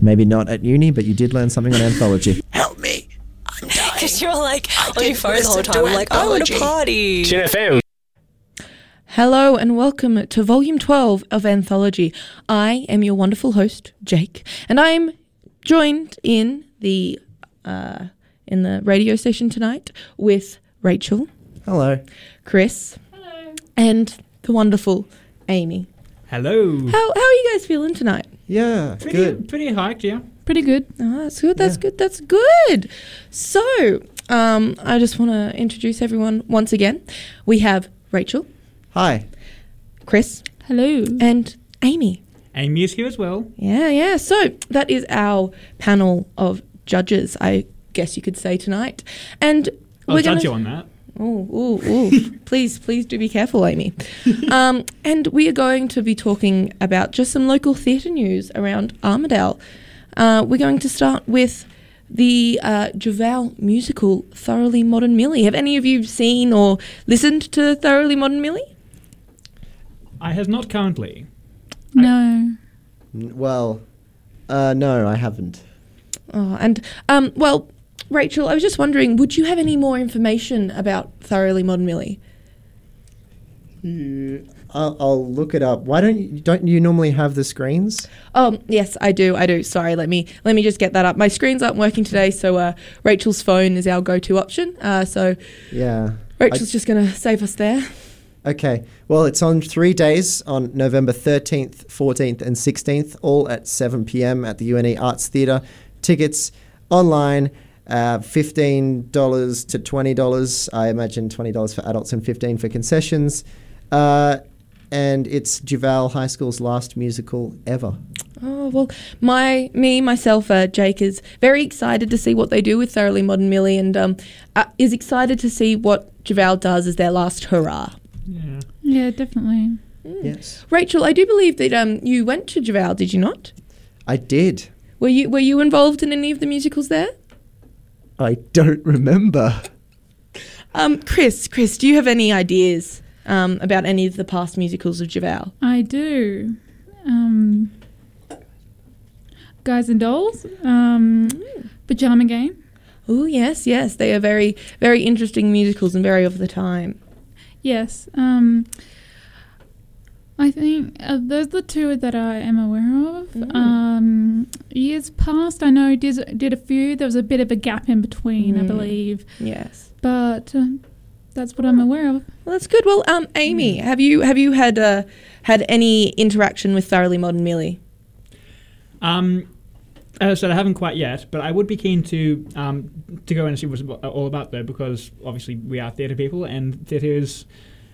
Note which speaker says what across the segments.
Speaker 1: Maybe not at uni, but you did learn something on anthology.
Speaker 2: Help me. I'm dying.
Speaker 3: Because you're like on your phone the whole
Speaker 2: listen
Speaker 3: time,
Speaker 2: to
Speaker 3: like, I want to
Speaker 2: Anthology."
Speaker 3: party.
Speaker 4: Tune FM.
Speaker 5: Hello and welcome to Volume 12 of Anthology. I am your wonderful host, Jake, and I am joined in the uh, in the radio station tonight with Rachel,
Speaker 1: Hello.
Speaker 5: Chris, Hello. and the wonderful Amy.
Speaker 6: Hello.
Speaker 5: How how are you guys feeling tonight?
Speaker 1: Yeah,
Speaker 6: Pretty,
Speaker 1: good.
Speaker 6: pretty hyped, yeah.
Speaker 5: Pretty good. Oh, that's good. That's good. That's good. So, um, I just want to introduce everyone once again. We have Rachel,
Speaker 1: Hi.
Speaker 5: Chris,
Speaker 7: Hello.
Speaker 5: and Amy.
Speaker 6: Amy is here as well.
Speaker 5: Yeah, yeah. So that is our panel of judges, I guess you could say tonight. And
Speaker 6: I'll
Speaker 5: we're
Speaker 6: judge
Speaker 5: gonna,
Speaker 6: you on that.
Speaker 5: Oh, oh, oh. please, please do be careful, Amy. Um, and we are going to be talking about just some local theatre news around Armidale. Uh, we're going to start with the uh, Duval musical Thoroughly Modern Millie. Have any of you seen or listened to Thoroughly Modern Millie?
Speaker 6: I have not currently.
Speaker 7: no.
Speaker 1: N- Well, uh, no, I haven't.
Speaker 5: Oh, and um, well, Rachel, I was just wondering, would you have any more information about Thoroughly Modern Millie?
Speaker 1: You, I'll, I'll look it up. Why don't you, don't you normally have the screens?
Speaker 5: Oh, yes, I do. I do. Sorry, let me let me just get that up. My screens aren't working today, so uh, Rachel's phone is our go-to option. Uh, so
Speaker 1: Yeah.
Speaker 5: Rachel's just going to save us there.
Speaker 1: Okay. Well, it's on three days on November 13th, 14th, and 16th, all at 7 p.m. at the UNE Arts Theatre. Tickets online, uh, $15 to $20. I imagine $20 for adults and 15 for concessions. Uh, and it's Duval High School's last musical ever.
Speaker 5: Oh well, my me myself, uh, Jake is very excited to see what they do with Thoroughly Modern Millie, and um, uh, is excited to see what Duval does as their last hurrah.
Speaker 6: Yeah.
Speaker 7: Yeah, definitely.
Speaker 1: Yes.
Speaker 5: Rachel, I do believe that um, you went to Duval, did you not?
Speaker 1: I did.
Speaker 5: Were you were you involved in any of the musicals there?
Speaker 1: I don't remember.
Speaker 5: Um, Chris, Chris, do you have any ideas um, about any of the past musicals of Duval?
Speaker 7: I do. Um, Guys and Dolls. Um, Pajama Game.
Speaker 5: Oh yes, yes, they are very very interesting musicals and very of the time.
Speaker 7: Yes. Um, I think uh, those are the two that I am aware of.
Speaker 5: Mm.
Speaker 7: Um, years past, I know did did a few. There was a bit of a gap in between, I
Speaker 5: Mm.
Speaker 7: believe,
Speaker 5: Yes.
Speaker 7: but uh, that's what I'm aware of.
Speaker 5: Well, that's good. Well, um, Amy, have you have you had uh, had any interaction with Thoroughly Modern Millie?
Speaker 6: Um, as I said, I haven't quite yet, but I would be keen to um, to go and see what's abo- all about there because obviously we are theatre people and theatre is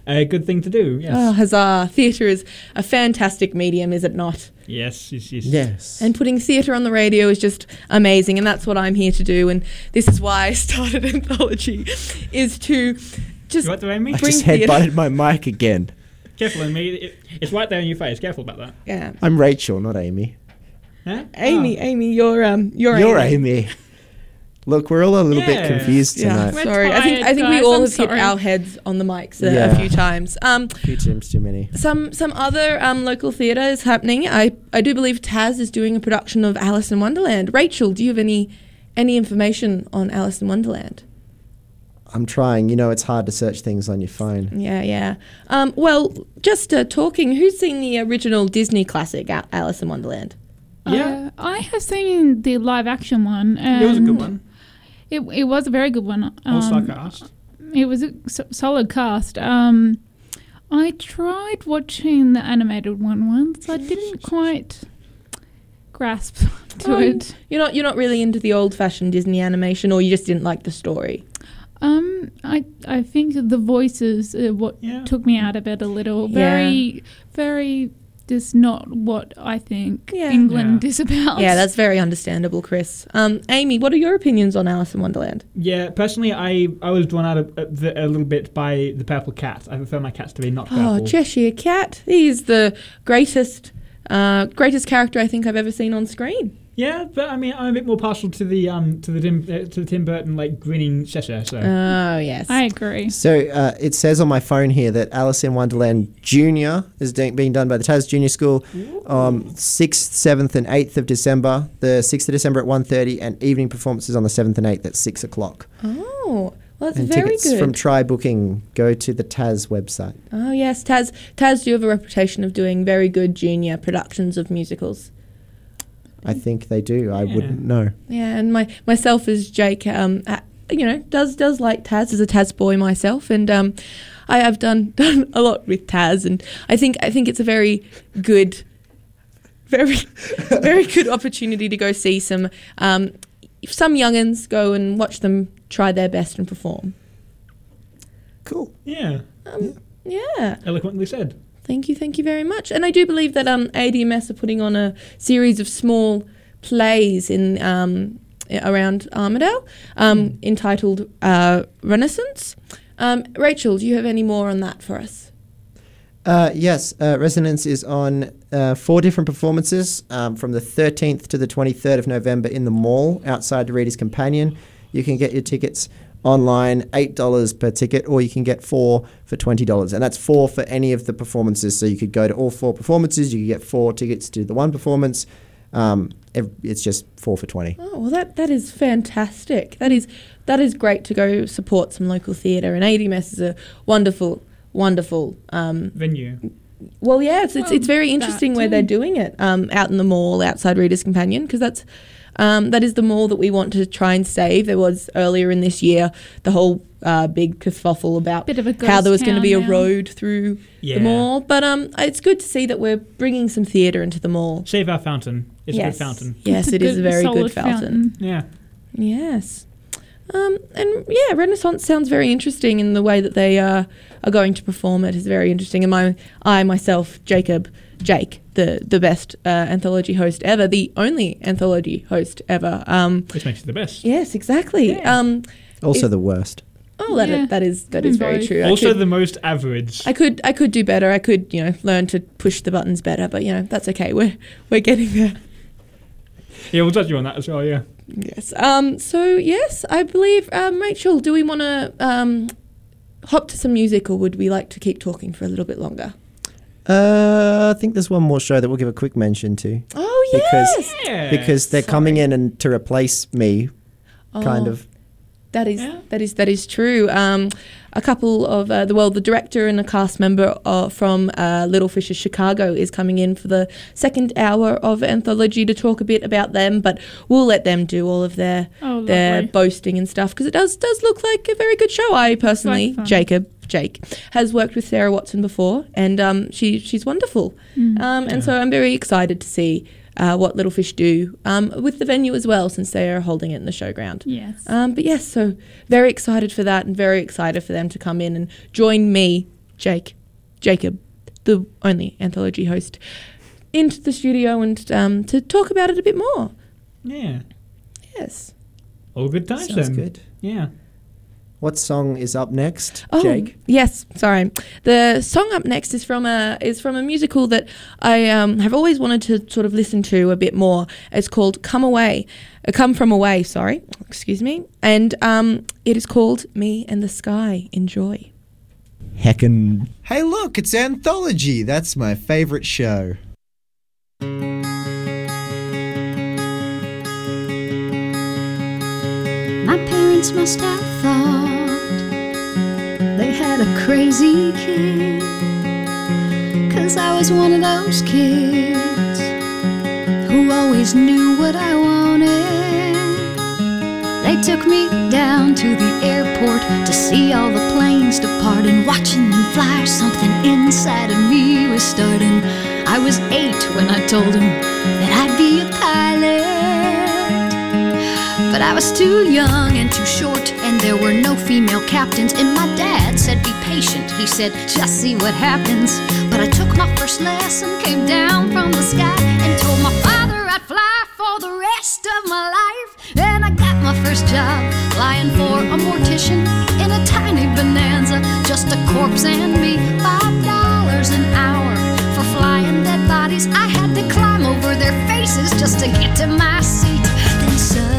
Speaker 6: a good thing to do. Yes.
Speaker 5: Oh, huzzah! Theatre is a fantastic medium, is it not?
Speaker 6: yes, yes, yes.
Speaker 1: Yes.
Speaker 5: And putting theatre on the radio is just amazing, and that's what I'm here to do. And this is why I started Anthology, is to just
Speaker 6: You right there, Amy?
Speaker 1: I
Speaker 5: bring
Speaker 1: just
Speaker 5: theatre-
Speaker 1: headbutted my mic again.
Speaker 6: Careful, Amy. It, it's right there in your face. Careful about that.
Speaker 5: yeah.
Speaker 1: I'm Rachel, not Amy.
Speaker 6: Huh?
Speaker 5: Amy,
Speaker 6: Oh.
Speaker 5: Amy, you're um, you're,
Speaker 1: You're
Speaker 5: Amy.
Speaker 1: Amy. Look, we're all a little bit
Speaker 6: Yeah.
Speaker 1: confused
Speaker 5: Yeah,
Speaker 1: tonight.
Speaker 7: We're
Speaker 5: sorry. I think I
Speaker 7: tired,
Speaker 5: think we
Speaker 7: guys,
Speaker 5: all
Speaker 7: I'm
Speaker 5: have hit our heads on the mics a,
Speaker 1: Yeah.
Speaker 5: a few times. Um,
Speaker 1: A few times too many.
Speaker 5: some some other um, local theatre is happening. I, I do believe TAS is doing a production of Alice in Wonderland. Rachel, do you have any any information on Alice in Wonderland?
Speaker 1: I'm trying. You know, it's hard to search things on your phone.
Speaker 5: Yeah, yeah. Um, well, just uh, talking. Who's seen the original Disney classic Al- Alice in Wonderland?
Speaker 6: Yeah.
Speaker 7: Uh, I have seen the live action one.
Speaker 6: it was a good one.
Speaker 7: It, it was a very good one.
Speaker 6: All star
Speaker 7: Um,
Speaker 6: cast.
Speaker 7: It was a s- solid cast. Um, I tried watching the animated one once. I didn't quite grasp to
Speaker 5: Oh,
Speaker 7: it.
Speaker 5: You're not you're not really into the old fashioned Disney animation, or you just didn't like the story.
Speaker 7: Um, I I think the voices uh, what
Speaker 6: Yeah.
Speaker 7: took me out of it a little.
Speaker 5: Yeah.
Speaker 7: Very very just not what I think
Speaker 5: Yeah.
Speaker 7: England
Speaker 6: Yeah.
Speaker 7: is about.
Speaker 5: Yeah, that's very understandable, Chris. Um, Amy, what are your opinions on Alice in Wonderland?
Speaker 6: Yeah, personally, I, I was drawn out a, a, a little bit by the purple cat. I prefer my cats to be not purple.
Speaker 5: Oh, Cheshire Cat. He's the greatest Uh, greatest character I think I've ever seen on screen.
Speaker 6: Yeah, but I mean, I'm a bit more partial to the um to the Tim uh, to the Tim Burton like grinning Cheshire. So
Speaker 5: Oh yes.
Speaker 7: I agree.
Speaker 1: So uh, it says on my phone here that Alice in Wonderland Junior is doing, being done by the TAS Junior School, um, sixth, seventh, and eighth of December. The sixth of December at 1.30 and evening performances on the seventh and eighth at six o'clock.
Speaker 5: oh, well, that's
Speaker 1: and
Speaker 5: very
Speaker 1: tickets
Speaker 5: good.
Speaker 1: from Try Booking go to the TAS website.
Speaker 5: oh yes, TAS. TAS do have a reputation of doing very good junior productions of musicals.
Speaker 1: I think they do. I
Speaker 6: Yeah.
Speaker 1: wouldn't know.
Speaker 5: Yeah, and my myself as Jake, um, you know, does does like TAS as a TAS boy myself, and um, I have done done a lot with TAS, and I think I think it's a very good, very very good opportunity to go see some um, some youngins go and watch them try their best and perform.
Speaker 1: Cool.
Speaker 6: yeah,
Speaker 5: Yeah.
Speaker 6: eloquently said.
Speaker 5: Thank you, thank you very much. And I do believe that um, ADMS are putting on a series of small plays in um, around Armidale um, entitled uh, Renaissance. Um, Rachel, do you have any more on that for us?
Speaker 1: Uh, yes, uh, Resonance is on uh, four different performances um, from the 13th to the 23rd of November in the mall outside the Reader's Companion. You can get your tickets online, $8 per ticket, or you can get four for $20. And that's four for any of the performances. So you could go to all four performances, you could get four tickets to the one performance. Um, it's just four for 20
Speaker 5: Oh, well, that, that is fantastic. That is that is great to go support some local theatre. And ADMS is a wonderful, wonderful um,
Speaker 6: Venue.
Speaker 5: Well, yeah, it's it's,
Speaker 7: Well,
Speaker 5: it's very interesting where they're doing it um, out in the mall outside Reader's Companion because that's um, that is the mall that we want to try and save. There was earlier in this year the whole uh, big kerfuffle about
Speaker 7: Bit of a
Speaker 5: how there was going to be a
Speaker 7: now.
Speaker 5: road through
Speaker 6: Yeah.
Speaker 5: the mall, but um, it's good to see that we're bringing some theatre into the mall.
Speaker 6: Save our fountain. It's a good fountain.
Speaker 5: yes,
Speaker 7: It's
Speaker 5: it is a very
Speaker 7: solid
Speaker 5: good fountain.
Speaker 6: Yeah.
Speaker 5: Yes. Um, and yeah, Renaissance sounds very interesting in the way that they uh, are going to perform it is very interesting. And my, I myself, Jacob, Jake, the the best uh, anthology host ever, the only anthology host ever. Um,
Speaker 6: Which makes it the best.
Speaker 5: yes, exactly.
Speaker 6: Yeah.
Speaker 5: Um,
Speaker 1: Also
Speaker 5: Is-
Speaker 1: the worst.
Speaker 5: oh, that,
Speaker 7: Yeah.
Speaker 5: that is that is very true.
Speaker 6: Also,
Speaker 5: could-
Speaker 6: the most average.
Speaker 5: I could I could do better. I could you know learn to push the buttons better, but you know that's okay. We're we're getting there.
Speaker 6: yeah, we'll judge you on that as well. Yeah.
Speaker 5: Yes. Um. So yes, I believe um, Rachel. Do we want to um, hop to some music, or would we like to keep talking for a little bit longer?
Speaker 1: Uh, I think there's one more show that we'll give a quick mention to
Speaker 5: Oh
Speaker 1: Because-
Speaker 5: yes.
Speaker 1: Because they're coming in and to replace me, kind
Speaker 5: Oh,
Speaker 1: of.
Speaker 5: That is
Speaker 6: Yeah.
Speaker 5: that is that is true. Um, a couple of uh, the well, the director and a cast member uh, from uh, Little Fishes Chicago is coming in for the second hour of anthology to talk a bit about them, but we'll let them do all of their
Speaker 7: Oh,
Speaker 5: their boasting and stuff because it does does look like a very good show. I personally. Jacob Jake, has worked with Sarah Watson before, and um, she she's wonderful.
Speaker 7: Mm.
Speaker 5: Um, and so I'm very excited to see uh, what Little Fish do um, with the venue as well, since they are holding it in the showground.
Speaker 7: Yes.
Speaker 5: Um, but yes, so very excited for that, and very excited for them to come in and join me, Jake, Jacob, the only anthology host, into the studio and um, to talk about it a bit more.
Speaker 6: Yeah.
Speaker 5: Yes.
Speaker 6: All good times
Speaker 1: Sounds
Speaker 6: then.
Speaker 1: good.
Speaker 6: Yeah.
Speaker 1: What song is up next,
Speaker 5: Oh,
Speaker 1: Jake?
Speaker 5: yes. Sorry. The song up next is from a is from a musical that I um, have always wanted to sort of listen to a bit more. It's called "Come Away," uh, "Come From Away." Sorry, excuse me. And um, it is called "Me and the Sky." Enjoy.
Speaker 1: Heckin'.
Speaker 3: Hey, look, it's Anthology. That's my favorite show.
Speaker 4: Parents must have thought they had a crazy kid. Cause I was one of those kids who always knew what I wanted. They took me down to the airport to see all the planes depart and watching them fly. Something inside of me was starting. I was eight when I told them that I'd But I was too young and too short, and there were no female captains. And my dad said, Be patient. He said, Just see what happens. But I took my first lesson, came down from the sky, and told my father I'd fly for the rest of my life. And I got my first job flying for a mortician in a tiny bonanza, just a corpse and me. Five dollars an hour for flying dead bodies. I had to climb over their faces just to get to my seat. Then suddenly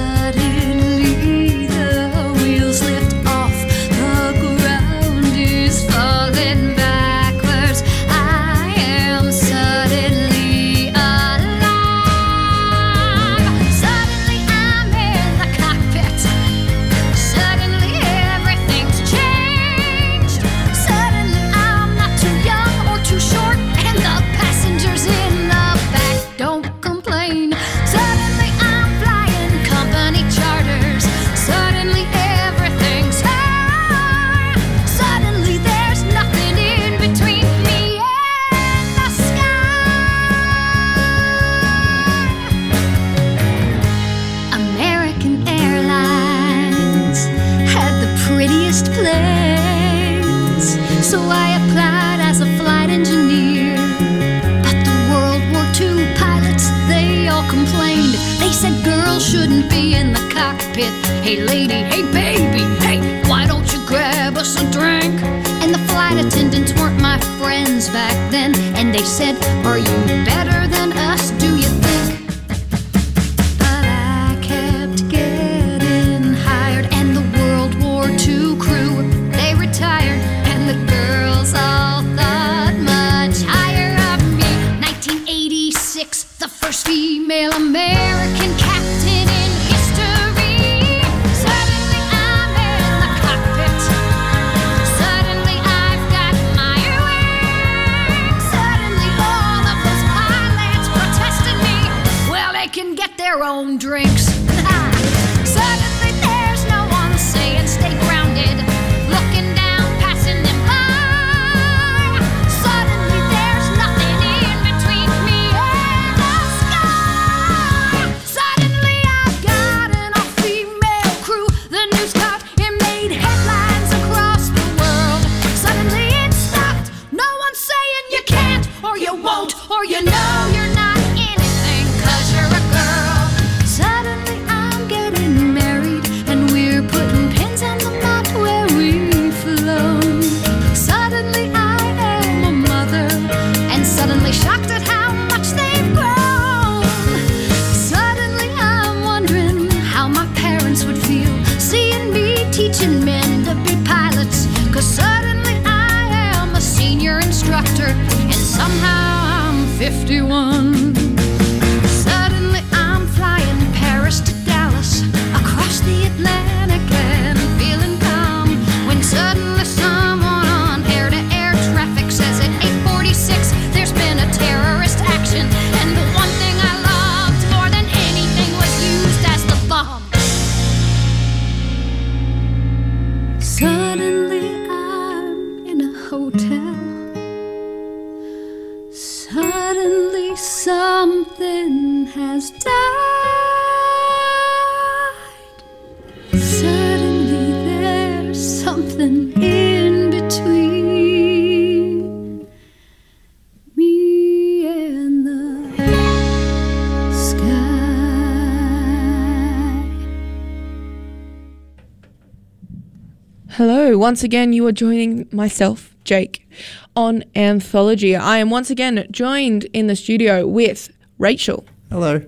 Speaker 5: once again, you are joining myself, Jake, on Anthology. I am once again joined in the studio with Rachel,
Speaker 1: Hello.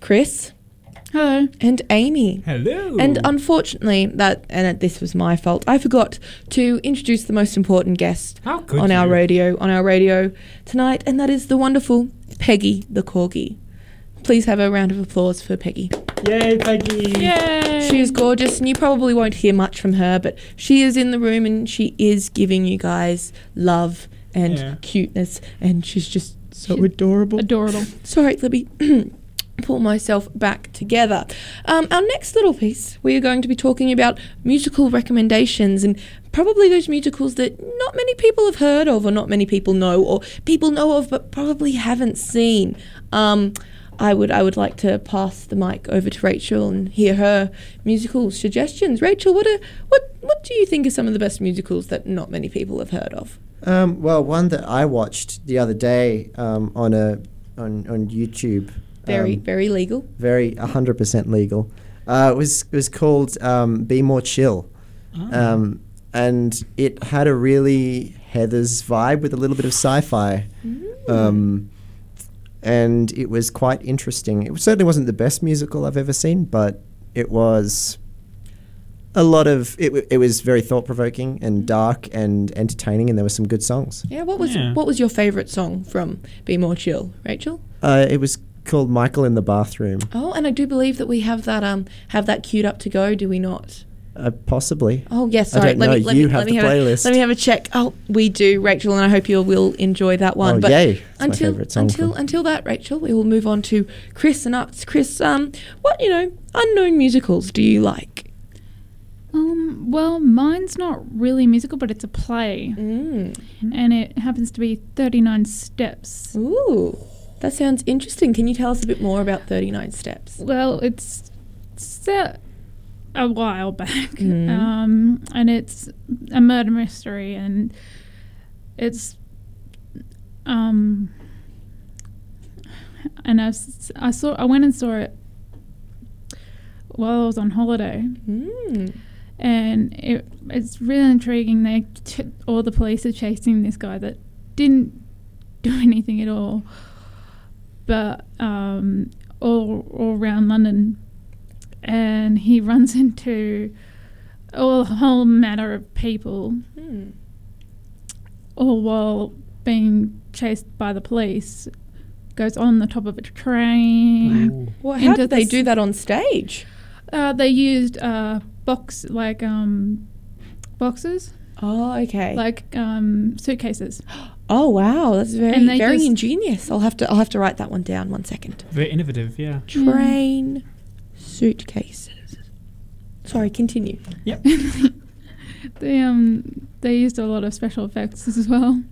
Speaker 5: Chris,
Speaker 7: Hello.
Speaker 5: and Amy.
Speaker 6: Hello.
Speaker 5: And unfortunately, that and this was my fault. I forgot to introduce the most important guest
Speaker 6: How could
Speaker 5: on our radio on our radio tonight, and that is the wonderful Peggy the Corgi. Please have a round of applause for Peggy.
Speaker 6: Yay, Peggy.
Speaker 7: Yay.
Speaker 5: She is gorgeous, and you probably won't hear much from her, but she is in the room and she is giving you guys love and
Speaker 6: Yeah.
Speaker 5: cuteness, and she's just so
Speaker 7: She's
Speaker 5: adorable.
Speaker 7: adorable.
Speaker 5: Sorry, let me pull myself back together. Um, our next little piece, we are going to be talking about musical recommendations and probably those musicals that not many people have heard of, or not many people know, or people know of but probably haven't seen. Um, I would I would like to pass the mic over to Rachel and hear her musical suggestions. Rachel, what are what what do you think are some of the best musicals that not many people have heard of?
Speaker 1: Um, well, one that I watched the other day um, on a on, on YouTube.
Speaker 5: Very
Speaker 1: um,
Speaker 5: very legal.
Speaker 1: very 100% legal. Uh, it was it was called um, Be More Chill, um, and it had a really Heathers vibe with a little bit of sci-fi. Um, and it was quite interesting. It certainly wasn't the best musical I've ever seen, but it was a lot of it. w- It was very thought provoking and dark and entertaining, and there were some good songs.
Speaker 5: Yeah, what was
Speaker 6: Yeah.
Speaker 5: what was your favourite song from Be More Chill, Rachel?
Speaker 1: Uh, it was called Michael in the Bathroom,
Speaker 5: Oh, and I do believe that we have that um have that queued up to go, do we not?
Speaker 1: Uh, possibly.
Speaker 5: Oh yes,
Speaker 1: I
Speaker 5: sorry.
Speaker 1: don't
Speaker 5: let
Speaker 1: know.
Speaker 5: me let
Speaker 1: You
Speaker 5: me
Speaker 1: have
Speaker 5: let me
Speaker 1: the
Speaker 5: have
Speaker 1: playlist.
Speaker 5: A, let me have a check. Oh, we do, Rachel, and I hope you will enjoy that one.
Speaker 1: Oh,
Speaker 5: but
Speaker 1: yay. It's my
Speaker 5: until
Speaker 1: favourite song
Speaker 5: until
Speaker 1: from-
Speaker 5: until that, Rachel, we will move on to Chris and Ups. Chris, um, what you know, unknown musicals do you like?
Speaker 7: Um, well, mine's not really musical, but it's a play,
Speaker 5: Mm.
Speaker 7: and it happens to be Thirty Nine Steps.
Speaker 5: Ooh, that sounds interesting. Can you tell us a bit more about Thirty Nine Steps?
Speaker 7: Well, it's set a while back,
Speaker 5: Mhm.
Speaker 7: um, and it's a murder mystery, and it's um, and I saw I went and saw it while I was on holiday,
Speaker 5: Mm.
Speaker 7: and it, it's really intriguing. They ch- all the police are chasing this guy that didn't do anything at all, but um, all all around London, and he runs into all a whole matter of people,
Speaker 5: Mm.
Speaker 7: all while being chased by the police. Goes on the top of a train.
Speaker 5: Well, how did they do that on stage?
Speaker 7: Uh, they used uh, box like um, boxes,
Speaker 5: Oh, okay.
Speaker 7: like um, suitcases.
Speaker 5: oh, wow, that's very
Speaker 7: And
Speaker 5: very ingenious. I'll have to I'll have to write that one down. One second.
Speaker 6: Very innovative, yeah.
Speaker 5: Train suitcases. Sorry, continue.
Speaker 7: They um they used a lot of special effects as well.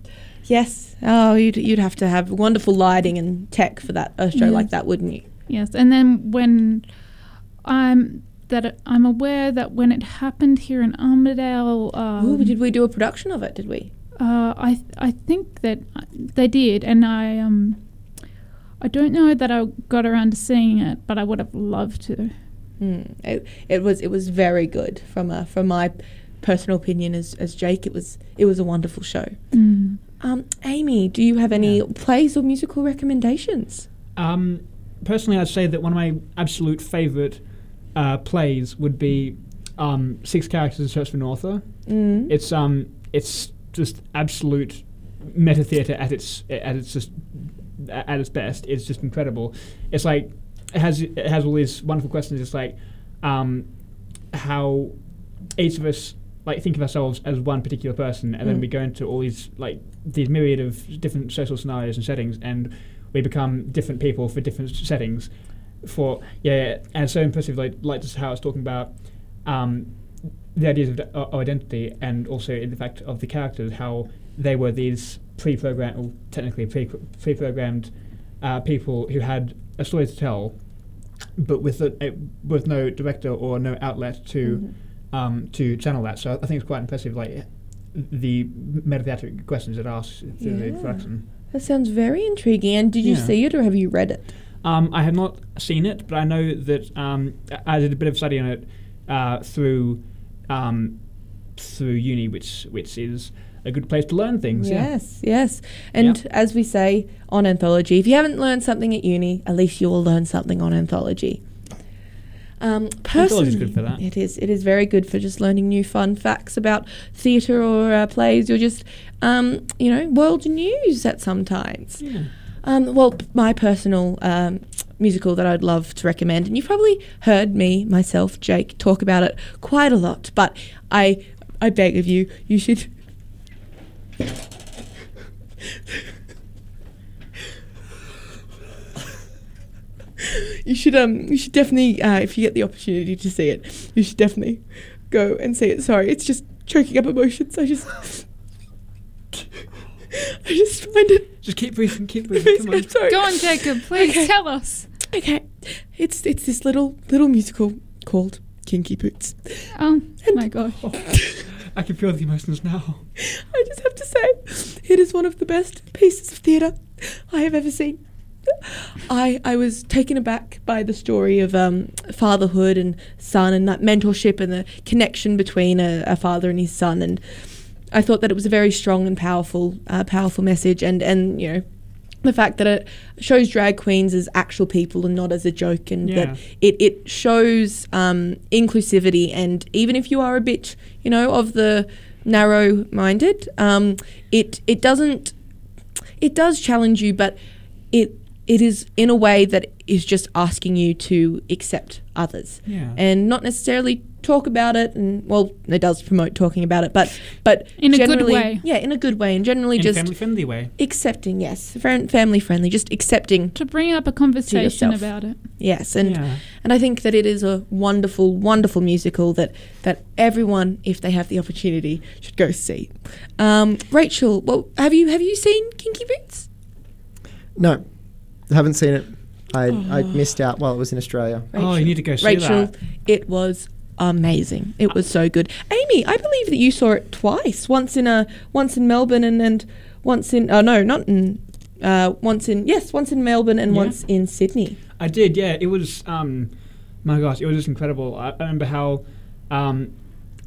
Speaker 5: Yes. Oh, you'd you'd have to have wonderful lighting and tech for that a show
Speaker 7: Yeah.
Speaker 5: like that, wouldn't you?
Speaker 7: Yes, and then when I'm that I'm aware that when it happened here in Armidale, um,
Speaker 5: Ooh, did we do a production of it? Did we?
Speaker 7: uh, I I think that they did, and I um I don't know that I got around to seeing it, but I would have loved to.
Speaker 5: Hmm. It, it was it was very good from a, from my personal opinion as as Jake. It was it was a wonderful show.
Speaker 7: Mm.
Speaker 5: Um, Amy, do you have any plays or musical recommendations?
Speaker 6: Um, personally, I'd say that one of my absolute favourite uh, plays would be um, Six Characters in Search for an Author.
Speaker 5: Mm.
Speaker 6: It's um, it's just absolute meta theatre at its at its just at its best. It's just incredible. It's like it has it has all these wonderful questions. It's like um, how each of us like think of ourselves as one particular person, and then
Speaker 5: Mm.
Speaker 6: we go into all these like these myriad of different social scenarios and settings, and we become different people for different settings. For yeah, and so impressive. Like like just how it's talking about um, the ideas of, of identity, and also in the fact of the characters, how they were these pre-programmed, or technically pre- pre-programmed uh, people who had a story to tell, but with a, a, with no director or no outlet to
Speaker 5: Mm-hmm.
Speaker 6: um, to channel that. So I think it's quite impressive, like the metatheatric questions it asks through the
Speaker 5: Yeah.
Speaker 6: production.
Speaker 5: That sounds very intriguing. And did you
Speaker 6: Yeah.
Speaker 5: see it or have you read it?
Speaker 6: Um, I have not seen it, but I know that um, I I did a bit of study on it uh, through um, through uni, which which is a good place to learn things. yeah.
Speaker 5: Yes, yes. And as we say on anthology, if you haven't learned something at uni, at least you will learn something on anthology. Um,
Speaker 6: Anthology's
Speaker 5: personally,
Speaker 6: good for that.
Speaker 5: It is. It is very good for just learning new fun facts about theatre or uh, plays, or just um, you know world news at sometimes.
Speaker 6: Yeah.
Speaker 5: Um, well, my personal um, musical that I'd love to recommend, and you've probably heard me, myself, Jake, talk about it quite a lot, but I, I beg of you, you should. You should um you should definitely uh, if you get the opportunity to see it you should definitely go and see it sorry it's just choking up emotions i just i just find it
Speaker 6: Just keep breathing, keep breathing. Come on.
Speaker 5: I'm sorry
Speaker 7: Go on, Jacob. Please
Speaker 5: Okay.
Speaker 7: tell us.
Speaker 5: Okay, it's it's this little little musical called Kinky Boots.
Speaker 7: Oh my gosh.
Speaker 6: I can feel the emotions now.
Speaker 5: I just have to say, it is one of the best pieces of theatre I have ever seen. I I was taken aback by the story of um, fatherhood and son and that mentorship and the connection between a, a father and his son and I thought that it was a very strong and powerful uh, powerful message and and you know the fact that it shows drag queens as actual people and not as a joke, and
Speaker 6: Yeah.
Speaker 5: that it it shows um, inclusivity. And even if you are a bit, you know, of the narrow-minded, um, it it doesn't it does challenge you, but it it is in a way that is just asking you to accept others
Speaker 6: Yeah.
Speaker 5: and not necessarily talk about it. And well, it does promote talking about it, but but
Speaker 7: In a good
Speaker 5: generally-
Speaker 7: way.
Speaker 5: Yeah, in a good way, and generally
Speaker 6: in
Speaker 5: just
Speaker 6: family friendly way.
Speaker 5: accepting. Yes, family friendly, just accepting.
Speaker 7: To bring up a conversation about it.
Speaker 5: Yes, and
Speaker 6: yeah.
Speaker 5: and I think that it is a wonderful, wonderful musical that that everyone, if they have the opportunity, should go see. Um, Rachel, well, have you have you seen Kinky Boots?
Speaker 1: No, haven't seen it. I, I
Speaker 5: Oh.
Speaker 1: missed out while it was in Australia.
Speaker 6: Oh, you need to go see
Speaker 5: Rachel,
Speaker 6: that.
Speaker 5: it was amazing. It was so good. Amy, I believe that you saw it twice. Once in a once in Melbourne and and once in oh no, not in uh, once in yes, once in Melbourne and
Speaker 6: Yeah.
Speaker 5: once in Sydney.
Speaker 6: I did, yeah. It was, um, my gosh, it was just incredible. I, I remember how, um,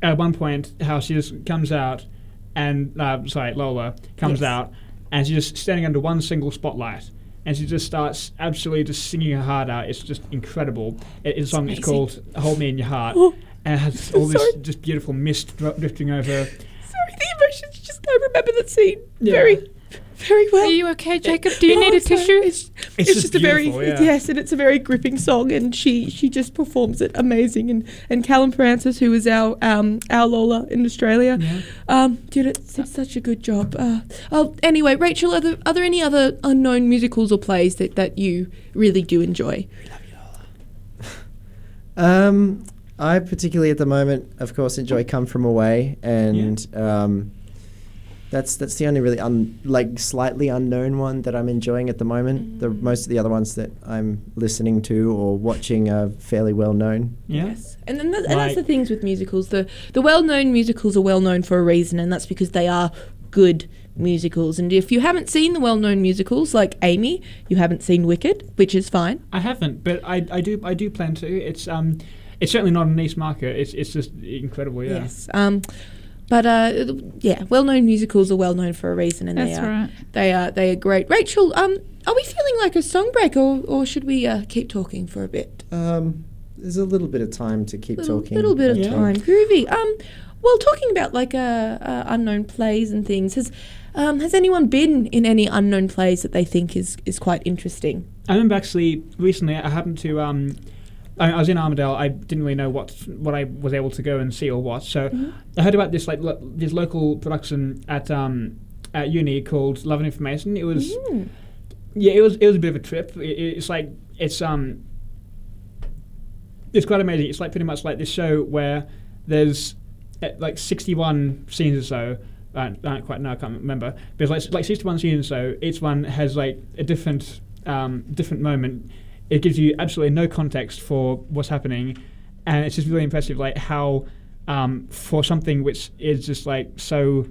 Speaker 6: at one point, how she just comes out, and uh, sorry, Lola comes
Speaker 5: Yes.
Speaker 6: out, and she's just standing under one single spotlight, and she just starts absolutely just singing her heart out. It's just incredible. It, the song is
Speaker 5: amazing.
Speaker 6: called "Hold Me in Your Heart,"
Speaker 5: Oh,
Speaker 6: and it has all this just beautiful mist dri- drifting over.
Speaker 5: Sorry, the emotions just I remember that scene
Speaker 6: Yeah.
Speaker 5: very very well.
Speaker 7: Are you okay, Jacob? Do you
Speaker 5: Oh,
Speaker 7: need a
Speaker 5: sorry.
Speaker 7: tissue?
Speaker 5: It's,
Speaker 6: It's
Speaker 5: it's
Speaker 6: just
Speaker 5: just a very
Speaker 6: beautiful, yeah.
Speaker 5: yes, and it's a very gripping song, and she she just performs it amazing. And and Callum Francis, who is our um our Lola in Australia,
Speaker 6: Yeah.
Speaker 5: um did it did such a good job. Uh, oh, anyway, Rachel, are there are there any other unknown musicals or plays that that you really do enjoy?
Speaker 1: Um, I particularly at the moment, of course, enjoy "Come From Away," and um, that's that's the only really un, like slightly unknown one that I'm enjoying at the moment. The most of the other ones that I'm listening to or watching are fairly well known.
Speaker 6: Yeah.
Speaker 5: Yes, and then that's, and that's the things with musicals. The the well known musicals are well known for a reason, and that's because they are good musicals. And if you haven't seen the well known musicals, like Amy, you haven't seen Wicked, which is fine.
Speaker 6: I haven't, but I, I do I do plan to. It's um it's certainly not a niche market. It's it's just incredible. Yeah.
Speaker 5: Yes. Um, but uh, yeah, well known musicals are well known for a reason, and they
Speaker 7: That's
Speaker 5: are
Speaker 7: right.
Speaker 5: they are they are great. Rachel, um, are we feeling like a song break, or or should we uh, keep talking for a bit?
Speaker 1: Um, there's a little bit of time to keep
Speaker 5: little,
Speaker 1: talking.
Speaker 5: A little bit of
Speaker 6: Yeah.
Speaker 5: time. Groovy. Um, well, talking about like uh, uh, unknown plays and things, has um, has anyone been in any unknown plays that they think is is quite interesting?
Speaker 6: I remember actually recently I happened to um I, I was in Armidale. I didn't really know what what I was able to go and see or watch. So I heard about this like lo- this local production at um at uni called Love and Information. It was
Speaker 5: Mm.
Speaker 6: yeah, it was it was a bit of a trip. It, it's like it's um it's quite amazing. It's like pretty much like this show where there's uh, like 61 scenes or so. Uh, I don't quite know. I can't remember. But it's like like 61 scenes or so. Each one has like a different um, different moment. It gives you absolutely no context for what's happening, and it's just really impressive. Like how um, for something which is just like so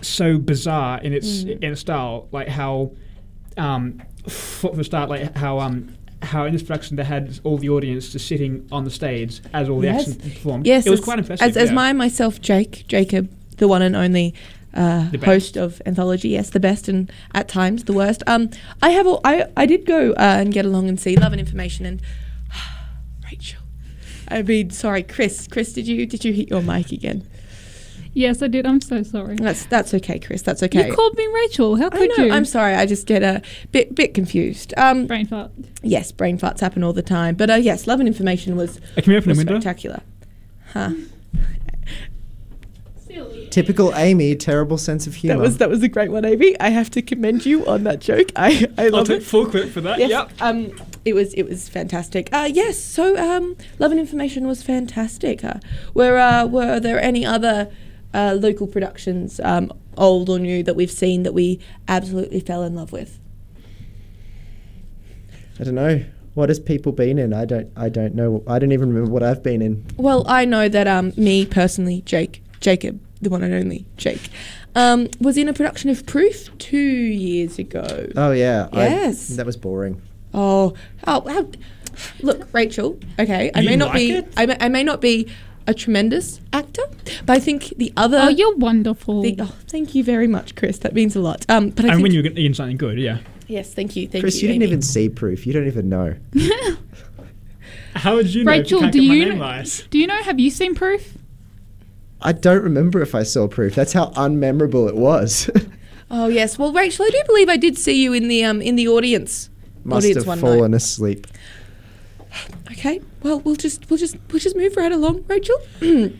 Speaker 6: so bizarre in its
Speaker 5: Mm.
Speaker 6: in its style, like how um, for the start, like how um, how in this production they had all the audience just sitting on the stage as all the
Speaker 5: Yes.
Speaker 6: action performed.
Speaker 5: Yes,
Speaker 6: it was
Speaker 5: as,
Speaker 6: quite impressive.
Speaker 5: As, as
Speaker 6: yeah.
Speaker 5: my myself, Jake Jacob, the one and only uh, host of Anthology, yes, the best and at times the worst. Um, I have al- I I did go uh, and get along and see Love and Information and Rachel. I mean, sorry, Chris. Chris, did you did you hit your mic again?
Speaker 7: Yes, I did. I'm so sorry.
Speaker 5: That's that's okay, Chris. That's okay.
Speaker 7: You called me Rachel. How
Speaker 5: I
Speaker 7: could
Speaker 5: know.
Speaker 7: you?
Speaker 5: I'm sorry. I just get a bit bit confused. Um,
Speaker 7: Brain fart.
Speaker 5: yes, brain farts happen all the time. But uh, yes, Love and Information was,
Speaker 6: Uh, can we open a window?
Speaker 5: spectacular. Huh.
Speaker 1: Typical Amy, terrible sense of humor.
Speaker 5: That was that was a great one, Amy. I have to commend you on that joke. I, I
Speaker 6: I'll
Speaker 5: love
Speaker 6: take
Speaker 5: it.
Speaker 6: full clip for that.
Speaker 5: Yes,
Speaker 6: Yep.
Speaker 5: um, it was it was fantastic. Uh, yes, so um, Love and Information was fantastic. Uh, were uh, were there any other uh, local productions, um, old or new, that we've seen that we absolutely fell in love with?
Speaker 1: I don't know. What has people been in? I don't. I don't know. I don't even remember what I've been in.
Speaker 5: Well, I know that um, me personally, Jake, Jacob, the one and only Jake, um, was in a production of Proof two years ago.
Speaker 1: Oh yeah. I-
Speaker 5: Yes.
Speaker 1: that was boring.
Speaker 5: Oh, oh, how, look, Rachel. Okay, I
Speaker 6: You
Speaker 5: may
Speaker 6: didn't like
Speaker 5: be. I may, I may not be a tremendous actor, but I think the other.
Speaker 7: Oh, you're wonderful.
Speaker 5: the, oh, thank you very much, Chris. That means a lot. Um, but I
Speaker 6: and
Speaker 5: think,
Speaker 6: when you're in something good, yeah.
Speaker 5: yes, thank you, thank
Speaker 1: Chris,
Speaker 5: you.
Speaker 1: you didn't
Speaker 5: Amy.
Speaker 1: even see proof. You don't even know.
Speaker 6: How would you know
Speaker 7: Rachel,
Speaker 6: if
Speaker 7: do
Speaker 6: you can't get
Speaker 7: you
Speaker 6: my name
Speaker 7: kn-
Speaker 6: right?
Speaker 7: do you know? Have you seen proof?
Speaker 1: I don't remember if I saw proof. That's how unmemorable it was.
Speaker 5: Oh yes. Well, Rachel, I do believe I did see you in the um in the audience.
Speaker 1: Must
Speaker 5: audience
Speaker 1: have
Speaker 5: one
Speaker 1: fallen
Speaker 5: night.
Speaker 1: asleep.
Speaker 5: Okay. Well, we'll just we'll just we'll just move right along, Rachel.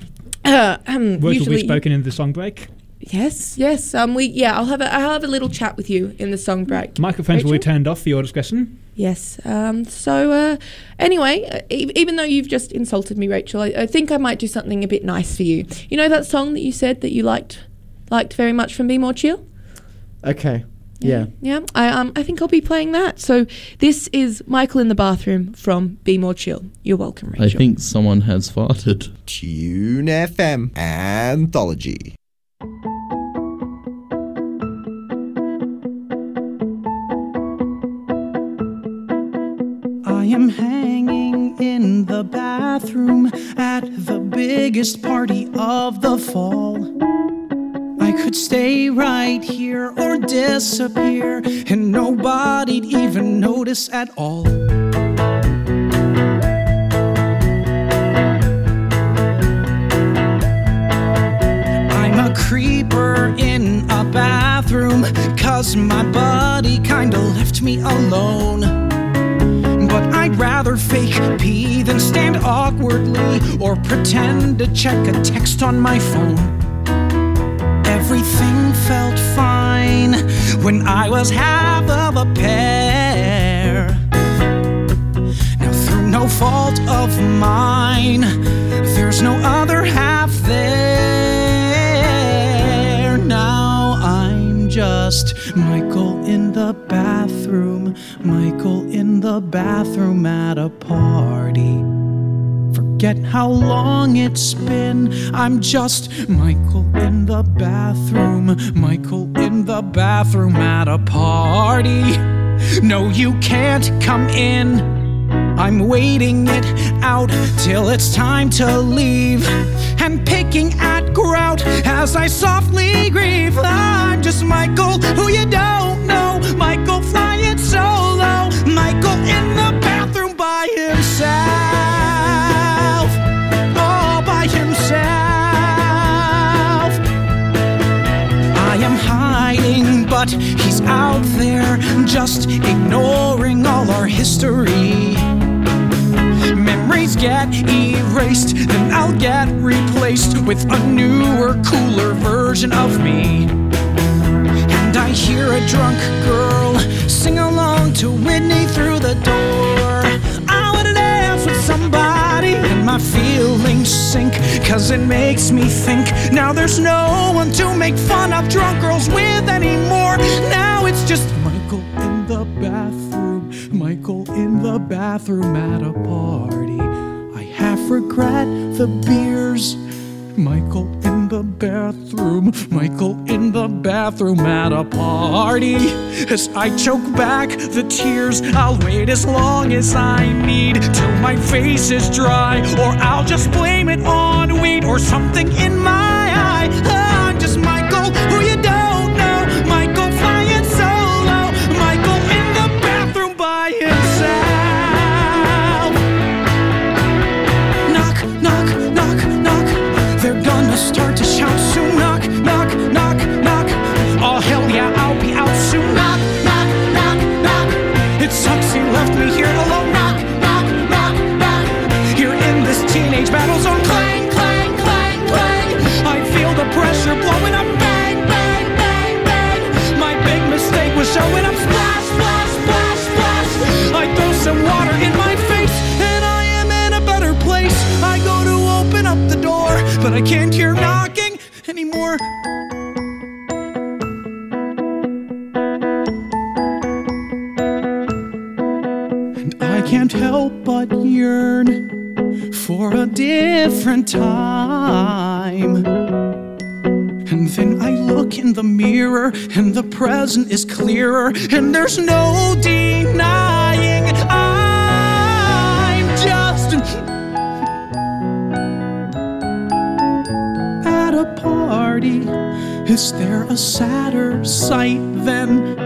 Speaker 5: uh, um,
Speaker 6: Words will
Speaker 5: usually,
Speaker 6: be spoken in the song break.
Speaker 5: Yes, yes. Um, we yeah. I'll have a I'll have a little chat with you in the song break.
Speaker 6: Microphones will be turned off for your discretion.
Speaker 5: Yes. Um. So uh, anyway, uh, e- even though you've just insulted me, Rachel, I, I think I might do something a bit nice for you. You know that song that you said that you liked liked very much from Be More Chill.
Speaker 1: Okay. Yeah.
Speaker 5: Yeah, I um I think I'll be playing that. So this is Michael in the bathroom from Be More Chill. You're welcome, Rachel.
Speaker 8: I think someone has farted.
Speaker 3: Tune FM Anthology.
Speaker 9: Am hanging in the bathroom at the biggest party of the fall. I could stay right here or disappear, and nobody'd even notice at all. I'm a creeper in a bathroom, cause my buddy kinda left me alone. But I'd rather fake pee than stand awkwardly or pretend to check a text on my phone. Everything felt fine when I was half of a pair. Now, through no fault of mine, there's no other half there. Just Michael in the bathroom, Michael in the bathroom at a party. Forget how long it's been. I'm just Michael in the bathroom, Michael in the bathroom at a party. No, you can't come in. I'm waiting it out till it's time to leave. And picking at grout as I softly grieve. I'm just Michael, who you don't know. Michael flying solo. Michael in the bathroom by himself. All by himself. I am hiding, but he's out there just ignoring all our history. Memories get erased, then I'll get replaced with a newer, cooler version of me. And I hear a drunk girl sing along to Whitney through the door. I wanna dance with somebody, and my feelings sink, cause it makes me think. Now there's no one to make fun of drunk girls with anymore. Now it's just Michael in the bathroom, Michael in the bathroom at a party. Regret the beers. Michael in the bathroom, Michael in the bathroom at a party. As I choke back the tears, I'll wait as long as I need till my face is dry, or I'll just blame it on weed or something in my eye. But I can't hear knocking anymore. And I can't help but yearn for a different time. And then I look in the mirror, and the present is clearer, and there's no denying Is there a sadder sight than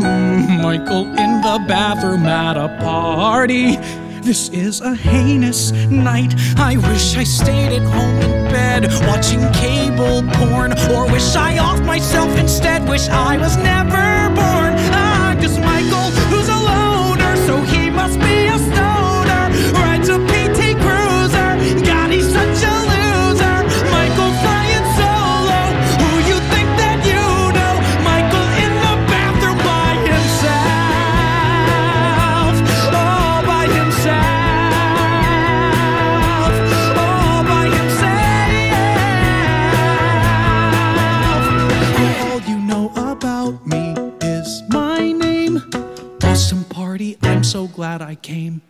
Speaker 9: hmm, Michael in the bathroom at a party? This is a heinous night. I wish I stayed at home in bed watching cable porn, or wish I off myself instead. Wish I was never born. Ah, 'cause Michael, who's a loner, so he must be a stoner. Glad I came.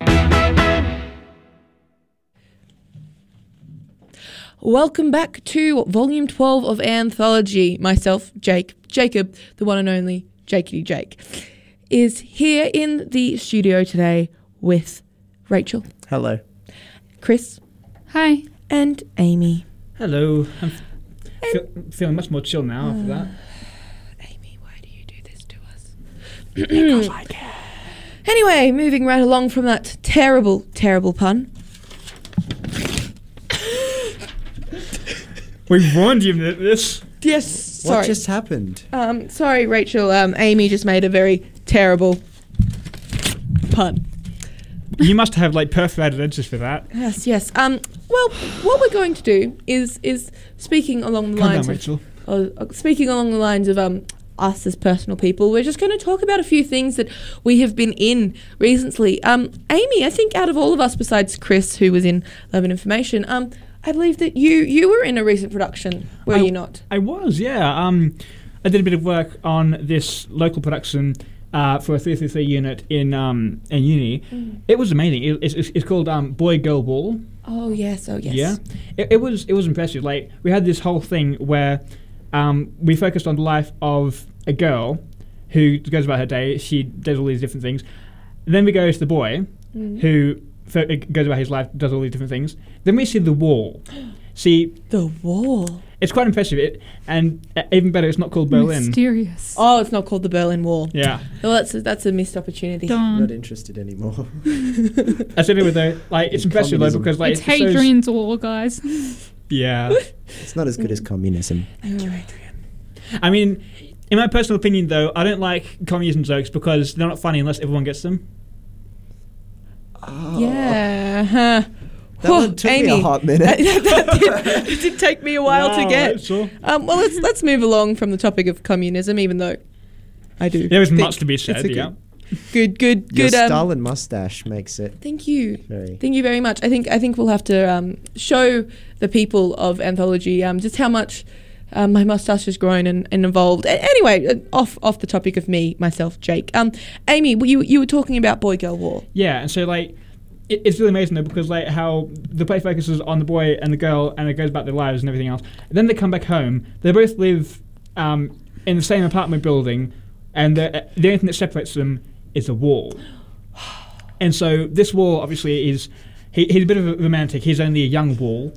Speaker 5: Welcome back to Volume 12 of Anthology. Myself, Jake, Jacob, the one and only Jakey Jake, is here in the studio today with Rachel,
Speaker 1: Hello.
Speaker 5: Chris,
Speaker 7: Hi.
Speaker 5: and Amy.
Speaker 6: Hello. I'm f- feel, feeling much more chill now after that.
Speaker 5: Amy, why do you do this to us? because I can. Anyway, moving right along from that terrible, terrible pun.
Speaker 6: We warned you that this.
Speaker 5: Yes, sorry.
Speaker 1: What just happened?
Speaker 5: Um, sorry, Rachel. Um, Amy just made a very terrible pun.
Speaker 6: You must have like perforated edges for that.
Speaker 5: Yes, yes. Um, well, what we're going to do is is speaking along the
Speaker 6: Calm
Speaker 5: lines
Speaker 6: down,
Speaker 5: of
Speaker 6: Rachel.
Speaker 5: uh, speaking along the lines of um us as personal people. We're just going to talk about a few things that we have been in recently. Um, Amy, I think out of all of us, besides Chris, who was in Love and Information, um, I believe that you you were in a recent production, were
Speaker 6: I-
Speaker 5: you not?
Speaker 6: I was, yeah. Um, I did a bit of work on this local production uh, for a 333 unit in um, in uni. It was amazing. It, it's, it's, it's called um, Boy Girl Wall.
Speaker 5: Oh yes, oh yes.
Speaker 6: Yeah, it, it was it was impressive. Like we had this whole thing where um, we focused on the life of a girl who goes about her day. She does all these different things. Then we go to the boy who fo- goes about his life, does all these different things. Then we see the wall. See,
Speaker 5: The wall.
Speaker 6: it's quite impressive. It and uh, even better, it's not called Berlin.
Speaker 7: Mysterious.
Speaker 5: Oh, it's not called the Berlin Wall.
Speaker 6: Yeah,
Speaker 5: Well, that's a, that's a missed opportunity.
Speaker 7: Darn.
Speaker 1: Not interested anymore.
Speaker 6: I said it with though. Like it's impressive though
Speaker 1: Communism.
Speaker 6: because like
Speaker 7: it's
Speaker 6: it shows-
Speaker 7: Hadrian's Wall, guys.
Speaker 6: Yeah.
Speaker 1: it's not as good as communism.
Speaker 5: Thank you, Adrian.
Speaker 6: I mean, in my personal opinion, though, I don't like communism jokes because they're not funny unless everyone gets them.
Speaker 5: Yeah. huh.
Speaker 1: That
Speaker 5: Whew,
Speaker 1: one took
Speaker 5: Amy.
Speaker 1: me a hot minute.
Speaker 5: that, that did, it did take me a while to get.
Speaker 6: Sure.
Speaker 5: Um, well, let's let's move along from the topic of communism, even though I do.
Speaker 6: There is much to be said. Yeah.
Speaker 5: Good, good,
Speaker 1: Your
Speaker 5: good. Um,
Speaker 1: Stalin mustache makes it
Speaker 5: thank you.
Speaker 1: very.
Speaker 5: Thank you very much. I think I think we'll have to um, show the people of anthology um, just how much um, my mustache has grown and, and evolved. Anyway, uh, off off the topic of me myself, Jake. Um, Amy, you you were talking about boy girl wall.
Speaker 6: Yeah, and so like. It, it's really amazing though because like how the play focuses on the boy and the girl and it goes about their lives and everything else. And then they come back home. They both live um, in the same apartment building, and the, the only thing that separates them is a wall. And so this wall obviously is he, he's a bit of a romantic. He's only a young wall,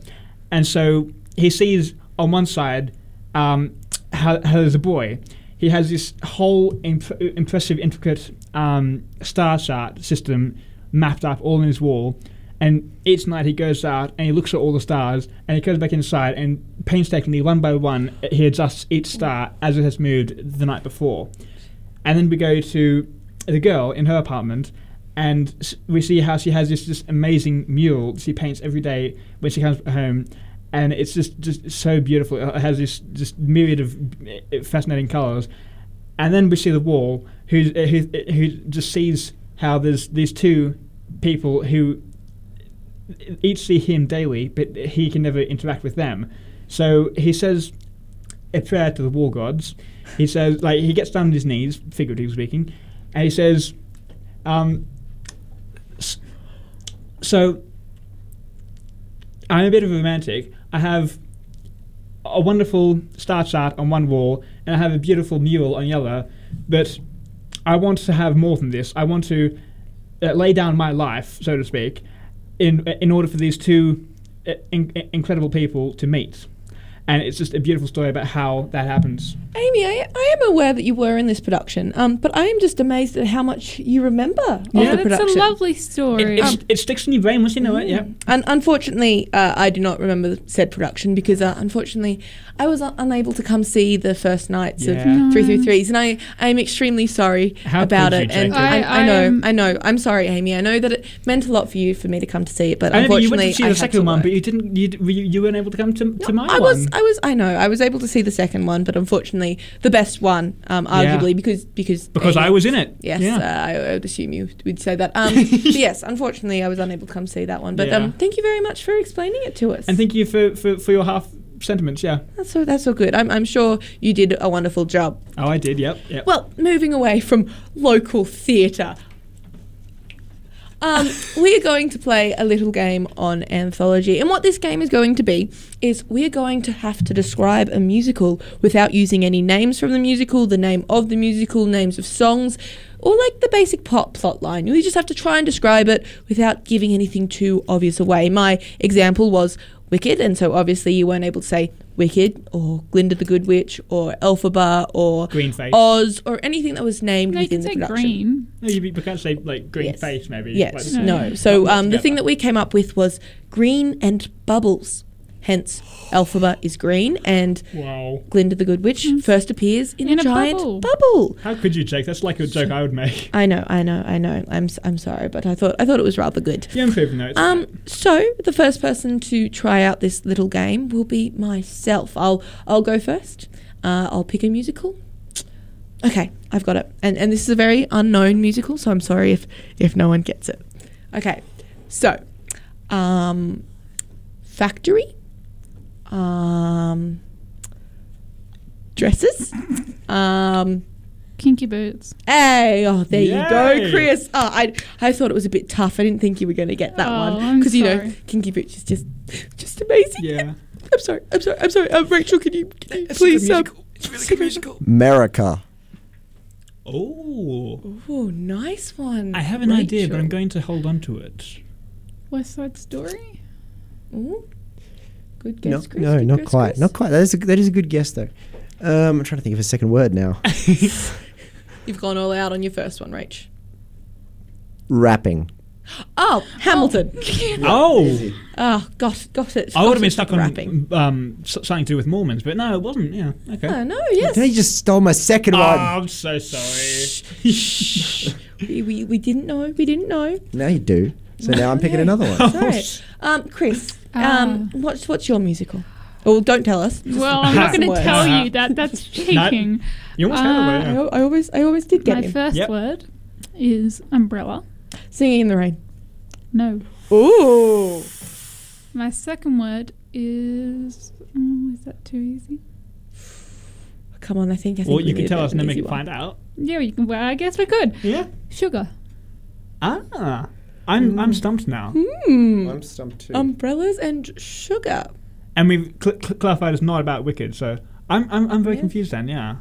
Speaker 6: and so he sees on one side um, there's a boy. He has this whole imp- impressive, intricate um, star chart system mapped up all in his wall. And each night he goes out and he looks at all the stars and he goes back inside and painstakingly, one by one, he adjusts each star as it has moved the night before. And then we go to the girl in her apartment, and we see how she has this, this amazing mural she paints every day when she comes home, and it's just just so beautiful. It has this just myriad of uh, fascinating colors. And then we see the wall, who uh, who who just sees how there's these two people who each see him daily, but he can never interact with them. So he says a prayer to the war gods. He says, like, he gets down on his knees, figuratively speaking, and he says, um, so I'm a bit of a romantic. I have a wonderful star chart on one wall, and I have a beautiful mural on the other, but I want to have more than this. I want to uh, lay down my life, so to speak, in in order for these two uh, in, in- incredible people to meet. And it's just a beautiful story about how that happens.
Speaker 5: Amy, I, I am aware that you were in this production, um, but I am just amazed at how much you remember of
Speaker 6: Yeah.
Speaker 5: the
Speaker 7: That's
Speaker 5: production.
Speaker 7: a lovely
Speaker 6: It,
Speaker 7: story.
Speaker 6: it's- it sticks in your brain once you know it. Yeah.
Speaker 5: Un- unfortunately, uh, I do not remember said production because, uh, unfortunately, I was un- unable to come see the first nights
Speaker 6: Yeah.
Speaker 5: of Three Three Threes, and I I am extremely sorry
Speaker 6: How
Speaker 5: about it.
Speaker 6: you,
Speaker 5: and
Speaker 6: Jacob?
Speaker 5: I,
Speaker 7: I-
Speaker 5: I know,
Speaker 7: I'm-
Speaker 5: know, I'm sorry, Amy. I know that it meant a lot for you for me to come to see it, but
Speaker 6: I know that you went
Speaker 5: unfortunately,
Speaker 6: to see
Speaker 5: I
Speaker 6: the second one, but you didn't. You, you, you weren't able to come to, to my
Speaker 5: I
Speaker 6: one.
Speaker 5: was, I was, I know, I was able to see the second one, but unfortunately, the best one, um,
Speaker 6: Yeah.
Speaker 5: arguably, because because
Speaker 6: because
Speaker 5: Amy-
Speaker 6: I was in it.
Speaker 5: Yes,
Speaker 6: Yeah.
Speaker 5: uh, I would assume you would say that. Um, yes, unfortunately, I was unable to come see that one. But
Speaker 6: Yeah.
Speaker 5: um, thank you very much for explaining it to us.
Speaker 6: and thank you for, for, for your half sentiments. Yeah.
Speaker 5: that's so that's so good. I'm, I'm sure you did a wonderful job.
Speaker 6: Oh, I did. Yep. Yep.
Speaker 5: Well, moving away from local theatre. Um, we are going to play a little game on anthology. And what this game is going to be is we are going to have to describe a musical without using any names from the musical, the name of the musical, names of songs, or like the basic pop plot line. We just have to try and describe it without giving anything too obvious away. My example was Wicked, and so obviously you weren't able to say Wicked or Glinda the Good Witch or Elphaba or
Speaker 6: Green face.
Speaker 5: Oz or anything that was named
Speaker 7: no, you
Speaker 5: within
Speaker 7: can
Speaker 5: the
Speaker 7: say
Speaker 5: production.
Speaker 7: green.
Speaker 6: No, you, you can't say like green
Speaker 5: Yes.
Speaker 6: face, maybe.
Speaker 5: Yes,
Speaker 6: Like,
Speaker 5: no.
Speaker 7: No.
Speaker 5: So um, the thing that we came up with was green and bubbles. Hence, Elphaba is green and
Speaker 6: Wow.
Speaker 5: Glinda the Good Witch first appears in,
Speaker 7: In
Speaker 5: a
Speaker 7: a
Speaker 5: giant
Speaker 7: bubble.
Speaker 5: bubble.
Speaker 6: How could you, Jake? That's like a joke I would make.
Speaker 5: I know, I know, I know. I'm s- I'm sorry, but I thought I thought it was rather good.
Speaker 6: You improving though. It's
Speaker 5: Um, so the first person to try out this little game will be myself. I'll I'll go first. Uh, I'll pick a musical. Okay, I've got it. And and this is a very unknown musical, so I'm sorry if if no one gets it. Okay, so, um, Factory, um, dresses, um.
Speaker 7: Kinky boots.
Speaker 5: Hey, oh, there you go, Chris. Oh, I, I thought it was a bit tough. I didn't think you were going to get that
Speaker 7: Oh,
Speaker 5: one because you know. Kinky Boots is just, just amazing.
Speaker 6: yeah.
Speaker 5: I'm sorry. I'm sorry. I'm sorry. Um, Rachel, can you, can you please? Um,
Speaker 2: It's really good musical.
Speaker 1: America.
Speaker 6: Oh.
Speaker 5: oh, nice one.
Speaker 6: I have an idea, but I'm going to hold on to it.
Speaker 7: West Side Story.
Speaker 5: Ooh. Good
Speaker 1: No,
Speaker 5: guess, Chris.
Speaker 1: no,
Speaker 5: Good
Speaker 1: not
Speaker 5: guess,
Speaker 1: quite.
Speaker 5: Chris.
Speaker 1: Not quite. That is a, that is a good guess though. Um, I'm trying to think of a second word now.
Speaker 5: You've gone all out on your first one, Rach.
Speaker 1: Rapping.
Speaker 5: Oh, Hamilton.
Speaker 6: Oh.
Speaker 5: Oh, got got it.
Speaker 6: I would have been stuck on
Speaker 5: rapping.
Speaker 6: um, something to do with Mormons, but no, it wasn't. Yeah. Okay.
Speaker 5: Oh no, yes.
Speaker 1: Then you just stole my second
Speaker 6: Oh,
Speaker 1: one.
Speaker 6: I'm so sorry.
Speaker 5: we, we, we didn't know. We didn't know.
Speaker 1: Now you do. So now I'm picking another one.
Speaker 5: Sorry. Um, Chris, um,
Speaker 7: Ah.
Speaker 5: what's what's your musical? Oh, don't tell us.
Speaker 7: Well, I'm not going to tell you that. That's cheating.
Speaker 6: You almost
Speaker 7: Uh,
Speaker 6: had it,
Speaker 5: I, al- I always, I always did get
Speaker 7: My
Speaker 5: him.
Speaker 7: first
Speaker 6: Yep.
Speaker 7: word is umbrella.
Speaker 5: Singing in the rain.
Speaker 7: No.
Speaker 5: Ooh.
Speaker 7: My second word is. Oh, is that too easy?
Speaker 5: Come on, I think. I think
Speaker 6: Or
Speaker 5: we
Speaker 6: you
Speaker 5: can
Speaker 6: could tell us
Speaker 5: of
Speaker 6: and then we
Speaker 5: easy
Speaker 6: can
Speaker 5: one.
Speaker 6: find out.
Speaker 7: Yeah, you can, well, I guess we could.
Speaker 6: Yeah.
Speaker 7: Sugar.
Speaker 6: Ah. I'm I'm stumped now.
Speaker 5: Hmm.
Speaker 1: I'm stumped too.
Speaker 5: Umbrellas and sugar.
Speaker 6: And we've cl- cl- clarified it's not about Wicked, so I'm I'm, I'm very
Speaker 5: Yeah.
Speaker 6: confused then. Yeah.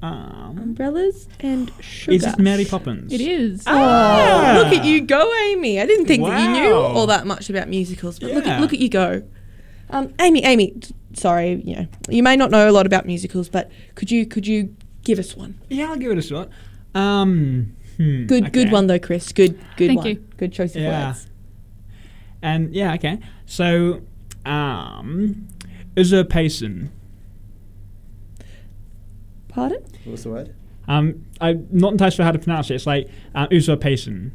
Speaker 6: Um,
Speaker 5: Umbrellas and sugar.
Speaker 6: is it Mary Poppins?
Speaker 7: It is.
Speaker 6: Ah.
Speaker 5: Oh, look at you go, Amy. I didn't think that you knew
Speaker 6: Wow.
Speaker 5: all that much about musicals, but look
Speaker 6: Yeah.
Speaker 5: at look at you go. Um, Amy, Amy, t- sorry, you know, you may not know a lot about musicals, but could you could you give us one?
Speaker 6: Yeah, I'll give it a shot. Um. Hmm,
Speaker 5: Good good one though, Chris. Good good
Speaker 7: Thank
Speaker 5: one.
Speaker 7: you.
Speaker 5: Good choice of
Speaker 6: Yeah.
Speaker 5: words.
Speaker 6: And yeah, okay. So, um, usurpation.
Speaker 5: Pardon?
Speaker 1: What's the word?
Speaker 6: Um, I'm not entirely sure how to pronounce it. It's like uh, usurpation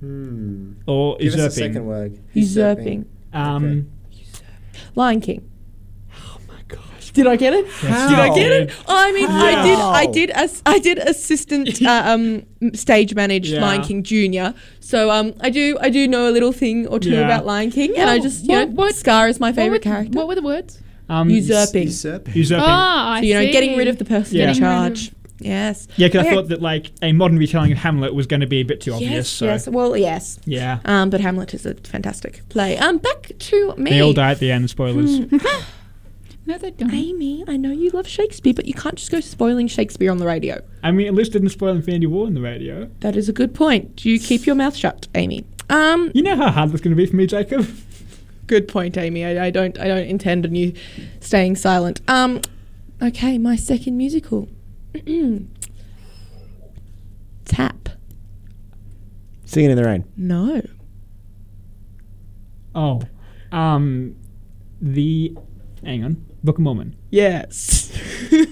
Speaker 1: Hmm.
Speaker 6: or
Speaker 1: Give us a
Speaker 6: usurping.
Speaker 1: second word.
Speaker 5: Usurping.
Speaker 6: Um,
Speaker 5: Lion King.
Speaker 6: Oh my gosh.
Speaker 5: Did I get it?
Speaker 6: Yes,
Speaker 5: Did I get it? I mean, I did. I did. As, I did assistant uh, um, stage manage
Speaker 6: Yeah.
Speaker 5: Lion King Junior. So um, I do. I do know a little thing or two
Speaker 6: Yeah.
Speaker 5: about Lion King, and I just you
Speaker 7: what-
Speaker 5: know,
Speaker 7: what-
Speaker 5: Scar is my favorite
Speaker 7: were-
Speaker 5: character.
Speaker 7: What were the words?
Speaker 6: Um,
Speaker 5: Usurping.
Speaker 1: Usurping.
Speaker 6: Usurping.
Speaker 7: Ah, I
Speaker 5: so you know,
Speaker 7: see.
Speaker 5: getting rid of the person
Speaker 6: Yeah.
Speaker 5: in
Speaker 7: Getting rid of-
Speaker 5: charge. Yes.
Speaker 6: yeah, because I
Speaker 5: Okay.
Speaker 6: thought that like a modern retelling of Hamlet was going to be a bit too obvious.
Speaker 5: Yes.
Speaker 6: so
Speaker 5: Yes. Well, yes.
Speaker 6: yeah.
Speaker 5: Um, but Hamlet is a fantastic play. Um, back to me.
Speaker 6: They all die at the end. Spoilers.
Speaker 7: No, they don't.
Speaker 5: Amy, I know you love Shakespeare, but you can't just go spoiling Shakespeare on the radio.
Speaker 6: I mean, at least didn't spoil Infinity War on the radio.
Speaker 5: That is a good point. Do you keep your mouth shut, Amy. Um,
Speaker 6: You know how hard that's going to be for me, Jacob.
Speaker 5: Good point, Amy. I, I don't I don't intend on you staying silent. Um, okay, my second musical. Tap.
Speaker 1: Singing in the rain.
Speaker 5: No.
Speaker 6: Oh, um, the hang on, Book of Mormon.
Speaker 5: Yes.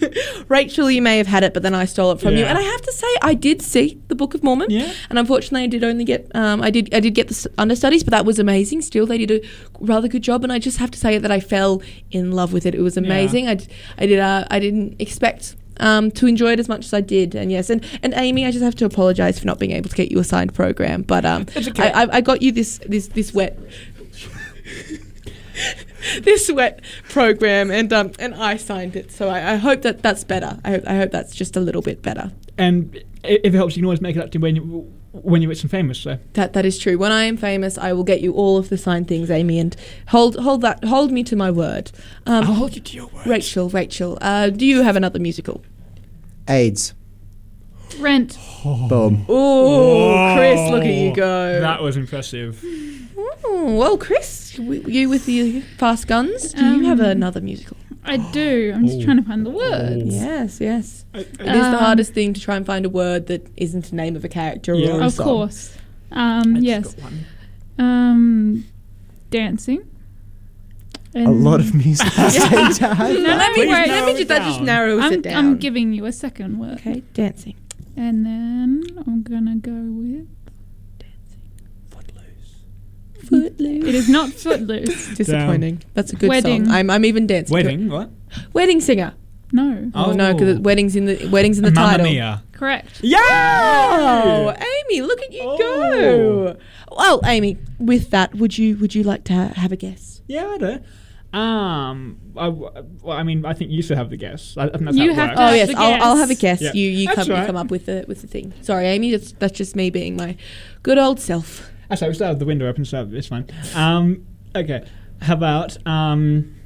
Speaker 5: Rachel, you may have had it, but then I stole it from you. And I have to say, I did see the Book of Mormon.
Speaker 6: Yeah.
Speaker 5: And unfortunately, I did only get, um, I did, I did get the understudies, but that was amazing. Still, they did a rather good job. And I just have to say that I fell in love with it. It was amazing. I, d- I did, uh, I didn't expect. Um, to enjoy it as much as I did, and yes, and, and Amy, I just have to apologise for not being able to get you a signed program, but um,
Speaker 6: okay.
Speaker 5: I, I, I got you this this this wet this wet program, and um, and I signed it. So I, I hope that that's better. I hope, I hope that's just a little bit better.
Speaker 6: And if it helps, you can always make it up to when you, when you're rich and famous. So
Speaker 5: That that is true. When I am famous, I will get you all of the signed things, Amy, and hold hold that hold me to my word. Um,
Speaker 6: I'll hold you to your word.
Speaker 5: Rachel, Rachel, uh, do you have another musical?
Speaker 1: AIDS.
Speaker 7: Rent.
Speaker 1: Boom.
Speaker 5: Oh, Chris, look at you go.
Speaker 6: That was impressive.
Speaker 5: Oh, well, Chris, w- you with the fast guns, do you have
Speaker 7: Um,
Speaker 5: another musical?
Speaker 7: I do. I'm just trying to find the words.
Speaker 5: Yes, yes.
Speaker 6: I-
Speaker 5: It is the
Speaker 7: Um,
Speaker 5: hardest thing to try and find a word that isn't the name of a character
Speaker 6: Yeah.
Speaker 5: or a
Speaker 7: Of
Speaker 5: song.
Speaker 7: course. Um,
Speaker 6: I just
Speaker 7: yes.
Speaker 6: got one.
Speaker 7: Um, dancing.
Speaker 1: A lot of music to have.
Speaker 7: No,
Speaker 1: that.
Speaker 7: let me
Speaker 5: Let me,
Speaker 6: Please
Speaker 5: let
Speaker 6: narrow
Speaker 5: me
Speaker 6: it
Speaker 5: just, that just
Speaker 6: down.
Speaker 5: narrows
Speaker 7: I'm,
Speaker 5: it down.
Speaker 7: I'm giving you a second word.
Speaker 5: Okay, dancing.
Speaker 7: And then I'm gonna go with. Dancing.
Speaker 5: Footloose. Footloose.
Speaker 7: it is not Footloose.
Speaker 5: Disappointing. That's a good
Speaker 7: Wedding.
Speaker 5: song. I'm, I'm even dancing. to it.
Speaker 6: Wedding, what?
Speaker 5: Wedding singer.
Speaker 7: No.
Speaker 5: Oh, no,
Speaker 6: Oh.
Speaker 5: because weddings in the weddings in the
Speaker 6: Mamma
Speaker 5: title.
Speaker 6: Mia.
Speaker 7: Correct.
Speaker 6: Yeah!
Speaker 5: Oh, Amy, look at you go. Oh. Well, Amy, with that, would you would you like to ha- have a guess?
Speaker 6: Yeah, I do. Um, I, well, I mean, I think you should have the guess. I, I think that's
Speaker 7: You
Speaker 6: how it
Speaker 7: have
Speaker 6: works.
Speaker 7: to
Speaker 5: Oh yes, I'll, I'll have a
Speaker 7: guess.
Speaker 5: guess.
Speaker 6: Yeah.
Speaker 5: You you
Speaker 6: That's
Speaker 5: come you
Speaker 6: right.
Speaker 5: come up with the with the thing. Sorry, Amy, that's that's just me being my good old self.
Speaker 6: Actually, we still have the window open, so it's fine. Um, okay. How about um?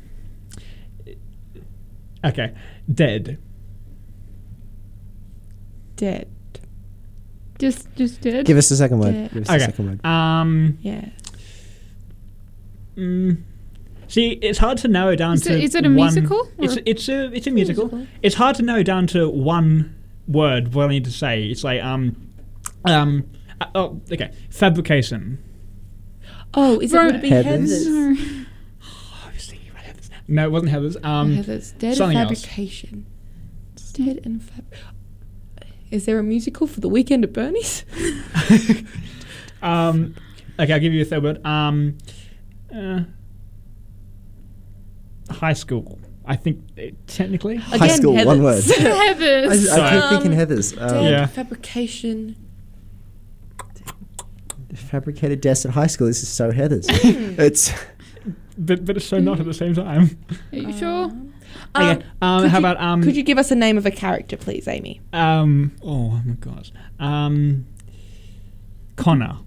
Speaker 6: Okay, dead.
Speaker 5: Dead.
Speaker 7: Just, just did.
Speaker 1: Give us a second word.
Speaker 5: Yeah.
Speaker 1: Give us a
Speaker 6: Okay.
Speaker 1: second word.
Speaker 6: Um,
Speaker 5: Yeah.
Speaker 6: mm, see, it's hard to narrow down
Speaker 7: Is
Speaker 6: to.
Speaker 7: it- is it a
Speaker 6: one-
Speaker 7: musical,
Speaker 6: It's
Speaker 7: or-
Speaker 6: it's a it's a musical.
Speaker 5: musical.
Speaker 6: It's hard to narrow down to one word. What I need to say. It's like um, um. uh, oh, okay. Fabrication.
Speaker 5: Oh, is it
Speaker 7: Ro-
Speaker 5: would it be
Speaker 1: Heathers?
Speaker 5: Heather's?
Speaker 7: No.
Speaker 6: I was thinking about Heathers. No, it wasn't Heathers. Um,
Speaker 5: Heather's Dead
Speaker 6: something else.
Speaker 5: Fabrication. Dead and Fab. Is there a musical for the weekend at Bernie's?
Speaker 6: Um, okay, I'll give you a third word. Um, uh, high school. I think uh, technically.
Speaker 1: High school, one word.
Speaker 5: Heathers.
Speaker 1: I,
Speaker 7: Heathers.
Speaker 1: I keep thinking
Speaker 5: Um,
Speaker 1: Heathers. Um,
Speaker 5: Dead
Speaker 6: Yeah.
Speaker 5: fabrication.
Speaker 1: Fabricated desk at high school. This is so Heathers. it's
Speaker 6: But but it's so not at the same time.
Speaker 7: Are you sure?
Speaker 6: Okay. Um,
Speaker 5: could
Speaker 6: how
Speaker 5: you-
Speaker 6: about um
Speaker 5: Could you give us a name of a character, please, Amy?
Speaker 6: um oh my gosh um Connor.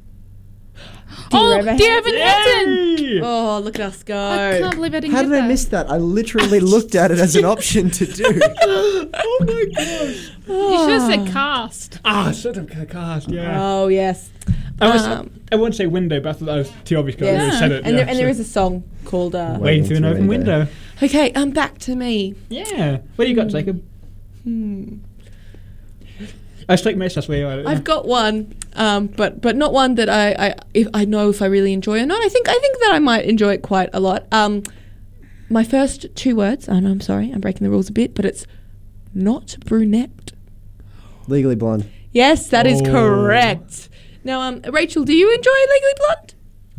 Speaker 7: Oh,
Speaker 5: Evan
Speaker 7: Dear Evan Hansen.
Speaker 6: Yay!
Speaker 5: Oh, look at us go.
Speaker 7: I can't believe I didn't
Speaker 1: how
Speaker 7: get
Speaker 1: did I
Speaker 7: that.
Speaker 1: miss that? I literally looked at it as an option to do.
Speaker 6: oh my gosh.
Speaker 7: You should have said cast.
Speaker 6: Ah, sort of cast. Yeah.
Speaker 5: Oh yes.
Speaker 6: I was.
Speaker 5: Um,
Speaker 6: I won't say window, but I thought that was too obvious because I
Speaker 5: yes.
Speaker 6: already said it.
Speaker 5: And,
Speaker 6: yeah,
Speaker 5: there, and there
Speaker 6: so-
Speaker 5: is a song called. Uh,
Speaker 6: waiting through an open
Speaker 1: window.
Speaker 6: window.
Speaker 5: okay, um, back to me.
Speaker 6: Yeah. What do you got, Jacob?
Speaker 5: Hmm.
Speaker 6: I strike most. That's where you are.
Speaker 5: I've got one, um, but but not one that I I, if I know if I really enjoy or not. I think I think that I might enjoy it quite a lot. Um, my first two words, and I'm sorry, I'm breaking the rules a bit, but it's not brunette.
Speaker 1: Legally blonde.
Speaker 5: Yes, that is
Speaker 6: Oh.
Speaker 5: correct. Now, um, Rachel, do you enjoy Legally Blonde?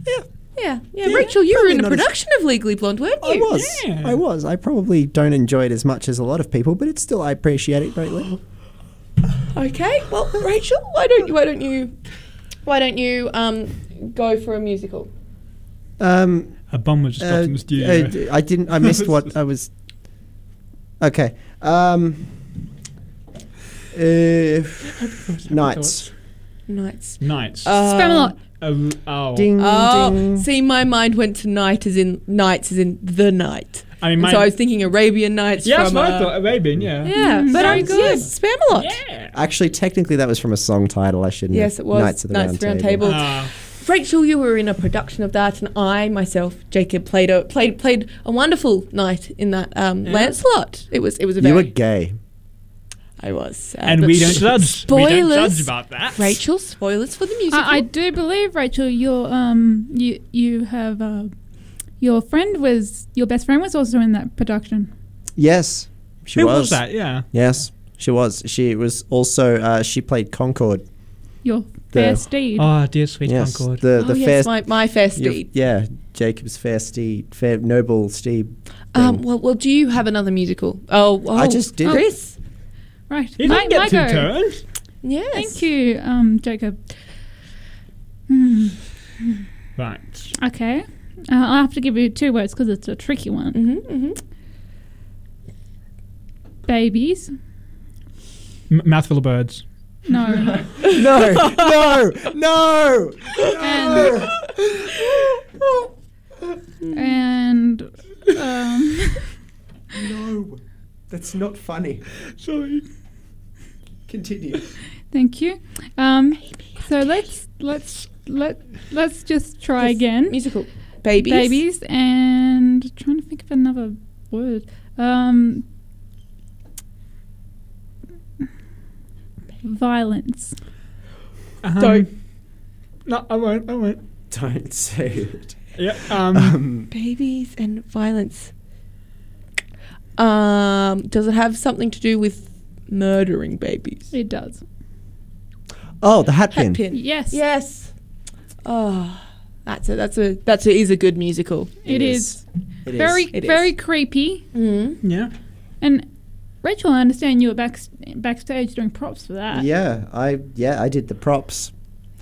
Speaker 1: Yeah.
Speaker 5: Yeah, yeah. Rachel, you were
Speaker 1: probably
Speaker 5: in a
Speaker 1: not as-
Speaker 5: production of Legally Blonde, weren't you?
Speaker 1: I
Speaker 5: you?
Speaker 1: was.
Speaker 6: Yeah.
Speaker 1: I was. I probably don't enjoy it as much as a lot of people, but it's still I appreciate it greatly.
Speaker 5: Okay. Well, Rachel, why don't you? Why don't you? Why don't you um go for a musical?
Speaker 1: Um,
Speaker 6: A bomb was just
Speaker 1: uh,
Speaker 6: dropped in the studio.
Speaker 1: uh, d- I didn't. I missed what I was. Okay. Um. Uh, nights.
Speaker 5: Nights.
Speaker 6: Nights.
Speaker 5: Uh,
Speaker 7: Spamalot.
Speaker 6: oh, oh.
Speaker 1: Ding
Speaker 5: Oh,
Speaker 1: ding.
Speaker 5: see, my mind went to night as in nights as in the night.
Speaker 6: I mean,
Speaker 5: And
Speaker 6: mine,
Speaker 5: so I was thinking Arabian Nights
Speaker 6: yeah, that's
Speaker 5: from.
Speaker 6: what I
Speaker 5: uh,
Speaker 6: thought. Arabian, yeah.
Speaker 5: Yeah,
Speaker 7: Mm,
Speaker 5: but
Speaker 7: very
Speaker 5: I
Speaker 7: good.
Speaker 5: Yes, Spamalot.
Speaker 6: Yeah.
Speaker 1: Actually, technically, that was from a song title. I shouldn't.
Speaker 5: Yes, it was.
Speaker 1: Knights of the
Speaker 5: Knights
Speaker 1: Round
Speaker 5: Round
Speaker 1: Table.
Speaker 5: Table.
Speaker 6: Ah,
Speaker 5: Rachel, you were in a production of that, and I myself, Jacob, played a played played a wonderful night in that. Um, Lancelot. It was it was a very You
Speaker 1: were gay.
Speaker 5: I was, uh,
Speaker 6: And we don't judge. We don't
Speaker 5: Spoilers.
Speaker 6: judge about that.
Speaker 5: Rachel, spoilers for the musical.
Speaker 7: I, I do believe Rachel, your um, you you have uh, your friend was your best friend was also in that production.
Speaker 1: Yes, she
Speaker 6: Who
Speaker 1: was.
Speaker 6: was that? Yeah.
Speaker 1: Yes, she was. She was also. Uh, she played Concorde.
Speaker 7: Your
Speaker 1: The-
Speaker 7: fair steed.
Speaker 6: Oh, dear sweet
Speaker 1: yes,
Speaker 6: Concorde.
Speaker 1: the
Speaker 5: oh
Speaker 1: the
Speaker 5: yes,
Speaker 1: fair.
Speaker 5: my, my fair
Speaker 1: your-
Speaker 5: steed.
Speaker 1: yeah, Jacob's fair steed, fair noble steed.
Speaker 5: Um,
Speaker 1: thing.
Speaker 5: well, well, do you have another musical? Oh, oh
Speaker 1: I just did it.
Speaker 5: Chris.
Speaker 7: right.
Speaker 6: You
Speaker 7: My-
Speaker 6: didn't get
Speaker 7: my
Speaker 6: two
Speaker 7: go.
Speaker 6: turns.
Speaker 5: Yes.
Speaker 7: Thank you, um, Jacob. Hmm.
Speaker 6: Right.
Speaker 7: Okay. Uh, I'll have to give you two words because it's a tricky one.
Speaker 5: Mm-hmm, mm-hmm.
Speaker 7: Babies.
Speaker 6: M- mouthful of birds.
Speaker 7: No.
Speaker 1: no, no, no.
Speaker 7: and and um,
Speaker 1: No, that's not funny.
Speaker 6: Sorry.
Speaker 1: Continue.
Speaker 7: thank you. Um, so let's let's let let's just try
Speaker 5: Yes,
Speaker 7: again.
Speaker 5: Musical. Babies.
Speaker 7: Babies and trying to think of another word. Um, violence.
Speaker 6: Um,
Speaker 5: Don't.
Speaker 6: No, I won't. I won't.
Speaker 1: Don't say it.
Speaker 6: Yeah. Um,
Speaker 1: Um,
Speaker 5: Babies and violence. Um, does it have something to do with murdering babies?
Speaker 7: It does.
Speaker 1: oh, the hat pin.
Speaker 5: Pin.
Speaker 7: Yes.
Speaker 5: Yes. Oh, that's a that's a that's a, is a good musical.
Speaker 7: it is.
Speaker 1: It
Speaker 7: Very
Speaker 5: It is.
Speaker 7: very creepy.
Speaker 5: Mm.
Speaker 6: yeah.
Speaker 7: And Rachel, I understand you were back backstage doing props for that.
Speaker 1: Yeah, I yeah I did the props.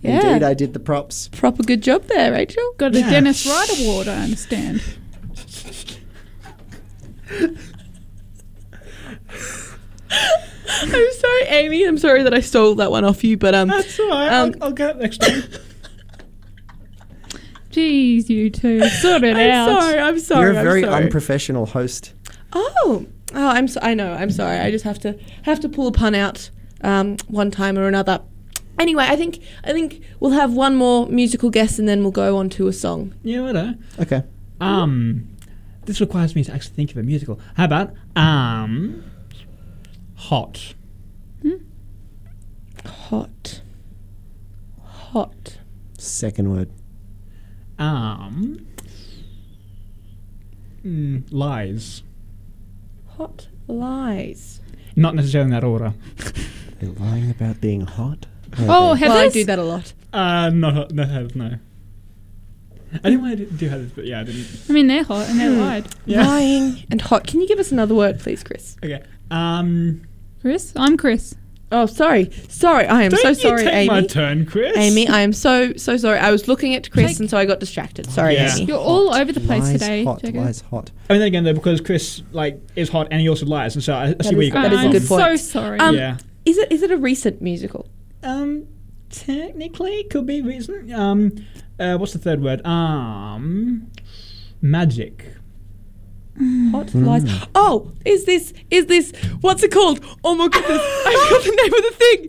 Speaker 5: Yeah.
Speaker 1: Indeed, I did the props.
Speaker 5: Proper good job there, Rachel.
Speaker 7: Got a
Speaker 6: Yeah.
Speaker 7: Dennis Wright Award, I understand.
Speaker 5: I'm sorry, Amy. I'm sorry that I stole that one off you, but um,
Speaker 6: That's all right.
Speaker 5: Um,
Speaker 6: I'll, I'll get it next time.
Speaker 7: Jeez, you two. Sort it
Speaker 5: I'm
Speaker 7: out.
Speaker 5: sorry. I'm sorry.
Speaker 1: You're a
Speaker 5: I'm
Speaker 1: very
Speaker 5: sorry.
Speaker 1: unprofessional host.
Speaker 5: Oh, oh, I'm. So, I know. I'm sorry. I just have to have to pull a pun out um, one time or another. Anyway, I think I think we'll have one more musical guest and then we'll go on to a song.
Speaker 6: yeah, whatever.
Speaker 1: Okay.
Speaker 6: Um, this requires me to actually think of a musical. How about um, hot?
Speaker 5: Hot. Hot.
Speaker 1: Second word.
Speaker 6: Um, mm, lies.
Speaker 5: Hot lies.
Speaker 6: Not necessarily in that order.
Speaker 1: You're lying about being hot.
Speaker 7: Oh,
Speaker 1: Okay.
Speaker 7: Heathers?
Speaker 5: Well, I do that a lot.
Speaker 6: Uh, not hot. No, Heathers, no. I didn't want to do Heathers, but yeah, I didn't.
Speaker 7: I mean, they're hot and they're lied.
Speaker 6: Yeah.
Speaker 5: Lying and hot. Can you give us another word, please, Chris?
Speaker 6: Okay. Um,
Speaker 7: Chris? I'm Chris.
Speaker 5: Oh, sorry. Sorry. I am
Speaker 6: don't
Speaker 5: so
Speaker 6: you
Speaker 5: sorry,
Speaker 6: take
Speaker 5: Amy.
Speaker 6: my turn, Chris.
Speaker 5: Amy, I am so so sorry. I was looking at Chris
Speaker 7: Take-
Speaker 5: and so I got distracted. Sorry,
Speaker 6: Yeah.
Speaker 5: Amy.
Speaker 7: You're all over the place
Speaker 1: lies
Speaker 7: today,
Speaker 1: hot.
Speaker 7: Jacob.
Speaker 1: Lies hot.
Speaker 6: I mean, then again, though, because Chris like is hot and he also lies, and so I, I see
Speaker 5: That
Speaker 6: where
Speaker 5: is-
Speaker 6: you got
Speaker 5: that
Speaker 6: that
Speaker 5: is a
Speaker 7: I'm
Speaker 5: good
Speaker 6: from.
Speaker 5: point.
Speaker 7: so sorry.
Speaker 5: Um,
Speaker 6: yeah.
Speaker 5: Is it is it a recent musical?
Speaker 6: Um, technically, could be reason. Um, uh, what's the third word? Um, magic. Mm.
Speaker 5: Hot lies. Mm. Oh, is this is this what's it called? Oh my goodness! I got the name of the thing.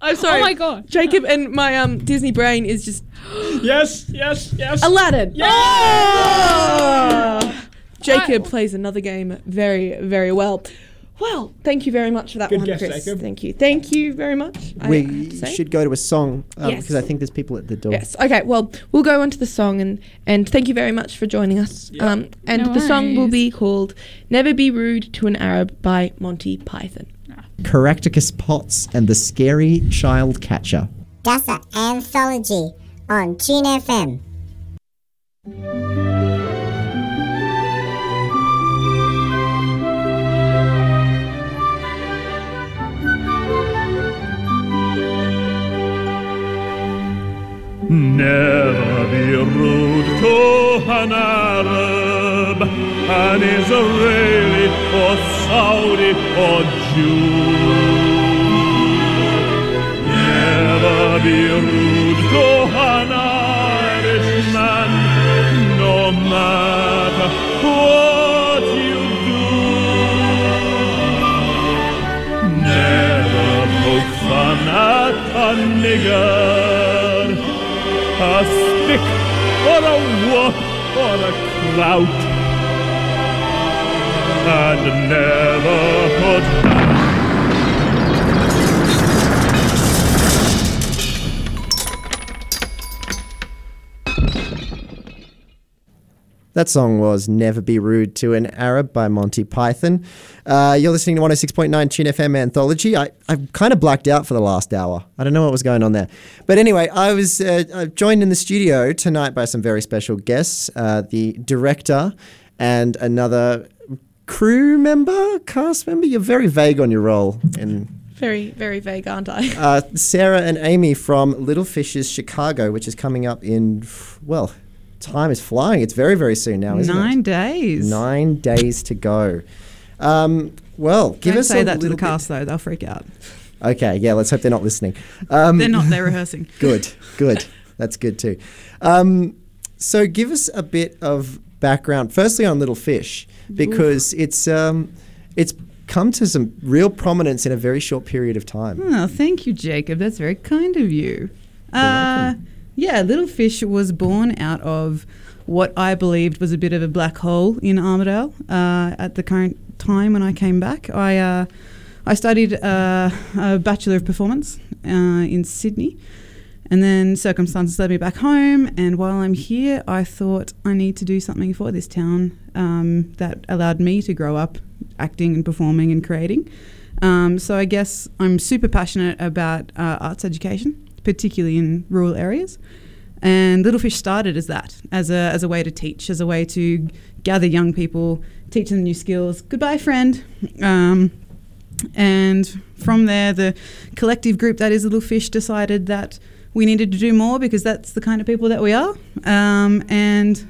Speaker 5: I'm oh sorry.
Speaker 7: Oh my God.
Speaker 5: Jacob and my um Disney brain is just
Speaker 6: Yes, yes, yes.
Speaker 5: Aladdin.
Speaker 6: Yeah.
Speaker 5: Oh! Jacob
Speaker 7: I-
Speaker 5: plays another game very very well. Well, thank you very much for that
Speaker 6: Good
Speaker 5: one,
Speaker 6: guess,
Speaker 5: Chris.
Speaker 6: Jacob.
Speaker 5: Thank you. Thank you very much.
Speaker 1: We
Speaker 5: to
Speaker 1: should go to a song um,
Speaker 5: Yes.
Speaker 1: because I think there's people at the door.
Speaker 5: Yes. Okay. Well, we'll go on to the song and and thank you very much for joining us.
Speaker 6: Yeah.
Speaker 5: Um, and
Speaker 7: No
Speaker 5: the song will be called "Never Be Rude to an Arab" by Monty Python.
Speaker 1: Caractacus Potts and the Scary Child Catcher.
Speaker 10: That's an anthology on Tune FM.
Speaker 11: Never be rude to an Arab, an Israeli or Saudi or Jew. Never be rude to an Irishman, no matter what you do. Never poke fun at a nigger, a stick or a whoop or a clout. And never put
Speaker 1: That song was Never Be Rude to an Arab by Monty Python. Uh, you're listening to 106.9 Tune FM Anthology. I, I kind of blacked out for the last hour. I don't know what was going on there. But anyway, I was uh, uh, joined in the studio tonight by some very special guests uh, the director and another crew member, cast member. You're very vague on your role in
Speaker 5: Very, very vague, aren't I?
Speaker 1: uh, Sarah and Amy from Little Fishes Chicago, which is coming up in, well, time is flying. It's very, very soon now, isn't
Speaker 12: Nine
Speaker 1: it?
Speaker 12: days.
Speaker 1: Nine days to go. Um, well, give
Speaker 12: Don't
Speaker 1: us
Speaker 12: say
Speaker 1: a
Speaker 12: that to the
Speaker 1: little bit-
Speaker 12: cast though; they'll freak out.
Speaker 1: Okay, yeah, let's hope they're not listening. Um,
Speaker 12: They're not. They're rehearsing.
Speaker 1: good, good. That's good too. Um, so, give us a bit of background. Firstly, on Little Fish, because it's um, it's come to some real prominence in a very short period of time.
Speaker 12: Oh, thank you, Jacob. That's very kind of you. Uh, yeah, Little Fish was born out of what I believed was a bit of a black hole in Armidale uh, at the current time when I came back. I uh, I studied uh, a Bachelor of Performance uh, in Sydney. And then circumstances led me back home. And while I'm here, I thought I need to do something for this town um, that allowed me to grow up acting and performing and creating. Um, so I guess I'm super passionate about uh, arts education, particularly in rural areas. And Little Fish started as that, as a, as a way to teach, as a way to gather young people, teach them new skills. Goodbye, friend. Um, and from there, the collective group that is Little Fish decided that we needed to do more because that's the kind of people that we are. Um, and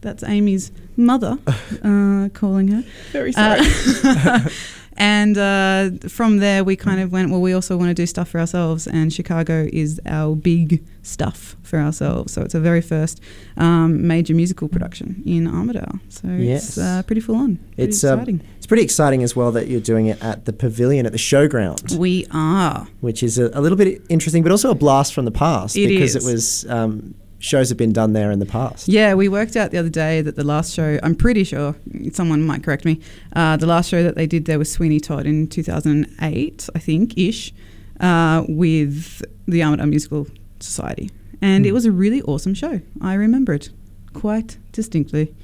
Speaker 12: that's Amy's mother uh, calling her.
Speaker 5: Very
Speaker 12: Uh,
Speaker 5: sorry.
Speaker 12: and uh, from there, we kind of went, well, we also want to do stuff for ourselves, and Chicago is our big stuff for ourselves. So it's our very first um, major musical production in Armidale. So
Speaker 1: Yes.
Speaker 12: it's uh, pretty full on. Pretty
Speaker 1: It's um,
Speaker 12: exciting.
Speaker 1: it's pretty exciting as well that you're doing it at the pavilion at the showground.
Speaker 12: we are.
Speaker 1: which is a, a little bit interesting, but also a blast from the past
Speaker 12: It
Speaker 1: because
Speaker 12: is.
Speaker 1: it was um, shows have been done there in the past.
Speaker 12: Yeah, we worked out the other day that the last show, I'm pretty sure, someone might correct me, uh, the last show that they did there was Sweeney Todd in 2008, I think, ish, uh, with the Armidale Musical Society. And it
Speaker 1: Hmm.
Speaker 12: was a really awesome show. I remember it quite distinctly.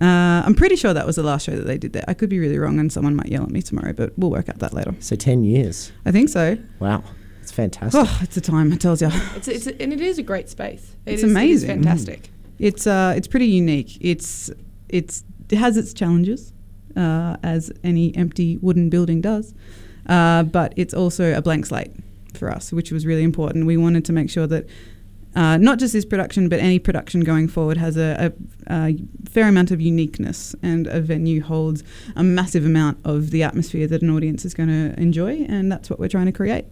Speaker 12: Uh, I'm pretty sure that was the last show that they did there. I could be really wrong and someone might yell at me tomorrow, but we'll work out that later.
Speaker 1: So ten years.
Speaker 12: I think so.
Speaker 1: Wow, it's fantastic.
Speaker 12: Oh, it's a time, I tells you.
Speaker 5: it's, it's and it is a great space. It
Speaker 12: It's
Speaker 5: is-
Speaker 12: amazing.
Speaker 5: It is fantastic.
Speaker 12: It's uh, it's pretty unique. It's it's it has its challenges, uh, as any empty wooden building does, uh, but it's also a blank slate for us, which was really important. We wanted to make sure that. Uh, not just this production, but any production going forward has a, a, a fair amount of uniqueness, and a venue holds a massive amount of the atmosphere that an audience is going to enjoy, and that's what we're trying to create.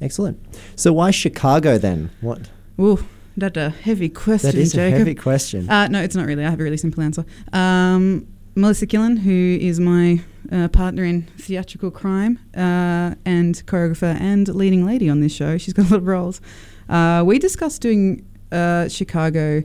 Speaker 1: Excellent. So why Chicago then? What?
Speaker 12: Ooh, that's a heavy question,
Speaker 1: That is a heavy question.
Speaker 12: Uh, no, it's not really. I have a really simple answer. Um, Melissa Killen, who is my uh, partner in theatrical crime uh, and choreographer and leading lady on this show, she's got a lot of roles. Uh, we discussed doing uh, Chicago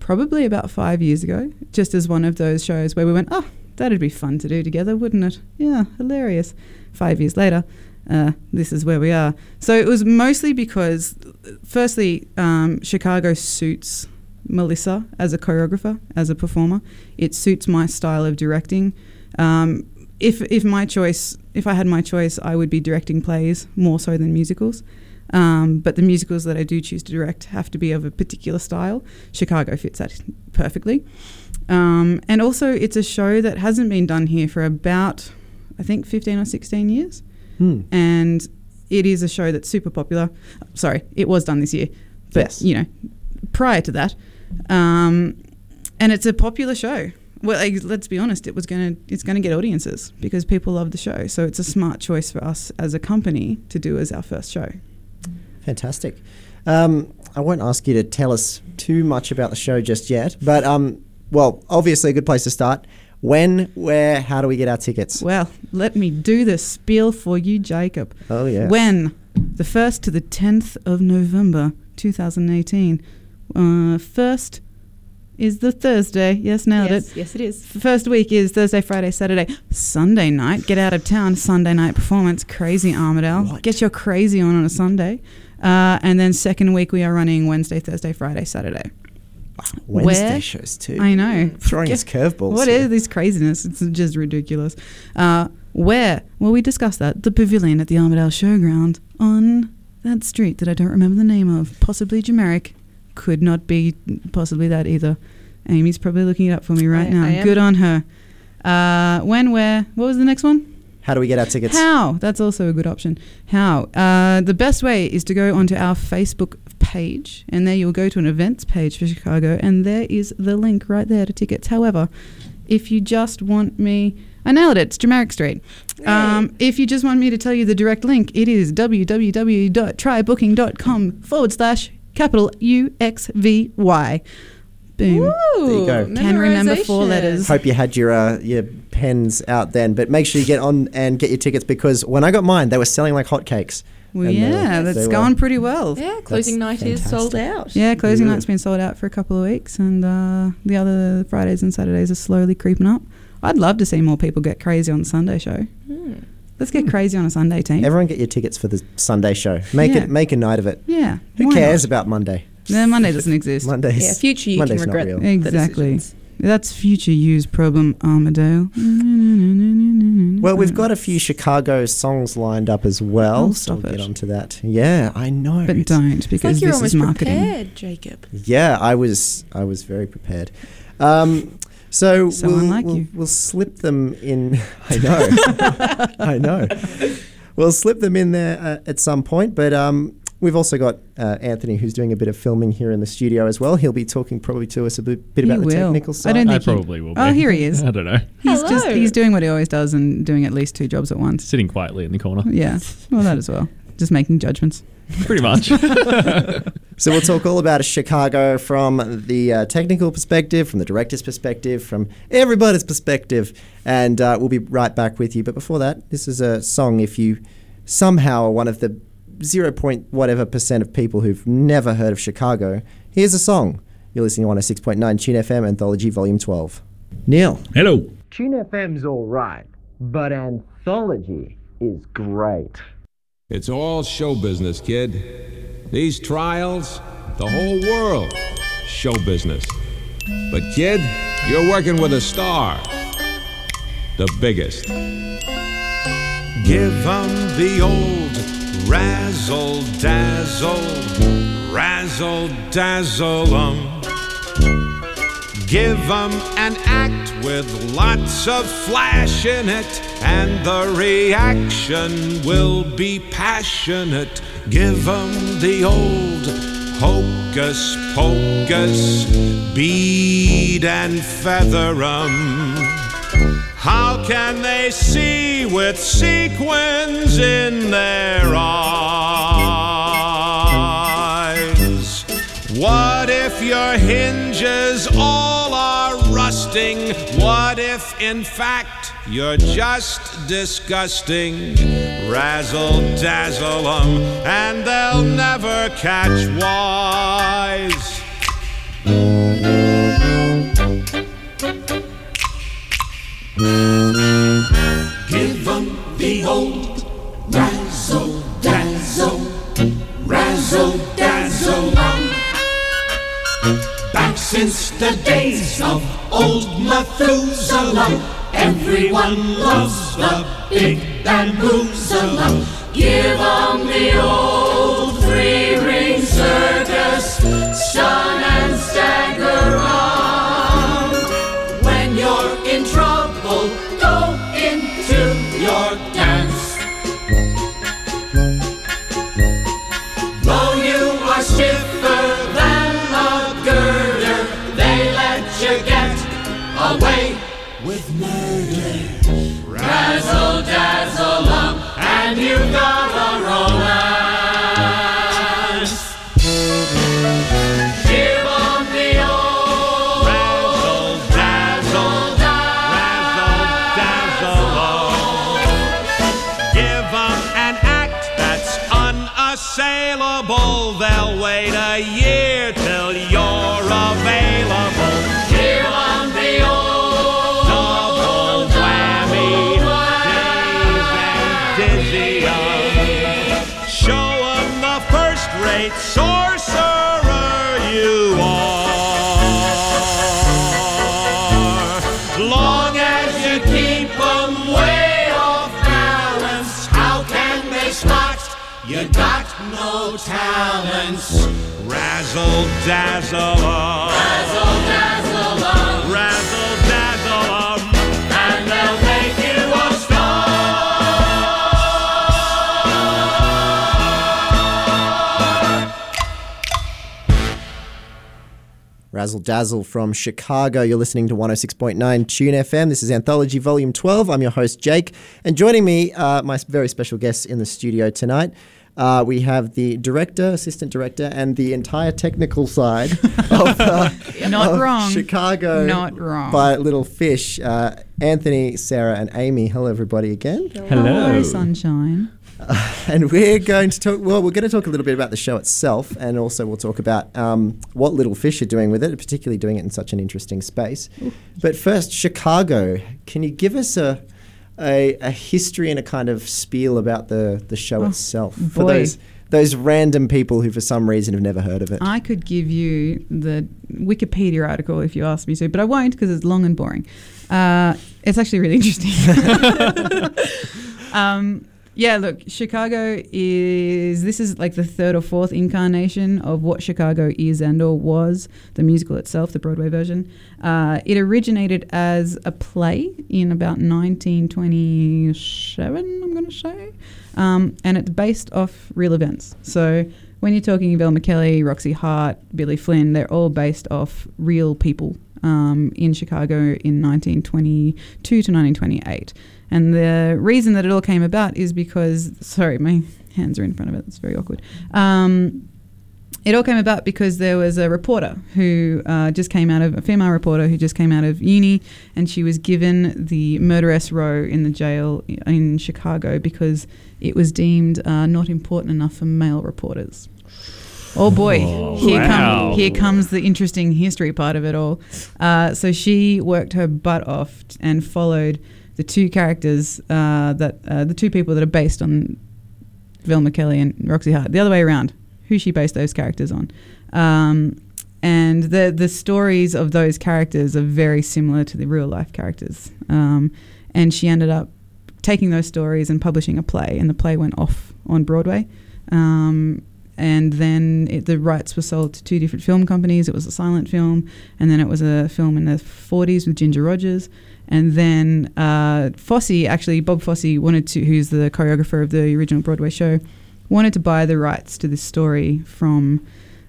Speaker 12: probably about five years ago, just as one of those shows where we went, oh, that'd be fun to do together, wouldn't it? Yeah, hilarious. Five years later, uh, this is where we are. So it was mostly because, firstly, um, Chicago suits Melissa as a choreographer, as a performer. It suits my style of directing. Um, if if my choice, if I had my choice, I would be directing plays more so than musicals. Um, but the musicals that I do choose to direct have to be of a particular style. Chicago fits that perfectly. Um, and also, it's a show that hasn't been done here for about, I think, 15 or 16 years.
Speaker 1: Hmm.
Speaker 12: And it is a show that's super popular. Sorry, it was done this year. But,
Speaker 1: Yes.
Speaker 12: you know, prior to that. Um, and it's a popular show. Well, like, let's be honest, it was gonna it's gonna get audiences because people love the show. So it's a smart choice for us as a company to do as our first show.
Speaker 1: Fantastic. Um, I won't ask you to tell us too much about the show just yet, but um, well, obviously a good place to start. When, where, how do we get our tickets?
Speaker 12: Well, let me do the spiel for you, Jacob.
Speaker 1: Oh yeah.
Speaker 12: When the 1st to the 10th of November 2018. Uh, first is the Thursday. Yes, nailed
Speaker 5: yes,
Speaker 12: it.
Speaker 5: yes, it is.
Speaker 12: First week is Thursday, Friday, Saturday, Sunday night. Get out of town. Sunday night performance. Crazy Armidale. Get your crazy on on a Sunday. Uh, and then second week we are running Wednesday, Thursday, Friday, Saturday.
Speaker 1: Wednesday
Speaker 12: Where-
Speaker 1: shows too.
Speaker 12: I know.
Speaker 1: Throwing us curveballs.
Speaker 12: What
Speaker 1: here.
Speaker 12: is this craziness? It's just ridiculous. Uh, where? Well, we discussed that. The pavilion at the Armidale Showground on that street that I don't remember the name of. Possibly Jameric. Could not be possibly that either. Amy's probably looking it up for me right
Speaker 5: I-
Speaker 12: now.
Speaker 5: I.
Speaker 12: Good on her. Uh, when, where? What was the next one?
Speaker 1: How do we get our tickets?
Speaker 12: How? That's also a good option. How? Uh, the best way is to go onto our Facebook page, and there you'll go to an events page for Chicago, and there is the link right there to tickets. However, if you just want me, I nailed it. It's Jamaric Street. Um, if you just want me to tell you the direct link, it is www.trybooking.com forward slash capital U X V Y. Boom.
Speaker 1: There you go.
Speaker 12: Can remember four letters.
Speaker 1: Hope you had your uh, your pens out then, but make sure you get on and get your tickets because when I got mine, they were selling like hotcakes.
Speaker 12: Well,
Speaker 1: And, uh,
Speaker 12: yeah,
Speaker 1: they
Speaker 12: that's
Speaker 1: were-
Speaker 12: going pretty well.
Speaker 5: Yeah, closing night is sold out.
Speaker 12: Yeah, closing
Speaker 1: Yeah.
Speaker 12: night's been sold out for a couple of weeks, and uh, the other Fridays and Saturdays are slowly creeping up. I'd love to see more people get crazy on the Sunday show.
Speaker 5: Hmm.
Speaker 12: Let's get crazy on a Sunday team.
Speaker 1: Everyone get your tickets for the Sunday show. Make
Speaker 12: Yeah.
Speaker 1: it make a night of it.
Speaker 12: yeah.
Speaker 1: Who
Speaker 12: why
Speaker 1: cares
Speaker 12: not?
Speaker 1: about Monday?
Speaker 12: No, Monday doesn't exist.
Speaker 1: Mondays.
Speaker 5: Yeah, future you
Speaker 1: Monday's
Speaker 5: can
Speaker 1: not
Speaker 5: regret
Speaker 1: real.
Speaker 12: Exactly.
Speaker 5: decisions.
Speaker 12: That's future you's problem, Armidale.
Speaker 1: Well, we've got a few Chicago songs lined up as well.
Speaker 12: Oh,
Speaker 1: so
Speaker 12: stop
Speaker 1: we'll get
Speaker 12: it.
Speaker 1: onto that. Yeah, I know.
Speaker 12: But
Speaker 1: It's-
Speaker 12: don't
Speaker 5: It's
Speaker 12: because
Speaker 5: like you're
Speaker 12: this is
Speaker 5: almost
Speaker 12: marketing.
Speaker 5: prepared, Jacob.
Speaker 1: Yeah, I was I was very prepared. Um, so
Speaker 12: So
Speaker 1: we'll,
Speaker 12: unlike
Speaker 1: we'll,
Speaker 12: you.
Speaker 1: we'll slip them in. I know, I know. We'll slip them in there uh, at some point. But um, we've also got uh, Anthony, who's doing a bit of filming here in the studio as well. He'll be talking probably to us a bit, bit
Speaker 12: He
Speaker 1: about the
Speaker 12: will.
Speaker 1: technical
Speaker 12: I
Speaker 1: side.
Speaker 12: don't think he-
Speaker 13: probably will be.
Speaker 12: Oh, here he is.
Speaker 13: I don't know.
Speaker 12: He's just
Speaker 5: Hello.
Speaker 12: he's doing what he always does and doing at least two jobs at once.
Speaker 13: Sitting quietly in the corner.
Speaker 12: Yeah, well that as well. Just making judgments.
Speaker 13: Pretty much.
Speaker 1: So we'll talk all about Chicago from the uh, technical perspective, from the director's perspective, from everybody's perspective, and uh, we'll be right back with you. But before that, this is a song. If you somehow are one of the zero point whatever percent of people who've never heard of Chicago, here's a song. You're listening to 106.9 Tune FM Anthology Volume 12. Neil.
Speaker 13: Hello.
Speaker 1: Tune FM's all right, but Anthology is great.
Speaker 14: It's all show business, kid. These trials, the whole world, show business. But, kid, you're working with a star. The biggest.
Speaker 15: Give 'em the old razzle dazzle, razzle dazzle 'em. Give 'em an act with lots of flash in it, and the reaction will be passionate. Give 'em the old hocus pocus, bead and feather 'em. How can they see with sequins in their eyes? What if your hinges all are rusting? What if, in fact, you're just disgusting? Razzle dazzle 'em, and they'll never catch wise.
Speaker 2: Give 'em the old razzle dazzle, razzle dazzle. Back since the days of old Methuselah, everyone loves the big bamboozler. Give 'em the old three ring circus, stun and stagger talents.
Speaker 11: Razzle dazzle 'em.
Speaker 2: Razzle dazzle 'em.
Speaker 11: Razzle dazzle 'em.
Speaker 2: And they'll make you a star.
Speaker 1: Razzle Dazzle from Chicago. You're listening to 106.9 Tune FM. This is Anthology Volume 12. I'm your host, Jake. And joining me, uh, my very special guests in the studio tonight. Uh, we have the director, assistant director, and the entire technical side of, uh,
Speaker 12: Not
Speaker 1: of
Speaker 12: wrong.
Speaker 1: Chicago.
Speaker 12: Not wrong.
Speaker 1: By Little Fish. Uh, Anthony, Sarah, and Amy. Hello, everybody, again.
Speaker 12: Hello, sunshine.
Speaker 1: and we're going to talk. Well, we're going to talk a little bit about the show itself, and also we'll talk about um, what Little Fish are doing with it, particularly doing it in such an interesting space. But first, Chicago. Can you give us a a, a history and a kind of spiel about the the show
Speaker 12: Oh,
Speaker 1: itself for
Speaker 12: boy.
Speaker 1: those those random people who, for some reason, have never heard of it?
Speaker 12: I could give you the Wikipedia article if you asked me to, but I won't because it's long and boring. Uh, it's actually really interesting. um, yeah, look, Chicago is this is like the third or fourth incarnation of what Chicago is and or was the musical itself, the Broadway version. Uh, it originated as a play in about 1927, I'm going to say, um, and it's based off real events. So when you're talking Velma Kelly, Roxie Hart, Billy Flynn, they're all based off real people um, in Chicago in 1922 to 1928. And the reason that it all came about is because, sorry, my hands are in front of it. It's very awkward. Um, it all came about because there was a reporter who uh, just came out of a female reporter who just came out of uni, and she was given the murderess row in the jail in Chicago because it was deemed uh, not important enough for male reporters. Oh boy,
Speaker 2: Oh,
Speaker 12: here,
Speaker 2: wow.
Speaker 12: come, here comes the interesting history part of it all. Uh, so she worked her butt off and followed the two characters uh, that uh, the two people that are based on Velma Kelly and Roxie Hart. The other way around, who she based those characters on. Um, and the the stories of those characters are very similar to the real life characters. Um, and she ended up taking those stories and publishing a play, and the play went off on Broadway. Um, and then it, the rights were sold to two different film companies. It was a silent film, and then it was a film in the 40s with Ginger Rogers. And then uh, Fosse, actually, Bob Fosse wanted to, who's the choreographer of the original Broadway show, wanted to buy the rights to this story from.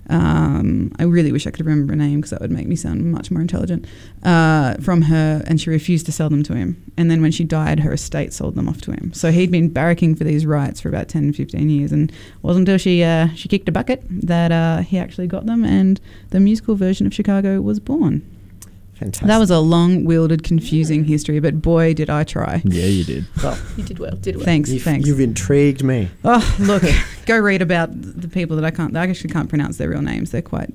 Speaker 12: Um, I really wish I could remember her name because that would make me sound much more intelligent. Uh, from her, and she refused to sell them to him. And then when she died, her estate sold them off to him. So he'd been barracking for these rights for about 10, 15 years. And it wasn't until she, uh, she kicked a bucket that uh, he actually got them, and the musical version of Chicago was born.
Speaker 1: Fantastic.
Speaker 12: That was a long wielded, confusing history, but boy, did I try.
Speaker 8: Yeah, you did.
Speaker 1: Well,
Speaker 5: You did well. Did well.
Speaker 12: Thanks,
Speaker 1: You've,
Speaker 12: thanks.
Speaker 1: you've intrigued me.
Speaker 12: Oh, look, go read about the people that I can't. I actually can't pronounce their real names. They're quite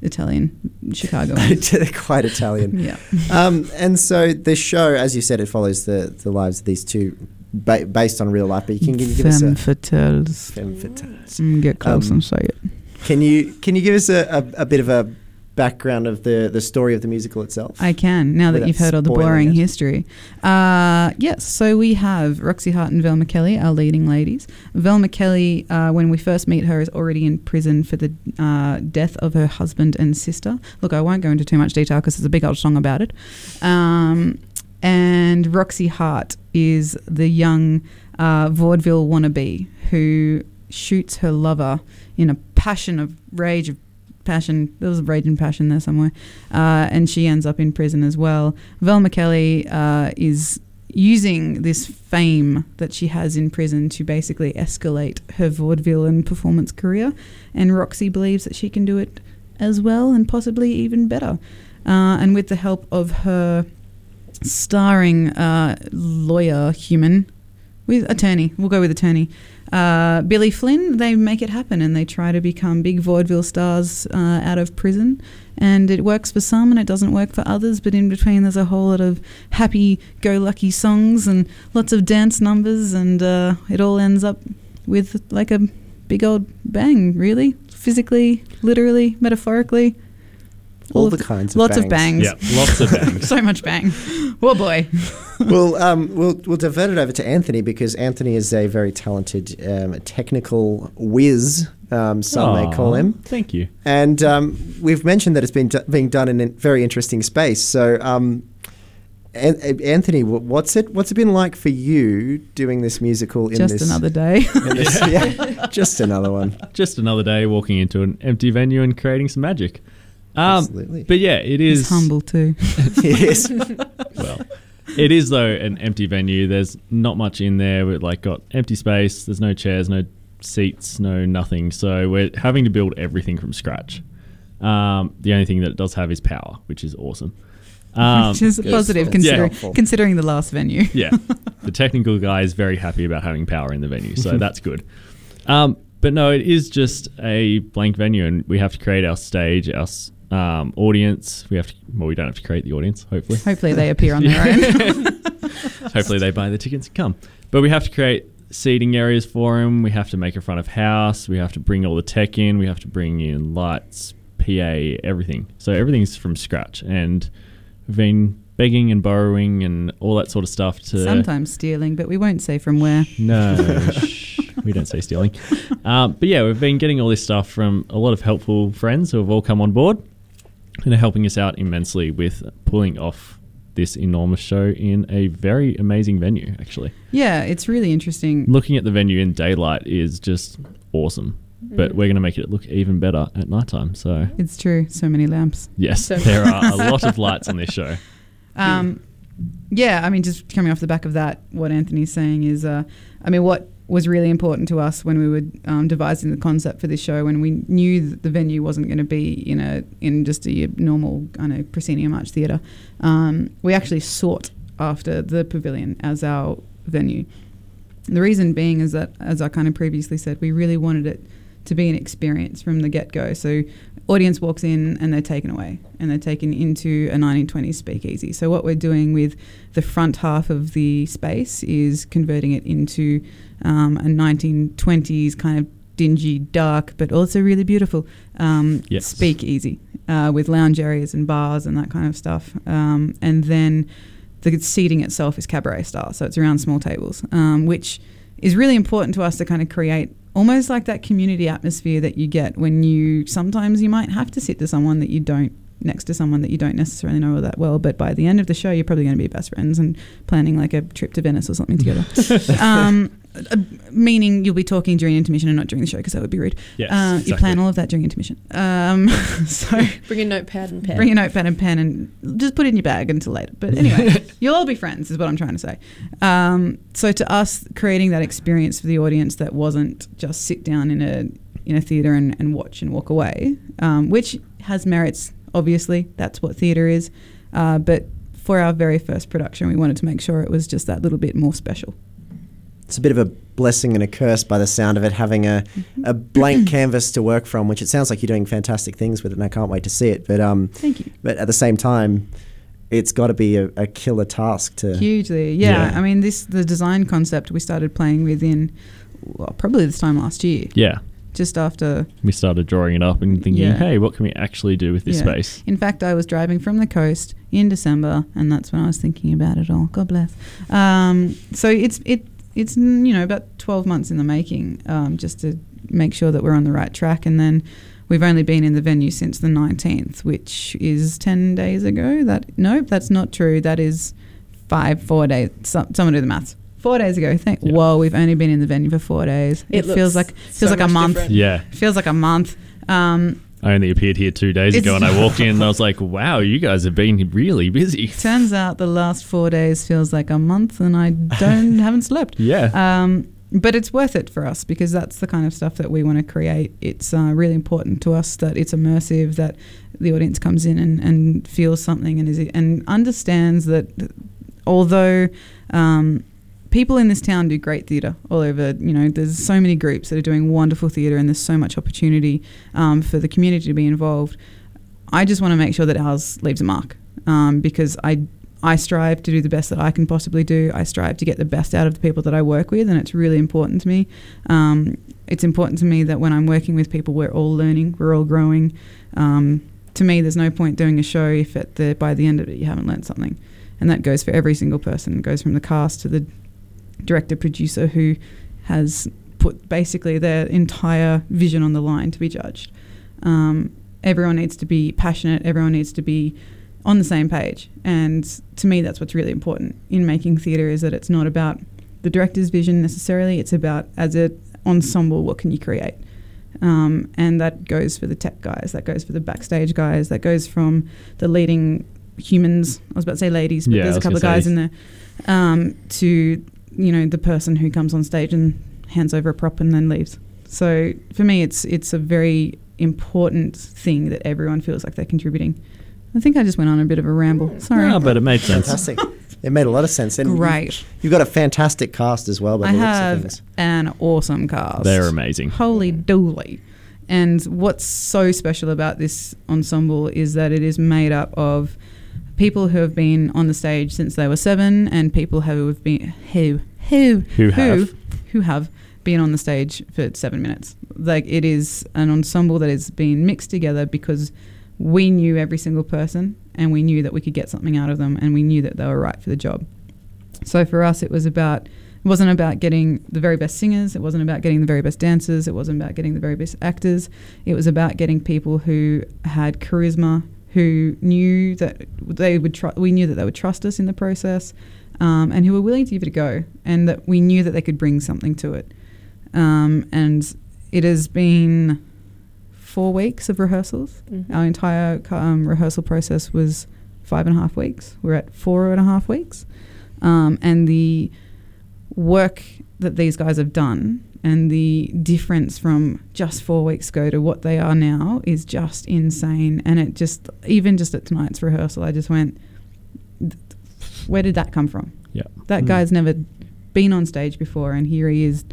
Speaker 12: Italian, Chicago.
Speaker 1: They're quite Italian.
Speaker 12: Yeah.
Speaker 1: Um, and so the show, as you said, it follows the, the lives of these two ba- based on real life. But you can, can you give us a
Speaker 12: fatales.
Speaker 1: femme fatales.
Speaker 12: Mm, get close
Speaker 1: Um,
Speaker 12: and say it.
Speaker 1: Can you can you give us a, a, a bit of a background of the, the story of the musical itself?
Speaker 12: I can now that you've heard all the boring
Speaker 1: it.
Speaker 12: history. Uh, yes, so we have Roxie Hart and Velma Kelly, our leading ladies. Velma Kelly, uh, when we first meet her, is already in prison for the uh, death of her husband and sister. Look, I won't go into too much detail because there's a big old song about it. Um, and Roxie Hart is the young uh, vaudeville wannabe who shoots her lover in a passion of rage of passion. There was a rage and passion there somewhere, uh, and she ends up in prison as well. Velma Kelly uh, is using this fame that she has in prison to basically escalate her vaudeville and performance career, and Roxie believes that she can do it as well and possibly even better. Uh, and with the help of her starring uh, lawyer human with attorney, we'll go with attorney. Uh, Billy Flynn, they make it happen and they try to become big vaudeville stars uh, out of prison. And it works for some and it doesn't work for others, but in between, there's a whole lot of happy go lucky songs and lots of dance numbers, and uh, it all ends up with like a big old bang, really. Physically, literally, metaphorically.
Speaker 1: All the kinds of
Speaker 12: lots of
Speaker 1: bangs.
Speaker 12: bangs.
Speaker 13: Yeah, lots of bangs.
Speaker 12: so much bang. Oh boy.
Speaker 1: well, um, we'll we'll divert it over to Anthony because Anthony is a very talented um, technical whiz. Um, some may call him.
Speaker 13: Thank you.
Speaker 1: And um, we've mentioned that it's been d- being done in a very interesting space. So, um, An- Anthony, what's it what's it been like for you doing this musical in
Speaker 12: Just
Speaker 1: this
Speaker 12: another day.
Speaker 1: this- yeah, just another one.
Speaker 13: Just another day walking into an empty venue and creating some magic. Um,
Speaker 1: Absolutely.
Speaker 13: But yeah, it is
Speaker 12: He's humble too.
Speaker 1: yes.
Speaker 13: well, it is though an empty venue. There's not much in there. We've like got empty space. There's no chairs, no seats, no nothing. So we're having to build everything from scratch. Um, the only thing that it does have is power, which is awesome. Um,
Speaker 12: Which is positive considering,
Speaker 13: Yeah.
Speaker 12: considering the last venue.
Speaker 13: yeah, the technical guy is very happy about having power in the venue, so that's good. Um, but no, it is just a blank venue, and we have to create our stage, our s- um, audience. We have to. Well, we don't have to create the audience. Hopefully,
Speaker 12: Hopefully they appear on their own.
Speaker 13: hopefully they buy the tickets and come. But we have to create seating areas for them. We have to make a front of house. We have to bring all the tech in. We have to bring in lights, PA, everything. So everything's from scratch, and we've been begging and borrowing and all that sort of stuff to
Speaker 12: Sometimes stealing, but we won't say from where.
Speaker 13: no, we don't say stealing. Um, but yeah, we've been getting all this stuff from a lot of helpful friends who have all come on board and are helping us out immensely with pulling off this enormous show in a very amazing venue, actually.
Speaker 12: Yeah, it's really interesting.
Speaker 13: Looking at the venue in daylight is just awesome. But
Speaker 12: Mm.
Speaker 13: we're going to make it look even better at nighttime. So,
Speaker 12: It's true. So many lamps.
Speaker 13: yes,
Speaker 12: So-
Speaker 13: there are a lot of lights on this show.
Speaker 12: Um, yeah, I mean, just coming off the back of that, what Anthony's saying is, uh, I mean, what was really important to us when we were um, devising the concept for this show, when we knew that the venue wasn't going to be in a in just a normal, I know, proscenium arch theatre, um, we actually sought after the pavilion as our venue. The reason being is that, as I kind of previously said, we really wanted it to be an experience from the get go. So, audience walks in and they're taken away, and they're taken into a 1920s speakeasy. So, what we're doing with the front half of the space is converting it into um, a 1920s kind of dingy, dark, but also really beautiful um,
Speaker 13: Yes.
Speaker 12: speakeasy uh, with lounge areas and bars and that kind of stuff. Um, and then the seating itself is cabaret style, so it's around small tables, um, which is really important to us to kind of create almost like that community atmosphere that you get when you sometimes you might have to sit to someone that you don't next to someone that you don't necessarily know that well but by the end of the show you're probably going to be best friends and planning like a trip to venice or something together. Um, uh, meaning you'll be talking during intermission and not during the show because that would be rude
Speaker 5: Yes,
Speaker 12: uh, you plan all of that during intermission um, so
Speaker 5: Bring a notepad and pen.
Speaker 12: Bring a notepad and pen and just put it in your bag until later. But anyway, you'll all be friends, is what I'm trying to say. Um, so to us, creating that experience for the audience that wasn't just sit down in a in a theatre and, and watch and walk away, um, which has merits. Obviously, that's what theatre is. Uh, but for our very first production, we wanted to make sure it was just that little bit more special.
Speaker 1: It's a bit of a blessing and a curse by the sound of it, having a, a blank canvas to work from, which it sounds like you're doing fantastic things with it, and I can't wait to see it. But um,
Speaker 12: Thank you.
Speaker 1: But at the same time, it's got to be a, a killer task to
Speaker 12: Hugely, yeah. I mean, this the design concept we started playing with in well, probably this time last year.
Speaker 13: Yeah.
Speaker 12: Just after
Speaker 13: We started drawing it up and thinking,
Speaker 12: Yeah.
Speaker 13: hey, what can we actually do with this
Speaker 12: Yeah.
Speaker 13: space?
Speaker 12: In fact, I was driving from the coast in December, and that's when I was thinking about it all. God bless. Um, so it's it it's you know about twelve months in the making, um, just to make sure that we're on the right track, and then. We've only been in the venue since the 19th, which is 10 days ago. That Nope, that's not true. That is five, four days. Some, someone do the maths. Four days ago. Thank, Whoa, we've only been in the venue for four days.
Speaker 5: It
Speaker 12: It, feels like feels
Speaker 5: so
Speaker 12: like a month.
Speaker 5: different.
Speaker 13: Yeah.
Speaker 12: It feels like a month. Um,
Speaker 13: I only appeared here two days ago, and I walked in and I was like, "Wow, you guys have been really busy."
Speaker 12: Turns out the last four days feels like a month, and I don't haven't slept.
Speaker 13: Yeah.
Speaker 12: Um, but it's worth it for us because that's the kind of stuff that we want to create. It's uh, really important to us that it's immersive, that the audience comes in and, and feels something and is and understands that although um, people in this town do great theatre all over, you know, there's so many groups that are doing wonderful theatre and there's so much opportunity um, for the community to be involved. I just want to make sure that ours leaves a mark um, because I I strive to do the best that I can possibly do. I strive to get the best out of the people that I work with, and it's really important to me. Um, it's important to me that when I'm working with people, we're all learning, we're all growing um, to me, there's no point doing a show if at the by the end of it you haven't learned something, and that goes for every single person. It goes from the cast to the director producer who has put basically their entire vision on the line to be judged. Um, everyone needs to be passionate. Everyone needs to be on the same page. And to me, that's what's really important in making theatre is that it's not about the director's vision necessarily. It's about as an ensemble, what can you create? Um, and that goes for the tech guys. That goes for the backstage guys. That goes from the leading humans. I was about to say ladies, but
Speaker 13: Yeah,
Speaker 12: there's a couple of guys in there. Um, to you know the person who comes on stage and hands over a prop and then leaves. So for me, it's it's a very important thing that everyone feels like they're contributing. I think I just went on a bit of a ramble. Sorry.
Speaker 13: No, but it made sense.
Speaker 1: Fantastic. It made a lot of sense. And you-
Speaker 12: Great.
Speaker 1: You've got a fantastic cast as well. By
Speaker 12: I
Speaker 1: the looks of
Speaker 12: have
Speaker 1: things.
Speaker 12: an awesome cast.
Speaker 13: They're amazing.
Speaker 12: Holy dooly. And what's so special about this ensemble is that it is made up of people who have been on the stage since they were seven and people who have been who who
Speaker 13: Who have.
Speaker 12: who have been on the stage for seven minutes. Like it is an ensemble that has been mixed together because we knew every single person and we knew that we could get something out of them and we knew that they were right for the job. So for us, it was about it wasn't about getting the very best singers. It wasn't about getting the very best dancers. It wasn't about getting the very best actors. It was about getting people who had charisma, who knew that they would. Tr- we knew that they would trust us in the process, um, and who were willing to give it a go, and that we knew that they could bring something to it. Um, and it has been four weeks of rehearsals.
Speaker 5: Mhm.
Speaker 12: Our entire um, rehearsal process was five and a half weeks. We're at four and a half weeks. Um, and the work that these guys have done and the difference from just four weeks ago to what they are now is just insane. And it just, even just at tonight's rehearsal, I just went, where did that come from?
Speaker 13: Yeah.
Speaker 12: That
Speaker 13: Mm.
Speaker 12: guy's never been on stage before, and here he is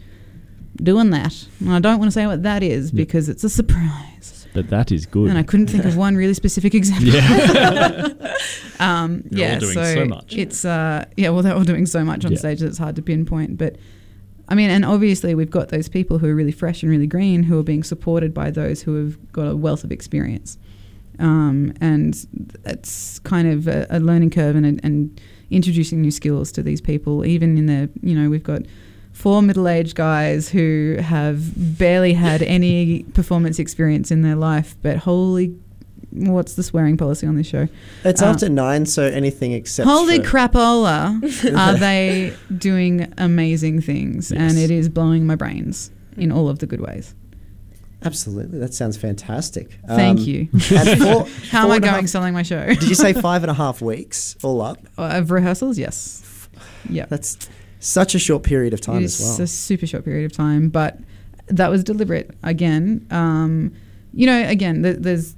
Speaker 12: doing that. And I don't want to say what that is
Speaker 13: Yeah.
Speaker 12: because it's a surprise.
Speaker 13: But that is good.
Speaker 12: And I couldn't think of one really specific example.
Speaker 13: Yeah.
Speaker 12: um,
Speaker 13: They're
Speaker 12: yeah.
Speaker 13: all doing
Speaker 12: so,
Speaker 13: so much.
Speaker 12: It's uh, yeah. Well, they're all doing so much on
Speaker 13: Yeah.
Speaker 12: stage that it's hard to pinpoint. But I mean, and obviously we've got those people who are really fresh and really green who are being supported by those who have got a wealth of experience. Um, and it's kind of a, a learning curve and, and introducing new skills to these people. Even in the, you know, we've got four middle-aged guys who have barely had any performance experience in their life, but holy, what's the swearing policy on this show?
Speaker 1: It's
Speaker 12: Uh,
Speaker 1: after nine, so anything except.
Speaker 12: Holy crapola! are they doing amazing things? And it is blowing my brains in all of the good ways.
Speaker 1: Absolutely, that sounds fantastic.
Speaker 12: Thank
Speaker 1: Um,
Speaker 12: you.
Speaker 1: four-
Speaker 12: How am I going
Speaker 1: half-
Speaker 12: selling my show?
Speaker 1: Did you say five and a half weeks all up?
Speaker 12: Uh, of rehearsals? Yes. Yeah.
Speaker 1: That's such a short period of time
Speaker 12: It
Speaker 1: as well.
Speaker 12: a super short period of time, but that was deliberate. Again, um, you know, again, th- there's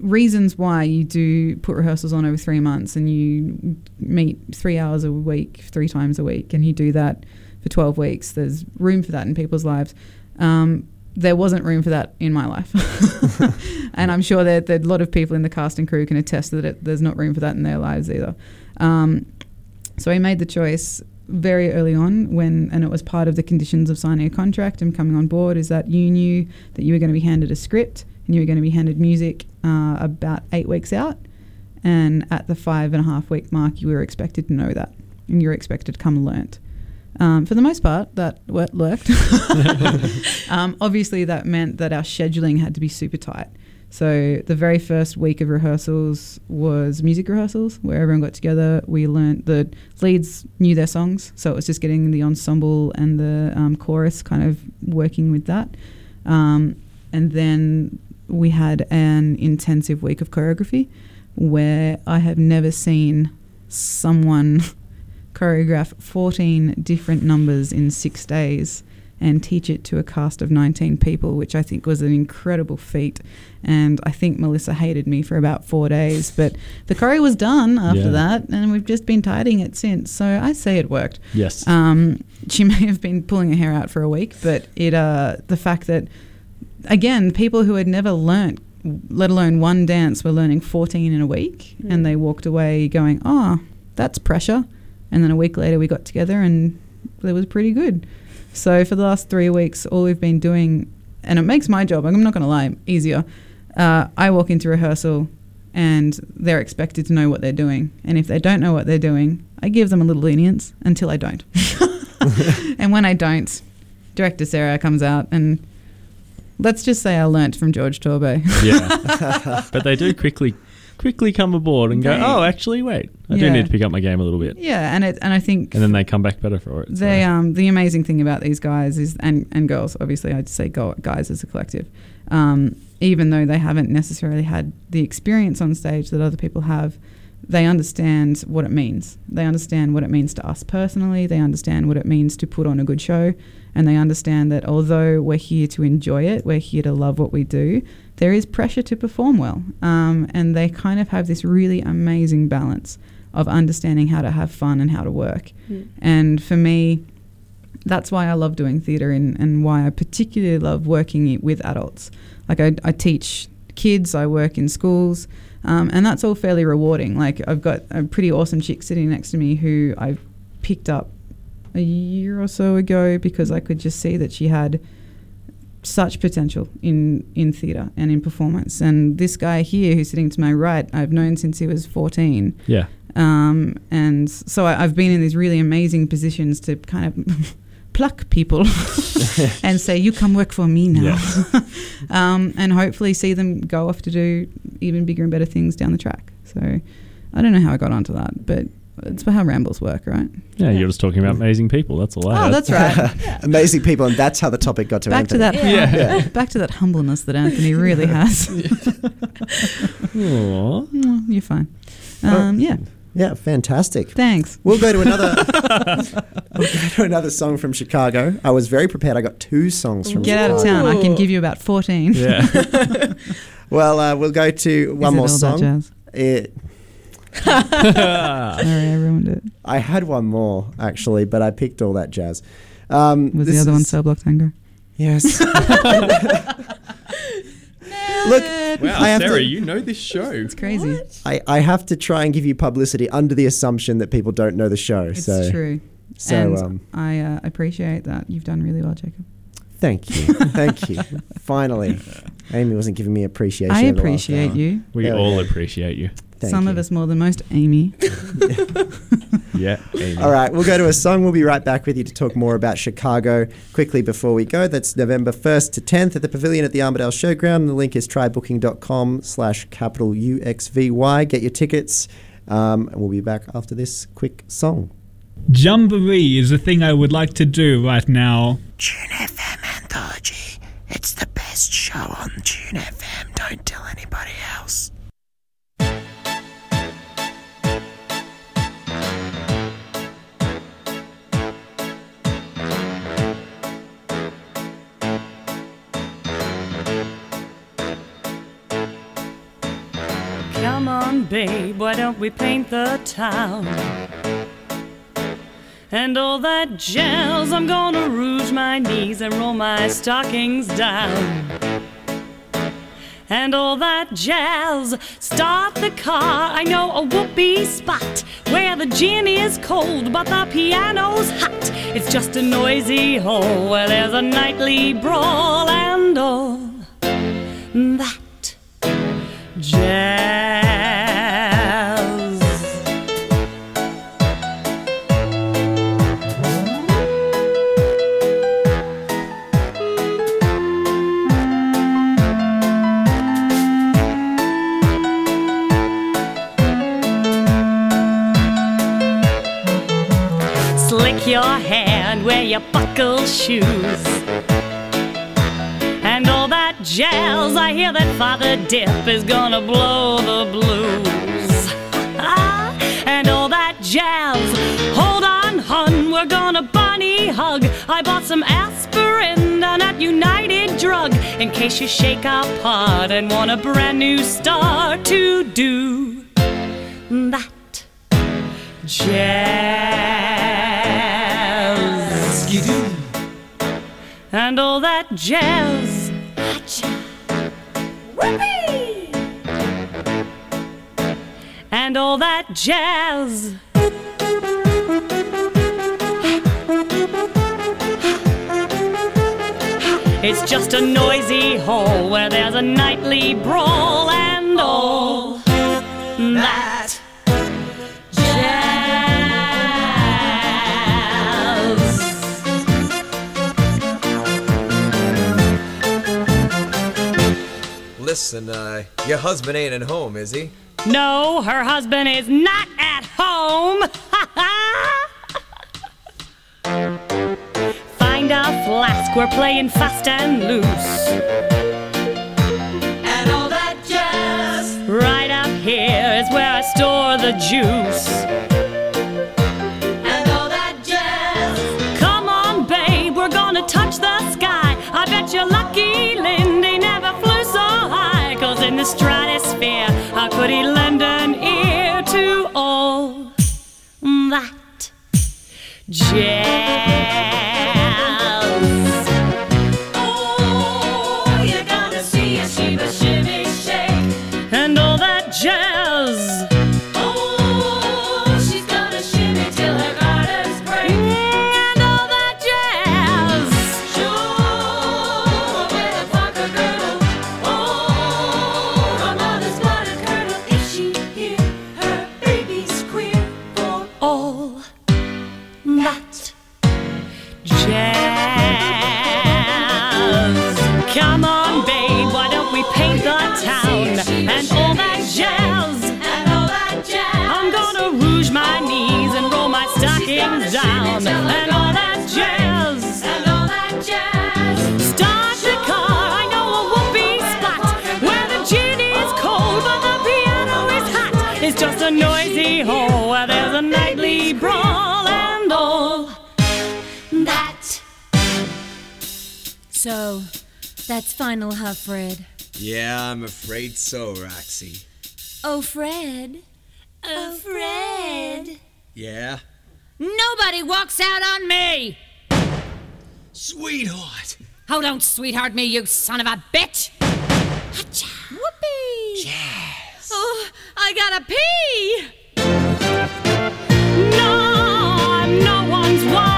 Speaker 12: reasons why you do put rehearsals on over three months, and you meet three hours a week, three times a week, and you do that for twelve weeks. There's room for that in people's lives. Um, there wasn't room for that in my life, and I'm sure that, that a lot of people in the cast and crew can attest that it, there's not room for that in their lives either. Um, so I made the choice very early on when, and it was part of the conditions of signing a contract and coming on board, is that you knew that you were going to be handed a script and you were going to be handed music uh, about eight weeks out. And at the five and a half week mark, you were expected to know that and you were expected to come learnt. Um, for the most part, that worked. um, obviously, that meant that our scheduling had to be super tight. So the very first week of rehearsals was music rehearsals, where everyone got together. We learnt the leads knew their songs, so it was just getting the ensemble and the um, chorus kind of working with that. Um, and then we had an intensive week of choreography, where I have never seen someone choreograph 14 different numbers in six days and teach it to a cast of 19 people, which I think was an incredible feat. And I think Melissa hated me for about four days, but the choreo was done after
Speaker 13: Yeah.
Speaker 12: that, and we've just been tidying it since. So I say it worked.
Speaker 13: Yes.
Speaker 12: Um, she may have been pulling her hair out for a week, but it uh, the fact that again, people who had never learnt, let alone one dance, were learning 14 in a week, and they walked away going, "Oh, that's pressure." And then a week later, we got together, and it was pretty good. So for the last three weeks, all we've been doing, and it makes my job, I'm not going to lie, easier. Uh, I walk into rehearsal and they're expected to know what they're doing. And if they don't know what they're doing, I give them a little lenience until I don't. and when I don't, director Sarah comes out and let's just say I learnt from George Torbe.
Speaker 13: Yeah. but they do quickly quickly come aboard and go,
Speaker 12: They-
Speaker 13: oh, actually, wait, I do need to pick up my game a little bit.
Speaker 12: yeah, and it and I think
Speaker 13: And then they come back better for it. so-
Speaker 12: um the amazing thing about these guys is and and girls obviously I'd say go, guys as a collective, um, even though they haven't necessarily had the experience on stage that other people have, they understand what it means. They understand what it means to us personally. They understand what it means to put on a good show, and they understand that although we're here to enjoy it, we're here to love what we do. There is pressure to perform well, um, and they kind of have this really amazing balance of understanding how to have fun and how to work.
Speaker 5: Mm.
Speaker 12: And for me, that's why I love doing theatre and, and why I particularly love working with adults. Like I, I teach kids, I work in schools, um, and that's all fairly rewarding. Like I've got a pretty awesome chick sitting next to me who I picked up a year or so ago because I could just see that she had such potential in in theatre and in performance. And this guy here who's sitting to my right, I've known since he was 14.
Speaker 13: Yeah.
Speaker 12: Um, and so I, I've been in these really amazing positions to kind of pluck people and say, "You come work for me now," um, and hopefully see them go off to do even bigger and better things down the track. So I don't know how I got onto that, but it's how rambles work, right?
Speaker 13: Yeah, you're just talking about amazing people. That's all I
Speaker 12: Oh,
Speaker 13: had.
Speaker 12: that's right.
Speaker 1: Amazing people, and that's how the topic got to
Speaker 12: back to that,
Speaker 13: Yeah.
Speaker 12: hum- back to that humbleness that Anthony really has.
Speaker 13: Aw.
Speaker 12: Mm, you're fine.
Speaker 1: Oh.
Speaker 12: Um, yeah.
Speaker 1: Yeah, fantastic.
Speaker 12: Thanks.
Speaker 1: We'll go to another. we'll go to another song from Chicago. I was very prepared. I got two songs from
Speaker 12: Get out of town. I can give you about 14.
Speaker 13: Yeah.
Speaker 1: Well, uh, we'll go to one
Speaker 12: it
Speaker 1: more
Speaker 12: all that
Speaker 1: song.
Speaker 12: jazz?
Speaker 1: It-
Speaker 12: Sorry, I ruined it.
Speaker 1: I had one more actually, but I picked all that jazz. Um,
Speaker 12: Was the other one
Speaker 1: is-
Speaker 12: Cell Block Tango?
Speaker 1: Yes. Look,
Speaker 13: Wow,
Speaker 1: I have
Speaker 13: Sarah,
Speaker 1: to-
Speaker 13: you know this show.
Speaker 12: It's crazy.
Speaker 1: I, I have to try and give you publicity under the assumption that people don't know the show.
Speaker 12: It's
Speaker 1: so
Speaker 12: true.
Speaker 1: So
Speaker 12: and
Speaker 1: um,
Speaker 12: I uh, appreciate that. You've done really well, Jacob.
Speaker 1: thank you, thank you. Finally, Amy wasn't giving me appreciation.
Speaker 12: I
Speaker 1: at the last
Speaker 12: appreciate you.
Speaker 13: We
Speaker 1: There we
Speaker 13: all appreciate you.
Speaker 1: Thank
Speaker 12: Some
Speaker 1: you.
Speaker 12: of us more than most. Amy.
Speaker 13: Yeah. Amy.
Speaker 1: All right, we'll go to a song. We'll be right back with you to talk more about Chicago quickly before we go. That's November 1st to 10th at the Pavilion at the Armidale Showground. The link is trybooking.com slash capital UXVY. Get your tickets. Um, and we'll be back after this quick song.
Speaker 6: Jamboree is a thing I would like to do right now.
Speaker 2: Tune FM Anthology. It's the best show on Tune FM. Don't tell anybody else.
Speaker 16: On, babe, why don't we paint the town? And all that jazz, I'm gonna rouge my knees and roll my stockings down. And all that jazz, start the car. I know a whoopee spot where the gin is cold, but the piano's hot. It's just a noisy hole where there's a nightly brawl and all that jazz. Your hair and wear your buckle shoes. And all that jazz, I hear that Father Dip is gonna blow the blues. and all that jazz, hold on, hun, we're gonna bunny hug. I bought some aspirin down at United Drug in case you shake up hard and want a brand new star to do that jazz. And all that jazz. Whoopee! And all that jazz. It's just a noisy hall where there's a nightly brawl and all that
Speaker 17: Listen, uh, your husband ain't at home, is he?
Speaker 16: No, her husband is not at home. Find a flask, we're playing fast and loose.
Speaker 2: And all that jazz.
Speaker 16: Right up here is where I store the juice.
Speaker 2: And all that jazz.
Speaker 16: Come on, babe, we're gonna touch the sky. Stratosphere, how could he lend an ear to all that jazz? Noisy hole where there's a nightly brawl and all
Speaker 18: That. So, that's final, huh, Fred?
Speaker 17: Yeah, I'm afraid so, Roxie.
Speaker 18: Oh, Fred. Oh, oh Fred.
Speaker 17: Yeah?
Speaker 18: Nobody walks out on me!
Speaker 17: Sweetheart!
Speaker 18: Oh, don't sweetheart me, you son of a bitch! Whoopee!
Speaker 2: Yes.
Speaker 18: Oh, I gotta pee!
Speaker 16: No, I'm no one's wife,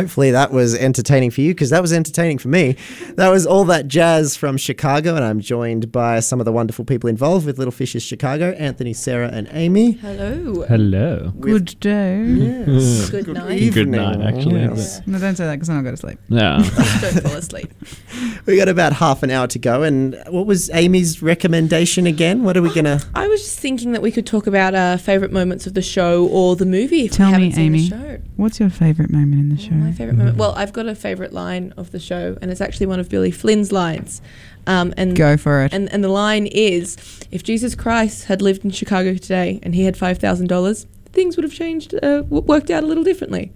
Speaker 1: Hopefully that was entertaining for you because that was entertaining for me. That was all that jazz from Chicago, and I'm joined by some of the wonderful people involved with Little Fishes Chicago Anthony, Sarah, and Amy.
Speaker 5: Hello.
Speaker 13: Hello.
Speaker 12: Good day.
Speaker 1: Yes.
Speaker 5: Good night.
Speaker 13: Good
Speaker 1: evening.
Speaker 13: night, actually.
Speaker 1: Yes.
Speaker 12: No, don't say that because then I'll go to sleep.
Speaker 13: Yeah.
Speaker 5: Don't fall asleep.
Speaker 1: We got about half an hour to go, and what was Amy's recommendation again? What are we gonna?
Speaker 5: I was just thinking that we could talk about our favourite moments of the show or the movie if
Speaker 12: Tell
Speaker 5: we haven't
Speaker 12: me,
Speaker 5: seen
Speaker 12: Amy,
Speaker 5: the show.
Speaker 12: what's your favourite moment in the show?
Speaker 5: My favourite moment. Well, I've got a favourite line of the show, and it's actually one of Billy Flynn's lines. Um, and
Speaker 12: Go for it.
Speaker 5: And and the line is, "If Jesus Christ had lived in Chicago today and he had five thousand dollars, things would have changed, uh, worked out a little differently."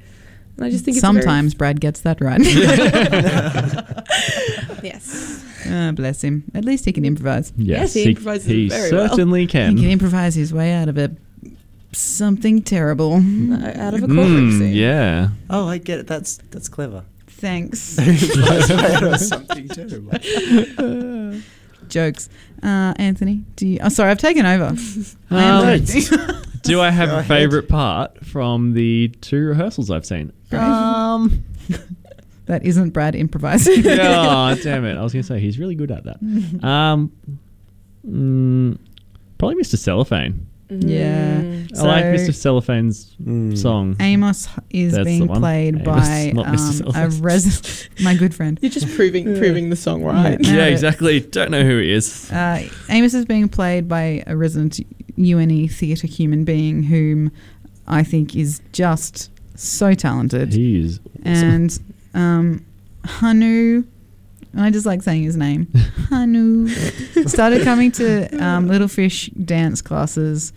Speaker 5: And I just think it's
Speaker 12: Sometimes Brad gets that right.
Speaker 5: yes.
Speaker 12: Ah, bless him. At least he can improvise.
Speaker 5: Yes, he improvises
Speaker 13: he
Speaker 5: very well.
Speaker 13: certainly can.
Speaker 12: He can improvise his way out of a something terrible.
Speaker 5: out of a
Speaker 13: Mm, yeah.
Speaker 1: Oh, I get it. That's that's clever.
Speaker 12: Thanks.
Speaker 1: Something terrible.
Speaker 12: Jokes. Uh, Anthony, do you? Oh, sorry, I've taken over. I
Speaker 13: Um. Do I have
Speaker 1: Go
Speaker 13: a
Speaker 1: ahead.
Speaker 13: favourite part from the two rehearsals I've seen? Um,
Speaker 12: that isn't Brad improvising.
Speaker 13: oh, damn it. I was going to say, he's really good at that. Um, mm, probably Mr. Cellophane.
Speaker 12: Yeah.
Speaker 13: I like
Speaker 12: So-
Speaker 13: Mr. Cellophane's song.
Speaker 12: Amos is
Speaker 13: That's the
Speaker 12: being
Speaker 13: one.
Speaker 12: played
Speaker 13: Amos,
Speaker 12: by
Speaker 13: not Mr.
Speaker 12: um, a
Speaker 13: Cellophane.
Speaker 12: resident, my good friend.
Speaker 5: You're just proving proving the song right.
Speaker 12: No,
Speaker 13: yeah,
Speaker 12: but,
Speaker 13: exactly. Don't know who he is.
Speaker 12: Uh, Amos is being played by a resident UNE theatre human being whom I think is just so talented.
Speaker 13: He is awesome.
Speaker 12: And um, Hanu, I just like saying his name. Hanu started coming to um, Little Fish dance classes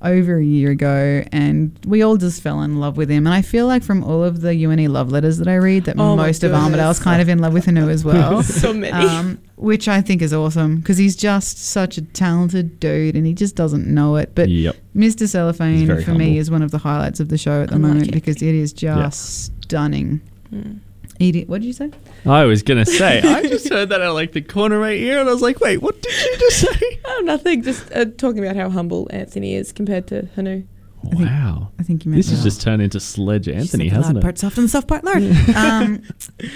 Speaker 12: over a year ago, and we all just fell in love with him. And I feel like from all of the UNE love letters that I read, that
Speaker 5: Oh
Speaker 12: most of
Speaker 5: goodness.
Speaker 12: Armidale's kind of in love with Hanu as well.
Speaker 5: So many.
Speaker 12: Um, which I think is awesome because he's just such a talented dude and he just doesn't know it. But
Speaker 13: Yep.
Speaker 12: Mr. Cellophane
Speaker 13: very
Speaker 12: for me is one of the highlights of the show at the
Speaker 5: Unlike
Speaker 12: moment
Speaker 5: it.
Speaker 12: because it is just
Speaker 13: Yeah.
Speaker 12: stunning.
Speaker 5: Mm.
Speaker 12: Edie, what did you say?
Speaker 13: I was gonna say, I just heard that out of like the corner of my ear, and I was like, "Wait, what did you just say?"
Speaker 5: Oh, nothing. Just uh, talking about how humble Anthony is compared to Hanu.
Speaker 13: Wow,
Speaker 12: I think you meant
Speaker 13: this has just turned into Sledge Anthony,
Speaker 12: the
Speaker 13: hasn't
Speaker 12: loud
Speaker 13: it?
Speaker 12: part soft and the soft part loud. um,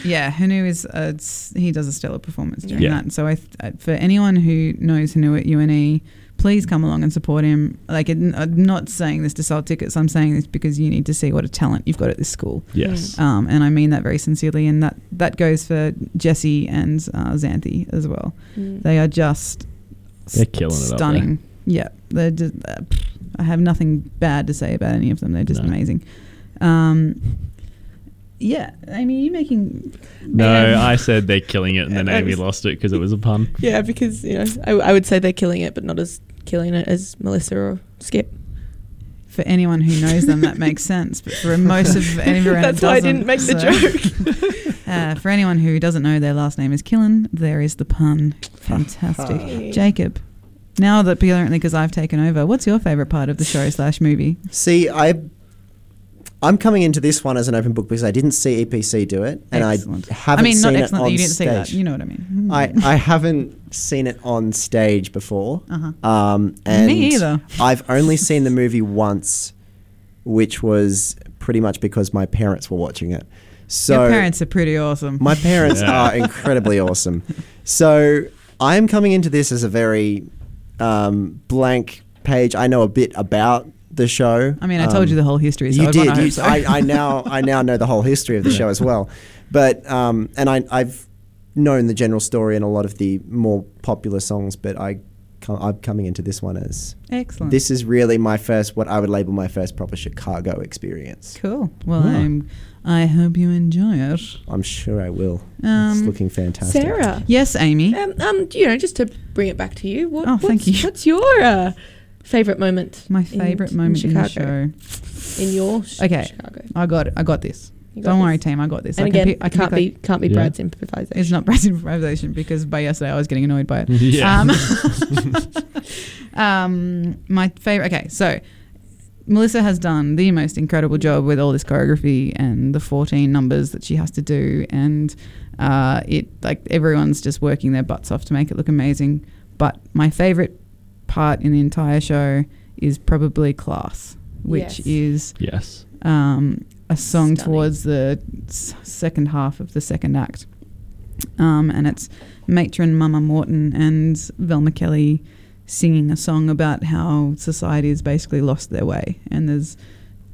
Speaker 12: yeah, Hanu is uh, it's- he does a stellar performance during
Speaker 13: Yeah.
Speaker 12: that. So I th- uh, for anyone who knows Hanu at UNE, please come along and support him. Like I'm not saying this to sell tickets. I'm saying this because you need to see what a talent you've got at this school.
Speaker 13: Yes.
Speaker 12: um, and I mean that very sincerely. And that that goes for Jesse and uh, Xanthi as well.
Speaker 5: Mm.
Speaker 12: They are just
Speaker 13: They're killing it up there.
Speaker 12: stunning. Yeah, they're just. Uh, pff, I have nothing bad to say about any of them. They're just
Speaker 13: No.
Speaker 12: amazing. Um, yeah, Amy, are you making?
Speaker 13: No, I said they're killing it, and then
Speaker 5: Yeah,
Speaker 13: Amy lost it because it was a pun.
Speaker 5: Yeah, because you know, I, I would say they're killing it, but not as killing it as Melissa or Skip.
Speaker 12: For anyone who knows them, that makes sense. But for most of everyone, it
Speaker 5: That's why I didn't make the
Speaker 12: so- uh, for anyone who doesn't know, their last name is Killen. There is the pun. Fantastic, Jacob. Now that apparently because I've taken over, what's your favorite part of the show slash movie?
Speaker 1: See, I I'm coming into this one as an open book because I didn't see EPC do it, and
Speaker 12: Excellent.
Speaker 1: I haven't
Speaker 12: I mean,
Speaker 1: seen
Speaker 12: not
Speaker 1: it
Speaker 12: excellent that
Speaker 1: on
Speaker 12: you didn't
Speaker 1: stage.
Speaker 12: see that. You know what I mean.
Speaker 1: I, I haven't seen it on stage before.
Speaker 12: Uh-huh.
Speaker 1: Um, and
Speaker 12: Me either.
Speaker 1: I've only seen the movie once, which was pretty much because my parents were watching it. So
Speaker 12: Your parents are pretty awesome.
Speaker 1: my parents
Speaker 12: Yeah.
Speaker 1: are incredibly awesome. So I am coming into this as a very um, blank page. I know a bit about the show.
Speaker 12: I mean, I told you the whole history, so
Speaker 1: you
Speaker 12: I'd
Speaker 1: did. You-
Speaker 12: hope so.
Speaker 1: I, I now I now know the whole history of the show as well. But um, and I, I've known the general story and a lot of the more popular songs. But I I'm coming into this one as
Speaker 12: Excellent.
Speaker 1: This is really my first, what I would label my first proper Chicago experience.
Speaker 12: Cool. Well,
Speaker 1: Yeah.
Speaker 12: I'm. I hope you enjoy it.
Speaker 1: I'm sure I will. it's
Speaker 12: Um,
Speaker 1: looking fantastic.
Speaker 5: Sarah.
Speaker 12: Yes, Amy.
Speaker 5: Um, um, you know, just to bring it back to you. What,
Speaker 12: Oh, thank you.
Speaker 5: What's your uh, favorite moment?
Speaker 12: My favorite
Speaker 5: in
Speaker 12: moment in the show.
Speaker 5: In your sh-
Speaker 12: Okay,
Speaker 5: Chicago.
Speaker 12: I got it. I got this.
Speaker 5: Got
Speaker 12: Don't
Speaker 5: this.
Speaker 12: worry, team. I got this.
Speaker 5: And
Speaker 12: I
Speaker 5: again,
Speaker 12: pick- I
Speaker 5: can't
Speaker 12: pick,
Speaker 5: be
Speaker 12: like-
Speaker 5: can't be
Speaker 13: Yeah.
Speaker 5: Brad's improvisation.
Speaker 12: It's not Brad's improvisation because by yesterday I was getting annoyed by it.
Speaker 13: Yeah.
Speaker 12: Um, um, my favorite. Okay, so Melissa has done the most incredible job with all this choreography and the 14 numbers that she has to do, and uh, it like everyone's just working their butts off to make it look amazing. But my favorite part in the entire show is probably class, which
Speaker 5: Yes.
Speaker 12: is
Speaker 13: Yes.
Speaker 12: um, a song towards the s- second half of the second act. Um, and it's matron Mama Morton and Velma Kelly singing a song about how society has basically lost their way and there's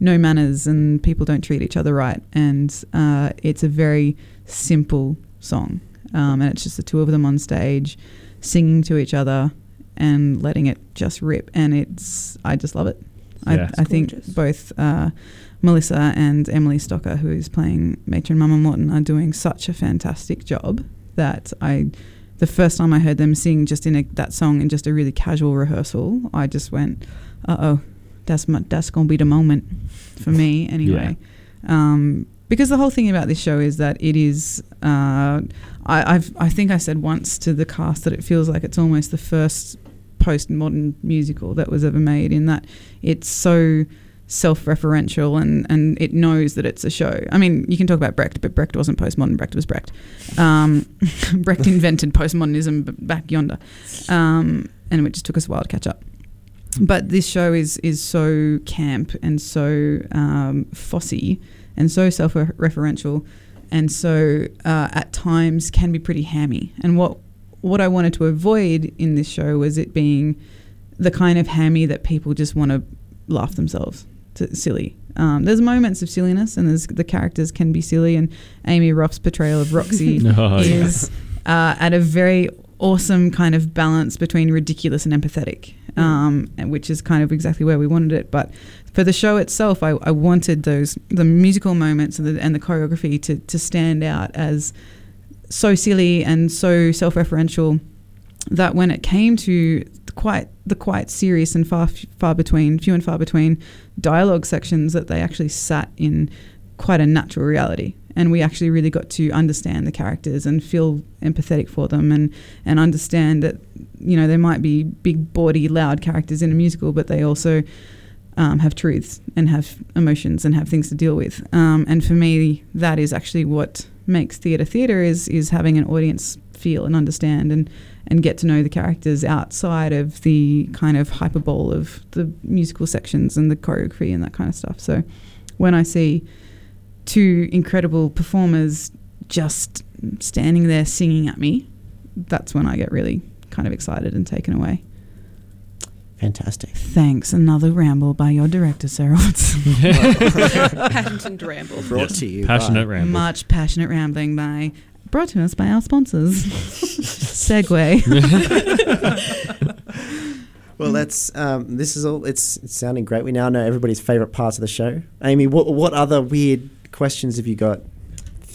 Speaker 12: no manners and people don't treat each other right. And uh, it's a very simple song. Um, and it's just the two of them on stage singing to each other and letting it just rip. And it's, I just love it.
Speaker 13: Yeah.
Speaker 12: I, I think both uh, Melissa and Emily Stocker, who is playing Matron Mama Morton, are doing such a fantastic job that I, the first time I heard them sing just in a, that song in just a really casual rehearsal, I just went, "Uh oh, that's my, that's gonna be the moment for me anyway." Um, because the whole thing about this show is that it is, uh, I, I've I think I said once to the cast that it feels like it's almost the first postmodern musical that was ever made in that it's so self-referential and, and it knows that it's a show. I mean, you can talk about Brecht, but Brecht wasn't postmodern. Brecht was Brecht. Um, Brecht invented postmodernism back yonder, um, and it just took us a while to catch up. But this show is is so camp and so um, fussy and so self-referential, and so uh, at times can be pretty hammy. And what what I wanted to avoid in this show was it being the kind of hammy that people just want to laugh themselves to silly. Um, there's moments of silliness, and there's the characters can be silly. And Amy Ruff's portrayal of Roxie
Speaker 13: Oh, yeah.
Speaker 12: is uh, at a very awesome kind of balance between ridiculous and empathetic, um, which is kind of exactly where we wanted it. But for the show itself, I, I wanted those the musical moments and the, and the choreography to to stand out as so silly and so self-referential that when it came to quite the quite serious and far far between few and far between dialogue sections that they actually sat in quite a natural reality. And we actually really got to understand the characters and feel empathetic for them and and understand that you know there might be big bawdy loud characters in a musical but they also um, have truths and have emotions and have things to deal with. Um, and for me that is actually what makes theatre theatre is is having an audience feel and understand and and get to know the characters outside of the kind of hyperbole of the musical sections and the choreography and that kind of stuff. So when I see two incredible performers just standing there singing at me, that's when I get really kind of excited and taken away.
Speaker 1: Fantastic.
Speaker 12: Thanks. Another ramble by your director, Sarah Watson.
Speaker 5: Patented ramble.
Speaker 1: Brought to you
Speaker 13: Passionate
Speaker 1: by-
Speaker 13: ramble.
Speaker 12: Much passionate rambling by brought to us by our sponsors. Segway.
Speaker 1: Well, that's um, this is all. It's, it's sounding great. We now know everybody's favorite parts of the show. Amy, what what other weird questions have you got?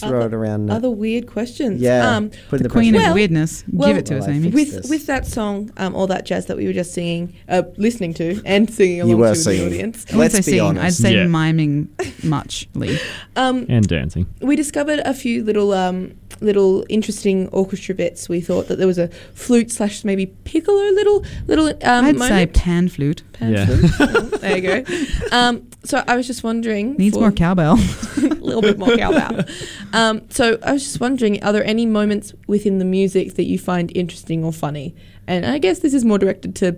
Speaker 1: Throw
Speaker 5: Other-
Speaker 1: it around.
Speaker 5: Other weird questions.
Speaker 1: Yeah,
Speaker 5: Um,
Speaker 1: put
Speaker 12: The
Speaker 1: the
Speaker 12: queen
Speaker 1: pressure.
Speaker 12: of weirdness.
Speaker 5: well-
Speaker 12: Give it to us,
Speaker 1: Well, I
Speaker 12: Amy.
Speaker 5: with with that song, um, all that jazz that we were just singing, uh, listening to, and singing along
Speaker 1: You were
Speaker 5: to
Speaker 1: singing.
Speaker 5: the audience.
Speaker 12: I wouldn't
Speaker 1: Let's be
Speaker 12: singing, I'd
Speaker 1: honest.
Speaker 12: say
Speaker 13: Yeah.
Speaker 12: miming muchly.
Speaker 5: Um,
Speaker 13: and dancing.
Speaker 5: we discovered a few little um, little interesting orchestra bits. We thought that there was a flute slash maybe piccolo little little um,
Speaker 12: I'd say pan flute.
Speaker 5: Pan
Speaker 13: Yeah.
Speaker 5: flute. Oh, there you go. Um, so I was just wondering.
Speaker 12: Needs more cowbell.
Speaker 5: a little bit more cowbell. Um, so I was just wondering, are there any moments within the music that you find interesting or funny? And I guess this is more directed to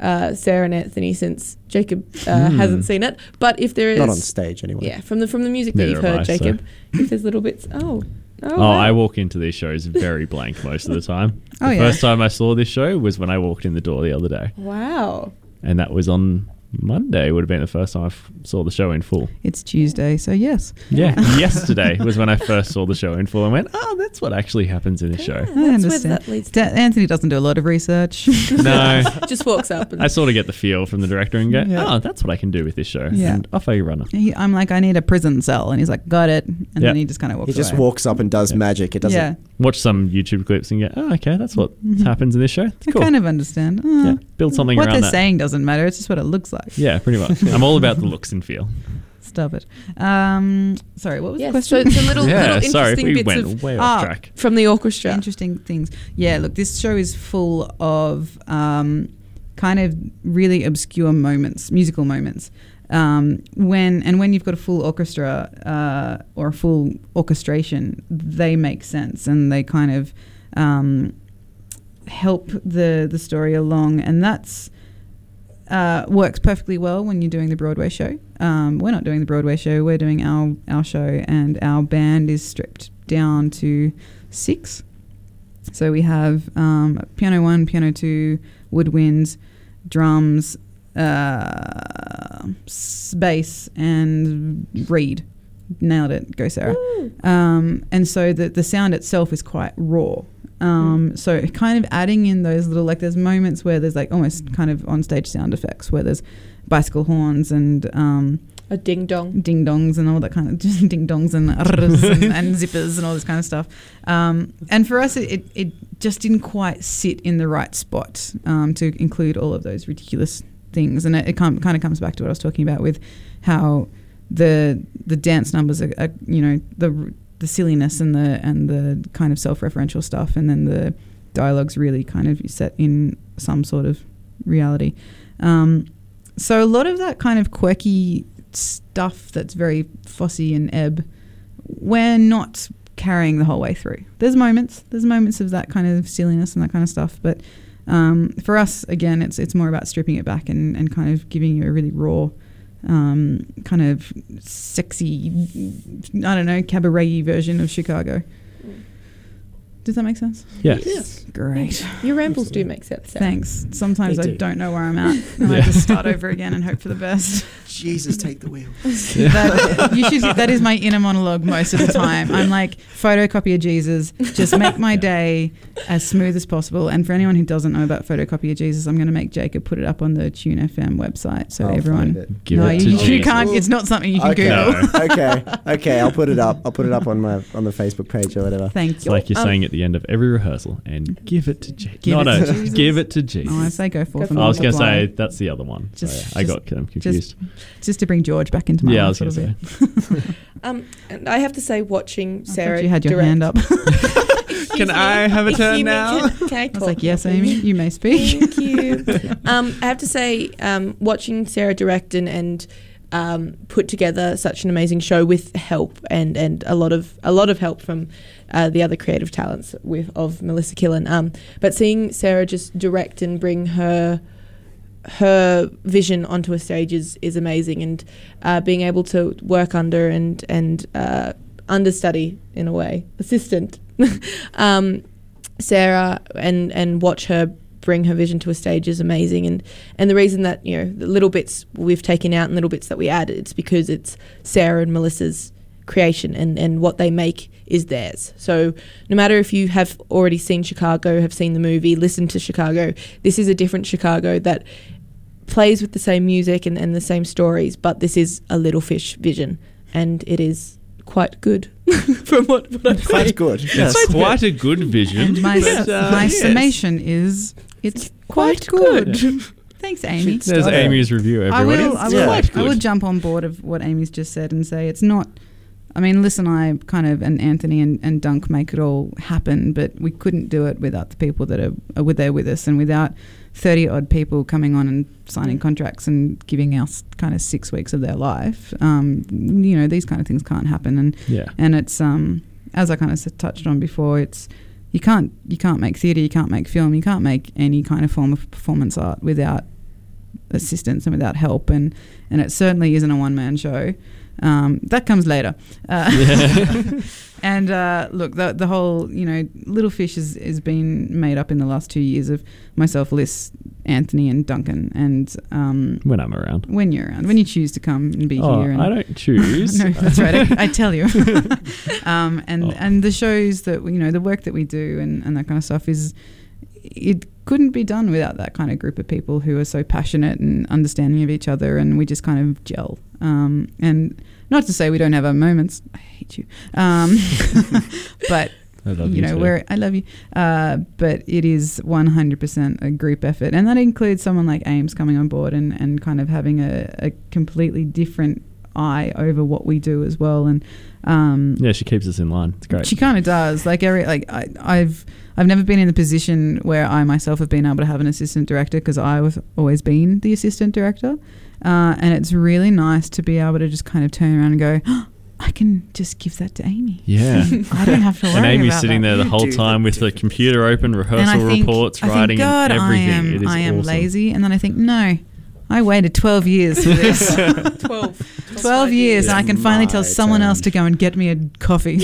Speaker 5: uh, Sarah and Anthony since Jacob uh,
Speaker 13: Hmm.
Speaker 5: hasn't seen it. But if there is,
Speaker 1: Not on stage anyway.
Speaker 5: yeah, from the from the music that
Speaker 13: Neither
Speaker 5: you've heard,
Speaker 13: I, so-
Speaker 5: Jacob, if there's little bits, oh, oh,
Speaker 13: Oh,
Speaker 5: wow.
Speaker 13: I walk into these shows very blank most of the time.
Speaker 12: Oh,
Speaker 13: the
Speaker 12: yeah.
Speaker 13: first time I saw this show was when I walked in the door the other day,
Speaker 5: wow.
Speaker 13: and that was on Monday. Would have been the first time I f- saw the show in full.
Speaker 12: It's Tuesday, so yes.
Speaker 13: Yeah, yesterday was when I first saw the show in full and went, "Oh, that's what actually happens in this show."
Speaker 12: I understand.
Speaker 5: that leads.
Speaker 12: Da- Anthony doesn't do a lot of research.
Speaker 13: No,
Speaker 5: Just walks up and
Speaker 13: I sort of get the feel from the director and go,
Speaker 12: Yeah.
Speaker 13: "Oh, that's what I can do with this show,"
Speaker 12: Yeah.
Speaker 13: and off I run.
Speaker 12: He, I'm like, I need a prison cell, and he's like, got it, and
Speaker 13: Yeah.
Speaker 12: then he just kind of walks up.
Speaker 1: He just
Speaker 12: away.
Speaker 1: walks up and does magic. It doesn't.
Speaker 12: Yeah,
Speaker 13: Watch some YouTube clips and go, "Oh, okay, that's what
Speaker 12: Mhm.
Speaker 13: happens in this show." It's
Speaker 12: I
Speaker 13: cool.
Speaker 12: kind of understand. Uh,
Speaker 13: yeah, build something
Speaker 12: what
Speaker 13: around
Speaker 12: they're
Speaker 13: that.
Speaker 12: saying doesn't matter. It's just what it looks like.
Speaker 13: Yeah, pretty much. I'm all about the looks and feel.
Speaker 12: Stop it. Um, sorry, what was
Speaker 5: Yes,
Speaker 12: the
Speaker 5: so
Speaker 12: question?
Speaker 5: it's a little,
Speaker 13: yeah,
Speaker 5: little
Speaker 13: sorry,
Speaker 5: interesting
Speaker 13: we
Speaker 5: bits
Speaker 13: went
Speaker 5: of
Speaker 13: way
Speaker 12: Ah.
Speaker 13: track.
Speaker 5: from the orchestra.
Speaker 12: Interesting things. Yeah, look, this show is full of um, kind of really obscure moments, musical moments. Um, when and when you've got a full orchestra uh, or a full orchestration, they make sense and they kind of um, help the the story along, and that's uh, works perfectly well when you're doing the Broadway show. Um, we're not doing the Broadway show; we're doing our our show, and our band is stripped down to six. So we have um, piano one, piano two, woodwinds, drums, uh, bass, and reed. Nailed it, go Sarah. Um, and so the the sound itself is quite raw. Um, So kind of adding in those little like there's moments where there's like almost kind of on stage sound effects where there's bicycle horns and um,
Speaker 5: a ding dong,
Speaker 12: ding dongs and all that kind of just ding dongs and, and and zippers and all this kind of stuff. Um, and for us, it, it, it just didn't quite sit in the right spot um, to include all of those ridiculous things. And it, it kind of comes back to what I was talking about with how the the dance numbers are, are you know the the silliness and the and the kind of self-referential stuff, and then the dialogues really kind of set in some sort of reality. Um, so a lot of that kind of quirky stuff that's very fussy and ebb, we're not carrying the whole way through. There's moments, there's moments of that kind of silliness and that kind of stuff, but um, for us, again, it's it's more about stripping it back and, and kind of giving you a really raw, um, kind of sexy, I don't know, cabaret version of Chicago. Does that make sense?
Speaker 13: Yes.
Speaker 5: Yes.
Speaker 12: Great.
Speaker 5: Your rambles do make sense. Sarah.
Speaker 12: Thanks. Sometimes
Speaker 1: They
Speaker 12: I
Speaker 1: do.
Speaker 12: don't know where I'm at. And I just start over again and hope for the best.
Speaker 1: Jesus, take the wheel.
Speaker 12: that, you should, that is my inner monologue most of the time. I'm like, photocopy of Jesus, just make my day as smooth as possible. And for anyone who doesn't know about photocopy of Jesus, I'm going to make Jacob put it up on the Tune FM website so
Speaker 1: I'll
Speaker 12: everyone.
Speaker 1: it.
Speaker 13: Give
Speaker 12: no,
Speaker 13: it
Speaker 12: you,
Speaker 13: to
Speaker 12: you can't. It's not something you can
Speaker 1: Okay.
Speaker 12: Google.
Speaker 1: okay, okay, I'll put it up. I'll put it up on my on the Facebook page or whatever.
Speaker 12: Thank
Speaker 13: It's
Speaker 12: you.
Speaker 13: like you're
Speaker 5: Um,
Speaker 13: saying at the end of every rehearsal, and give it to Jesus.
Speaker 12: Give
Speaker 13: no,
Speaker 12: it
Speaker 13: no,
Speaker 12: to Jesus.
Speaker 13: give it to Jesus.
Speaker 12: Oh, I say go forth.
Speaker 5: Go
Speaker 13: I was going to say that's the other one. So
Speaker 12: Just-
Speaker 13: I
Speaker 12: just-
Speaker 13: got um, confused.
Speaker 12: just to bring George back into my
Speaker 13: yeah, I
Speaker 12: life
Speaker 13: was
Speaker 12: a
Speaker 13: going
Speaker 12: little
Speaker 13: to
Speaker 12: bit.
Speaker 13: say.
Speaker 5: Um, and I have to say, watching
Speaker 12: I thought
Speaker 5: Sarah,
Speaker 12: you had your
Speaker 5: direct-
Speaker 12: hand up.
Speaker 13: Can
Speaker 5: me.
Speaker 13: I have a
Speaker 5: Excuse
Speaker 13: turn
Speaker 5: me,
Speaker 13: now?
Speaker 5: Can, can I
Speaker 12: I was like, yes. Amy, you may speak.
Speaker 5: Thank you. um, I have to say, um, watching Sarah direct and, and um, put together such an amazing show with help and, and a lot of a lot of help from uh, the other creative talents with of Melissa Killen. Um, but seeing Sarah just direct and bring her her vision onto a stage is, is amazing, and uh, being able to work under and and uh, understudy in a way, assistant um, Sarah, and and watch her bring her vision to a stage is amazing. And and the reason that you know the little bits we've taken out and little bits that we add, it's because it's Sarah and Melissa's creation and, and what they make is theirs. So no matter if you have already seen Chicago, have seen the movie, listened to Chicago, this is a different Chicago that plays with the same music and, and the same stories, but this is a little fish vision and it is quite good from what, what I've
Speaker 1: Quite
Speaker 5: seen.
Speaker 1: good.
Speaker 13: It's quite a good vision.
Speaker 12: And my,
Speaker 13: but, uh,
Speaker 12: my
Speaker 13: yes.
Speaker 12: summation is it's quite,
Speaker 5: good.
Speaker 12: good. Thanks, Amy.
Speaker 13: There's Amy's review,
Speaker 12: I will, I,
Speaker 13: It's
Speaker 12: will,
Speaker 13: quite
Speaker 12: I will jump on board of what Amy's just said and say it's not. I mean, Liz and I kind of, and Anthony and, and Dunk make it all happen, but we couldn't do it without the people that are, are there with us and without 30 odd people coming on and signing contracts and giving us kind of six weeks of their life. Um, you know, these kind of things can't happen. And,
Speaker 13: Yeah.
Speaker 12: and it's, um, as I kind of touched on before, it's, you can't, you can't make theatre, you can't make film, you can't make any kind of form of performance art without assistance and without help and and it certainly isn't a one man show um, that comes later. Uh, and uh, look the, the whole you know little fish has, has been made up in the last two years of myself liz anthony and duncan. And um,
Speaker 13: When I'm around.
Speaker 12: when you're around. When you choose to come and be
Speaker 13: Oh,
Speaker 12: here and
Speaker 13: I don't choose.
Speaker 12: no that's right. I, I tell you. Um, and
Speaker 13: Oh.
Speaker 12: and the shows that you know the work that we do and, and that kind of stuff is it couldn't be done without that kind of group of people who are so passionate and understanding of each other and we just kind of gel. Um, and not to say we don't have our moments i hate you um, but
Speaker 13: I love
Speaker 12: you
Speaker 13: you
Speaker 12: know
Speaker 13: too.
Speaker 12: we're i love you uh, but it is 100% a group effort and that includes someone like ames coming on board and, and kind of having a, a completely different eye over what we do as well and um,
Speaker 13: Yeah, she keeps us in line. It's great.
Speaker 12: she kind of does. Like every like I, I've I've never been in the position where I myself have been able to have an assistant director because I have always been the assistant director, uh, and it's really nice to be able to just kind of turn around and go. "Oh, I can just give that to Amy.
Speaker 13: Yeah.
Speaker 12: I don't have to worry
Speaker 13: And Amy's sitting
Speaker 12: that.
Speaker 13: there the whole time with the computer open, rehearsal
Speaker 12: think,
Speaker 13: reports,
Speaker 12: I think,
Speaker 13: writing,
Speaker 12: God,
Speaker 13: and everything.
Speaker 12: I am,
Speaker 13: it is
Speaker 12: I am
Speaker 13: awesome.
Speaker 12: lazy, and then I think, no, I waited 12 years for this.
Speaker 5: 12.
Speaker 12: 12 years, and I can finally tell
Speaker 1: my
Speaker 12: someone else to go and get me a coffee.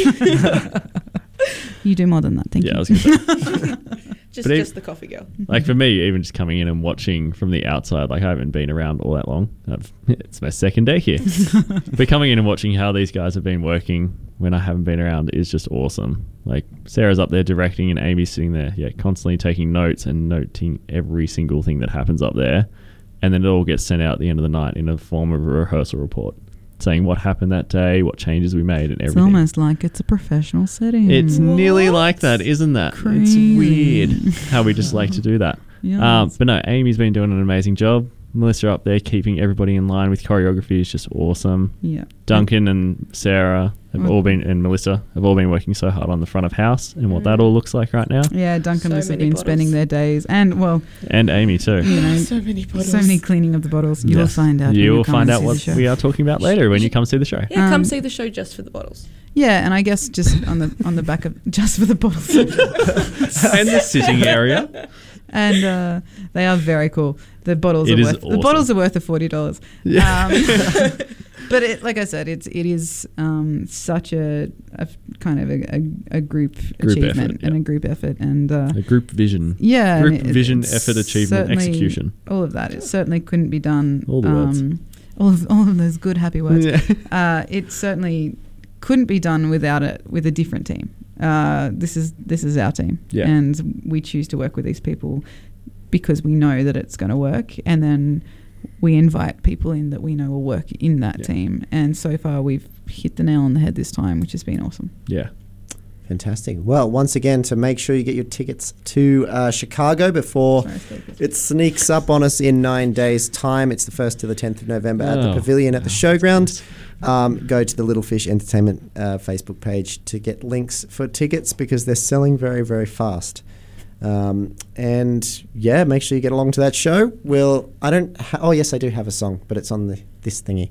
Speaker 12: you do more than that, thank
Speaker 13: Yeah,
Speaker 12: you.
Speaker 13: I was going to say.
Speaker 5: Just, just the coffee girl.
Speaker 13: like for me, even just coming in and watching from the outside, like I haven't been around all that long. I've, it's my second day here. but coming in and watching how these guys have been working when I haven't been around is just awesome. Like Sarah's up there directing and Amy's sitting there, yeah, constantly taking notes and noting every single thing that happens up there. And then it all gets sent out at the end of the night in a form of a rehearsal report saying what happened that day, what changes we made, and everything.
Speaker 12: It's almost like it's a professional setting.
Speaker 13: It's nearly like that, isn't that? It's weird how we just like to do that. Um, but no, Amy's been doing an amazing job. Melissa up there keeping everybody in line with choreography is just awesome.
Speaker 12: Yeah.
Speaker 13: Duncan and Sarah have
Speaker 12: Mm.
Speaker 13: all been, and Melissa have all been working so hard on the front of house and what that all looks like right now.
Speaker 12: Yeah, Duncan
Speaker 5: So
Speaker 12: has
Speaker 5: many
Speaker 12: been
Speaker 5: bottles.
Speaker 12: spending their days, and well,
Speaker 13: And Amy too.
Speaker 12: you know,
Speaker 5: So many bottles.
Speaker 12: so many cleaning of the bottles. You will
Speaker 13: Yes.
Speaker 12: find out.
Speaker 13: You will find out what we are talking about later when you come see the show.
Speaker 5: Yeah, come
Speaker 12: Um,
Speaker 5: see the show just for the bottles.
Speaker 12: Yeah, and I guess just on the on the back of just for the bottles.
Speaker 13: and the sitting area.
Speaker 12: and uh, they are very cool. The bottles
Speaker 13: It
Speaker 12: are worth the bottles are worth the forty dollars.
Speaker 13: Yeah.
Speaker 12: Um, but it, like I said, it's it is um, such a kind of a, a, a group,
Speaker 13: Group
Speaker 12: achievement
Speaker 13: effort,
Speaker 12: and
Speaker 13: yeah.
Speaker 12: a group effort and uh,
Speaker 13: A group vision.
Speaker 12: yeah,
Speaker 13: Group
Speaker 12: it-
Speaker 13: vision, effort, achievement, execution.
Speaker 12: All of that. It certainly couldn't be done.
Speaker 13: All the words.
Speaker 12: um, All of all of those good happy words.
Speaker 13: Yeah.
Speaker 12: Uh, it certainly couldn't be done without it with a different team. Uh, this is this is our team,
Speaker 13: Yeah.
Speaker 12: and we choose to work with these people because we know that it's going to work, and then we invite people in that we know will work in that
Speaker 13: Yeah.
Speaker 12: team. And so far, we've hit the nail on the head this time, which has been awesome.
Speaker 13: Yeah.
Speaker 1: Fantastic. Well, once again, to make sure you get your tickets to uh, Chicago before it sneaks up on us in nine days' time. It's the 1st to the 10th of November at the
Speaker 13: Oh.
Speaker 1: Pavilion at the Showground. Um, go to the Little Fish Entertainment uh, Facebook page to get links for tickets because they're selling very, very fast. Um, and yeah, make sure you get along to that show. We'll, I don't, ha- oh yes, I do have a song, but it's on the this thingy.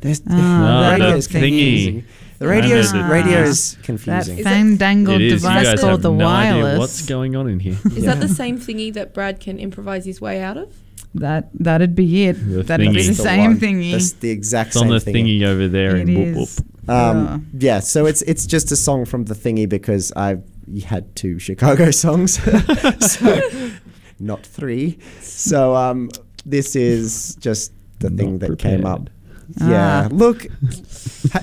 Speaker 1: There's
Speaker 12: Ah,
Speaker 13: No, the
Speaker 1: radio's
Speaker 13: thingy.
Speaker 1: Confusing. The radio's
Speaker 13: I know the
Speaker 1: radio's
Speaker 12: That
Speaker 1: confusing.
Speaker 12: fandangled
Speaker 13: It is. You
Speaker 12: device
Speaker 13: guys
Speaker 12: called
Speaker 13: have
Speaker 12: the
Speaker 13: no idea
Speaker 12: wireless.
Speaker 13: what's going on in here.
Speaker 5: Is that the same thingy that Brad can improvise his way out of?
Speaker 12: That that'd be it.
Speaker 13: The
Speaker 12: that'd be
Speaker 13: thingy.
Speaker 12: the
Speaker 1: That's the
Speaker 12: same
Speaker 1: one.
Speaker 12: thingy.
Speaker 1: That's the exact
Speaker 13: It's on
Speaker 1: same
Speaker 13: the
Speaker 1: thingy.
Speaker 13: thingy over there
Speaker 12: It
Speaker 13: in whoop whoop.
Speaker 12: is.
Speaker 1: Um, yeah, so it's it's just a song from the thingy because I had two Chicago songs, so not three. So um, this is just the thing that came up. Yeah,
Speaker 12: Ah.
Speaker 1: look,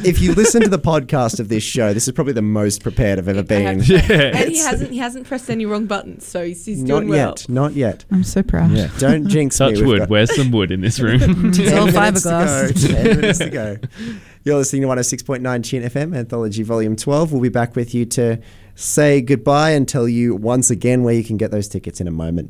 Speaker 1: if you listen to the podcast of this show, this is probably the most prepared I've ever been.
Speaker 5: And he hasn't he hasn't pressed any wrong buttons, so he's, he's
Speaker 1: not
Speaker 5: doing well.
Speaker 1: yet, not yet.
Speaker 12: I'm so proud.
Speaker 1: Yeah, don't jinx
Speaker 13: Touch
Speaker 1: me. We've
Speaker 13: wood.
Speaker 1: got
Speaker 13: Where's some wood in this room?
Speaker 12: It's all
Speaker 1: minutes to
Speaker 12: fiberglass.
Speaker 1: go. 10 minutes to go. You're listening to 106.9 Tune FM, Anthology Volume 12. We'll be back with you to say goodbye and tell you once again where you can get those tickets in a moment.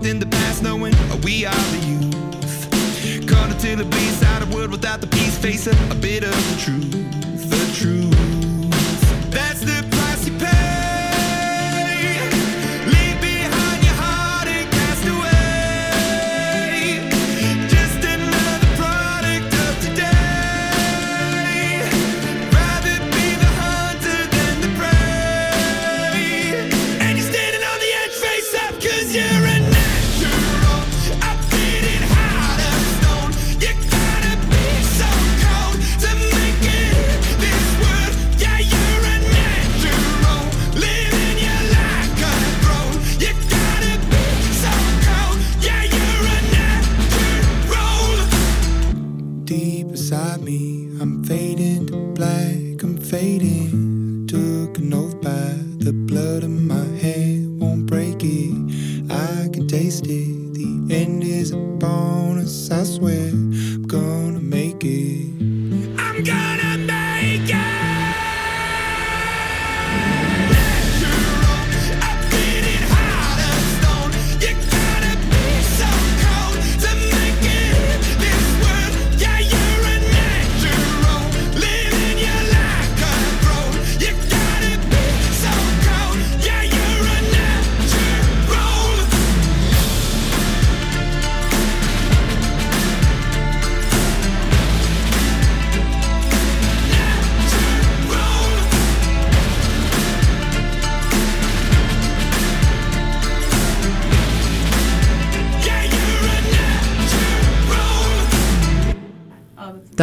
Speaker 19: within the past, knowing we are the youth. Caught until it bleeds out a world without the peace, face a, a bit of the truth, the truth. That's the price you pay. I'm fading to black. I'm fading.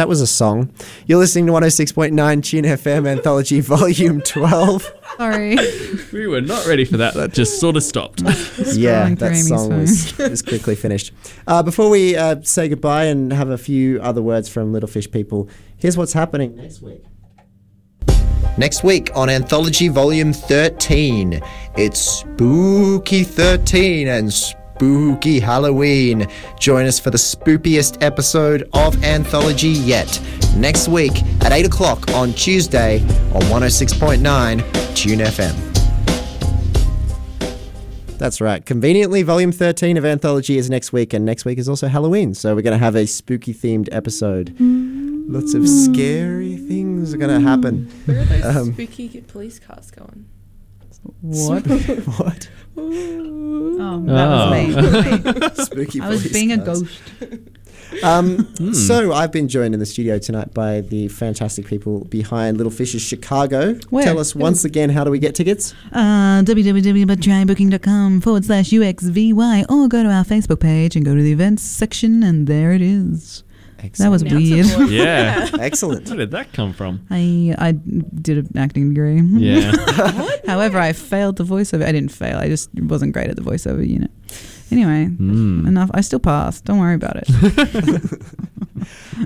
Speaker 1: That was a song. You're listening to 106.9 Tune FM Anthology Volume 12.
Speaker 12: Sorry.
Speaker 13: we were not ready for that. That just sort of stopped.
Speaker 1: yeah,
Speaker 12: Scrolling
Speaker 1: that song was, was quickly finished. Uh, before we uh, say goodbye and have a few other words from Little Fish people, here's what's happening next week. Next week on Anthology Volume 13, it's Spooky 13 and Spooky Halloween. Join us for the spookiest episode of Anthology yet. Next week at 8 o'clock on Tuesday on 106.9 Tune FM. That's right. Conveniently, Volume 13 of Anthology is next week, and next week is also Halloween. So we're going to have a spooky themed episode. Lots of scary things are going to happen.
Speaker 5: Where are those
Speaker 1: Um,
Speaker 5: spooky police cars going?
Speaker 12: What?
Speaker 1: what?
Speaker 12: Oh, that was me.
Speaker 1: Spooky
Speaker 12: I was
Speaker 1: police
Speaker 12: being a
Speaker 1: cars.
Speaker 12: ghost.
Speaker 1: Um,
Speaker 13: Hmm.
Speaker 1: So I've been joined in the studio tonight by the fantastic people behind Little Fishes Chicago.
Speaker 12: Where?
Speaker 1: Tell us once again how do we get tickets?
Speaker 12: Uh, www.trybooking.com forward slash UXVY or go to our Facebook page and go to the events section and there it is. That was weird.
Speaker 13: Yeah.
Speaker 1: Excellent.
Speaker 13: Where did that come from?
Speaker 12: I I did an acting degree.
Speaker 13: Yeah.
Speaker 12: However, I failed the voiceover. I didn't fail. I just wasn't great at the voiceover unit. Anyway,
Speaker 13: Hmm.
Speaker 12: enough. I still passed. Don't worry about it.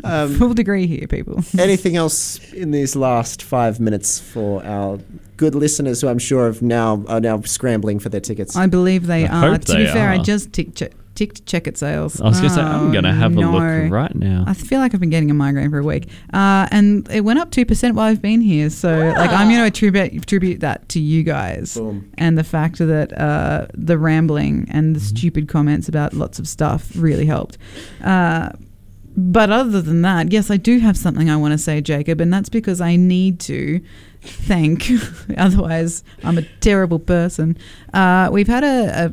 Speaker 1: Um,
Speaker 12: Full degree here, people.
Speaker 1: Anything else in these last five minutes for our good listeners who I'm sure have now are now scrambling for their tickets?
Speaker 12: I believe they
Speaker 13: I
Speaker 12: are.
Speaker 13: hope
Speaker 12: To be
Speaker 13: they
Speaker 12: fair, I
Speaker 13: are.
Speaker 12: just ticked che- ticked check it sales.
Speaker 13: I was gonna say, I'm
Speaker 12: Oh,
Speaker 13: gonna have a look right now.
Speaker 12: I feel like I've been getting a migraine for a week, uh, and it went up two percent while I've been here. So, like, I'm going to attribute attribute that to you guys
Speaker 1: Boom.
Speaker 12: and the fact that uh, the rambling and the stupid comments about lots of stuff really helped. Uh, but other than that, yes, I do have something I want to say, Jacob, and that's because I need to thank. otherwise, I'm a terrible person. Uh, we've had a, a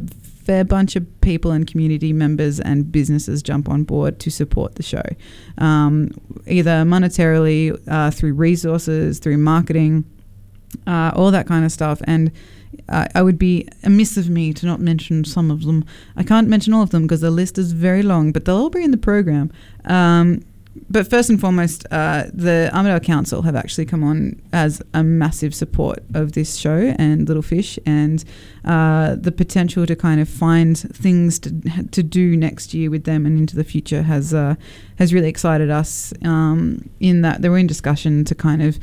Speaker 12: fair bunch of people and community members and businesses jump on board to support the show, um, either monetarily, uh, through resources, through marketing, uh, all that kind of stuff. And uh, I would be amiss of me to not mention some of them. I can't mention all of them because the list is very long, but they'll all be in the program. Um, but first and foremost, uh, the Armidale Council have actually come on as a massive support of this show and Little Fish, and uh, the potential to kind of find things to to do next year with them and into the future has uh, has really excited us. Um, in that they were in discussion to kind of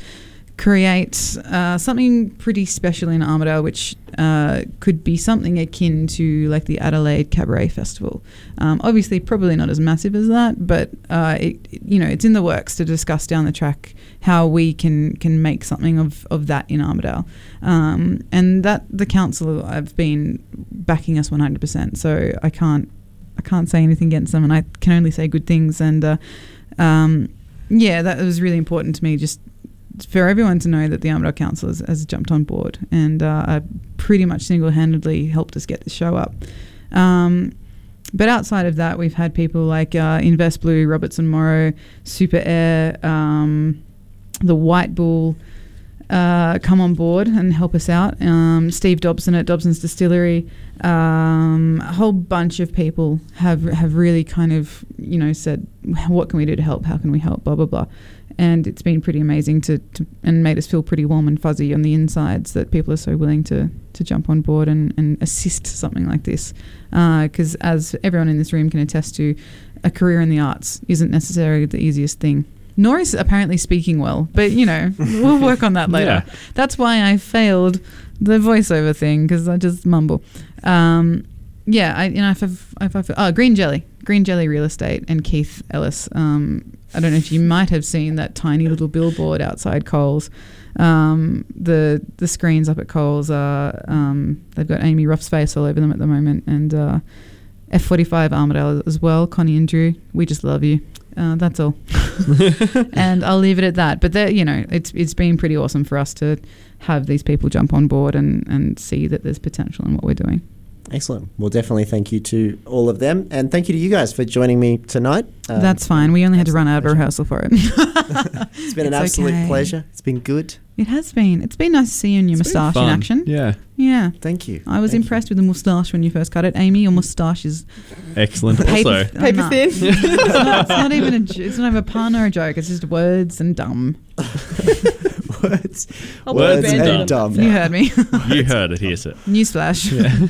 Speaker 12: create uh, something pretty special in Armidale, which uh, could be something akin to like the Adelaide Cabaret Festival. Um, obviously, probably not as massive as that, but uh, it, you know, it's in the works to discuss down the track how we can can make something of, of that in Armidale, um, and that the council have been backing us one hundred percent. So I can't I can't say anything against them, and I can only say good things. And uh, um, yeah, that was really important to me. Just for everyone to know that the Armidale Council has, has jumped on board and uh, pretty much single handedly helped us get the show up. Um, but outside of that, we've had people like uh, Invest Blue, Robertson Morrow, Super Air, um, the White Bull uh, come on board and help us out. Um, Steve Dobson at Dobson's Distillery, um, a whole bunch of people have have really kind of you know said, what can we do to help? How can we help? Blah blah blah. And it's been pretty amazing to, to and made us feel pretty warm and fuzzy on the insides that people are so willing to to jump on board and, and assist something like this. Because as everyone in this room can attest to, a career in the arts isn't necessarily the easiest thing. Nor is apparently speaking well, but you know we'll work on that later.
Speaker 13: Yeah.
Speaker 12: That's why I failed the voiceover thing because I just mumble. Um, yeah, I you know if I've, if I've oh Green Jelly, Green Jelly Real Estate, and Keith Ellis. Um, I don't know if you might have seen that tiny little billboard outside Coles. Um, the the screens up at Coles are um, they've got Amy Ruff's face all over them at the moment, and uh, F45 Armidale as well. Connie and Drew, we just love you. Uh, that's all, and I'll leave it at that. But you know, it's it's been pretty awesome for us to have these people jump on board and and see that there's potential in what we're doing.
Speaker 1: Excellent. Well, definitely thank you to all of them, and thank you to you guys for joining me tonight. Um,
Speaker 12: That's fine. We only had to run out of rehearsal for it.
Speaker 1: It's been an
Speaker 12: It's
Speaker 1: absolute
Speaker 12: okay.
Speaker 1: pleasure. It's been good.
Speaker 12: It has been. It's been nice to see you and your
Speaker 13: It's
Speaker 12: moustache in action.
Speaker 13: Yeah.
Speaker 12: Yeah.
Speaker 1: Thank you.
Speaker 12: I was
Speaker 1: Thank
Speaker 12: impressed with the moustache when you first cut it. Amy, your moustache is
Speaker 13: Excellent.
Speaker 12: paper,
Speaker 13: Also,
Speaker 12: oh, no. it's, not, it's not even a. j- It's not even a pun or a joke. It's just words and dumb.
Speaker 1: Words,
Speaker 13: I'll Words put
Speaker 1: and
Speaker 13: on
Speaker 1: dumb.
Speaker 12: You heard me.
Speaker 13: you heard it here, sir.
Speaker 12: Newsflash.
Speaker 13: Yeah.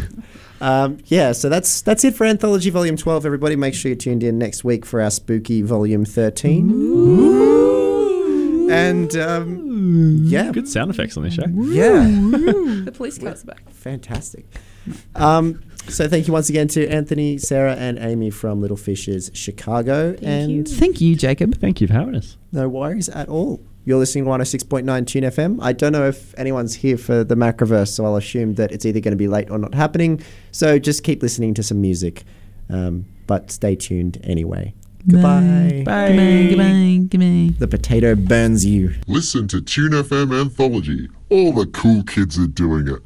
Speaker 1: Um, yeah, so that's that's it for Anthology Volume 12. Everybody, make sure you're tuned in next week for our spooky Volume 13. And um, yeah,
Speaker 13: Good sound effects on this show.
Speaker 1: yeah,
Speaker 5: the police car's back.
Speaker 1: fantastic. Um, so thank you once again to Anthony, Sarah, and Amy from Little Fishes Chicago. and
Speaker 12: Thank you, Jacob.
Speaker 13: Thank you for having us.
Speaker 1: no worries at all. You're listening to 106.9 Tune FM. I don't know if anyone's here for the Macroverse, so I'll assume that it's either going to be late or not happening. So just keep listening to some music, um, but stay tuned anyway. Goodbye.
Speaker 12: Bye. Goodbye. Goodbye. Goodbye.
Speaker 1: The potato burns you.
Speaker 20: Listen to Tune FM Anthology. All the cool kids are doing it.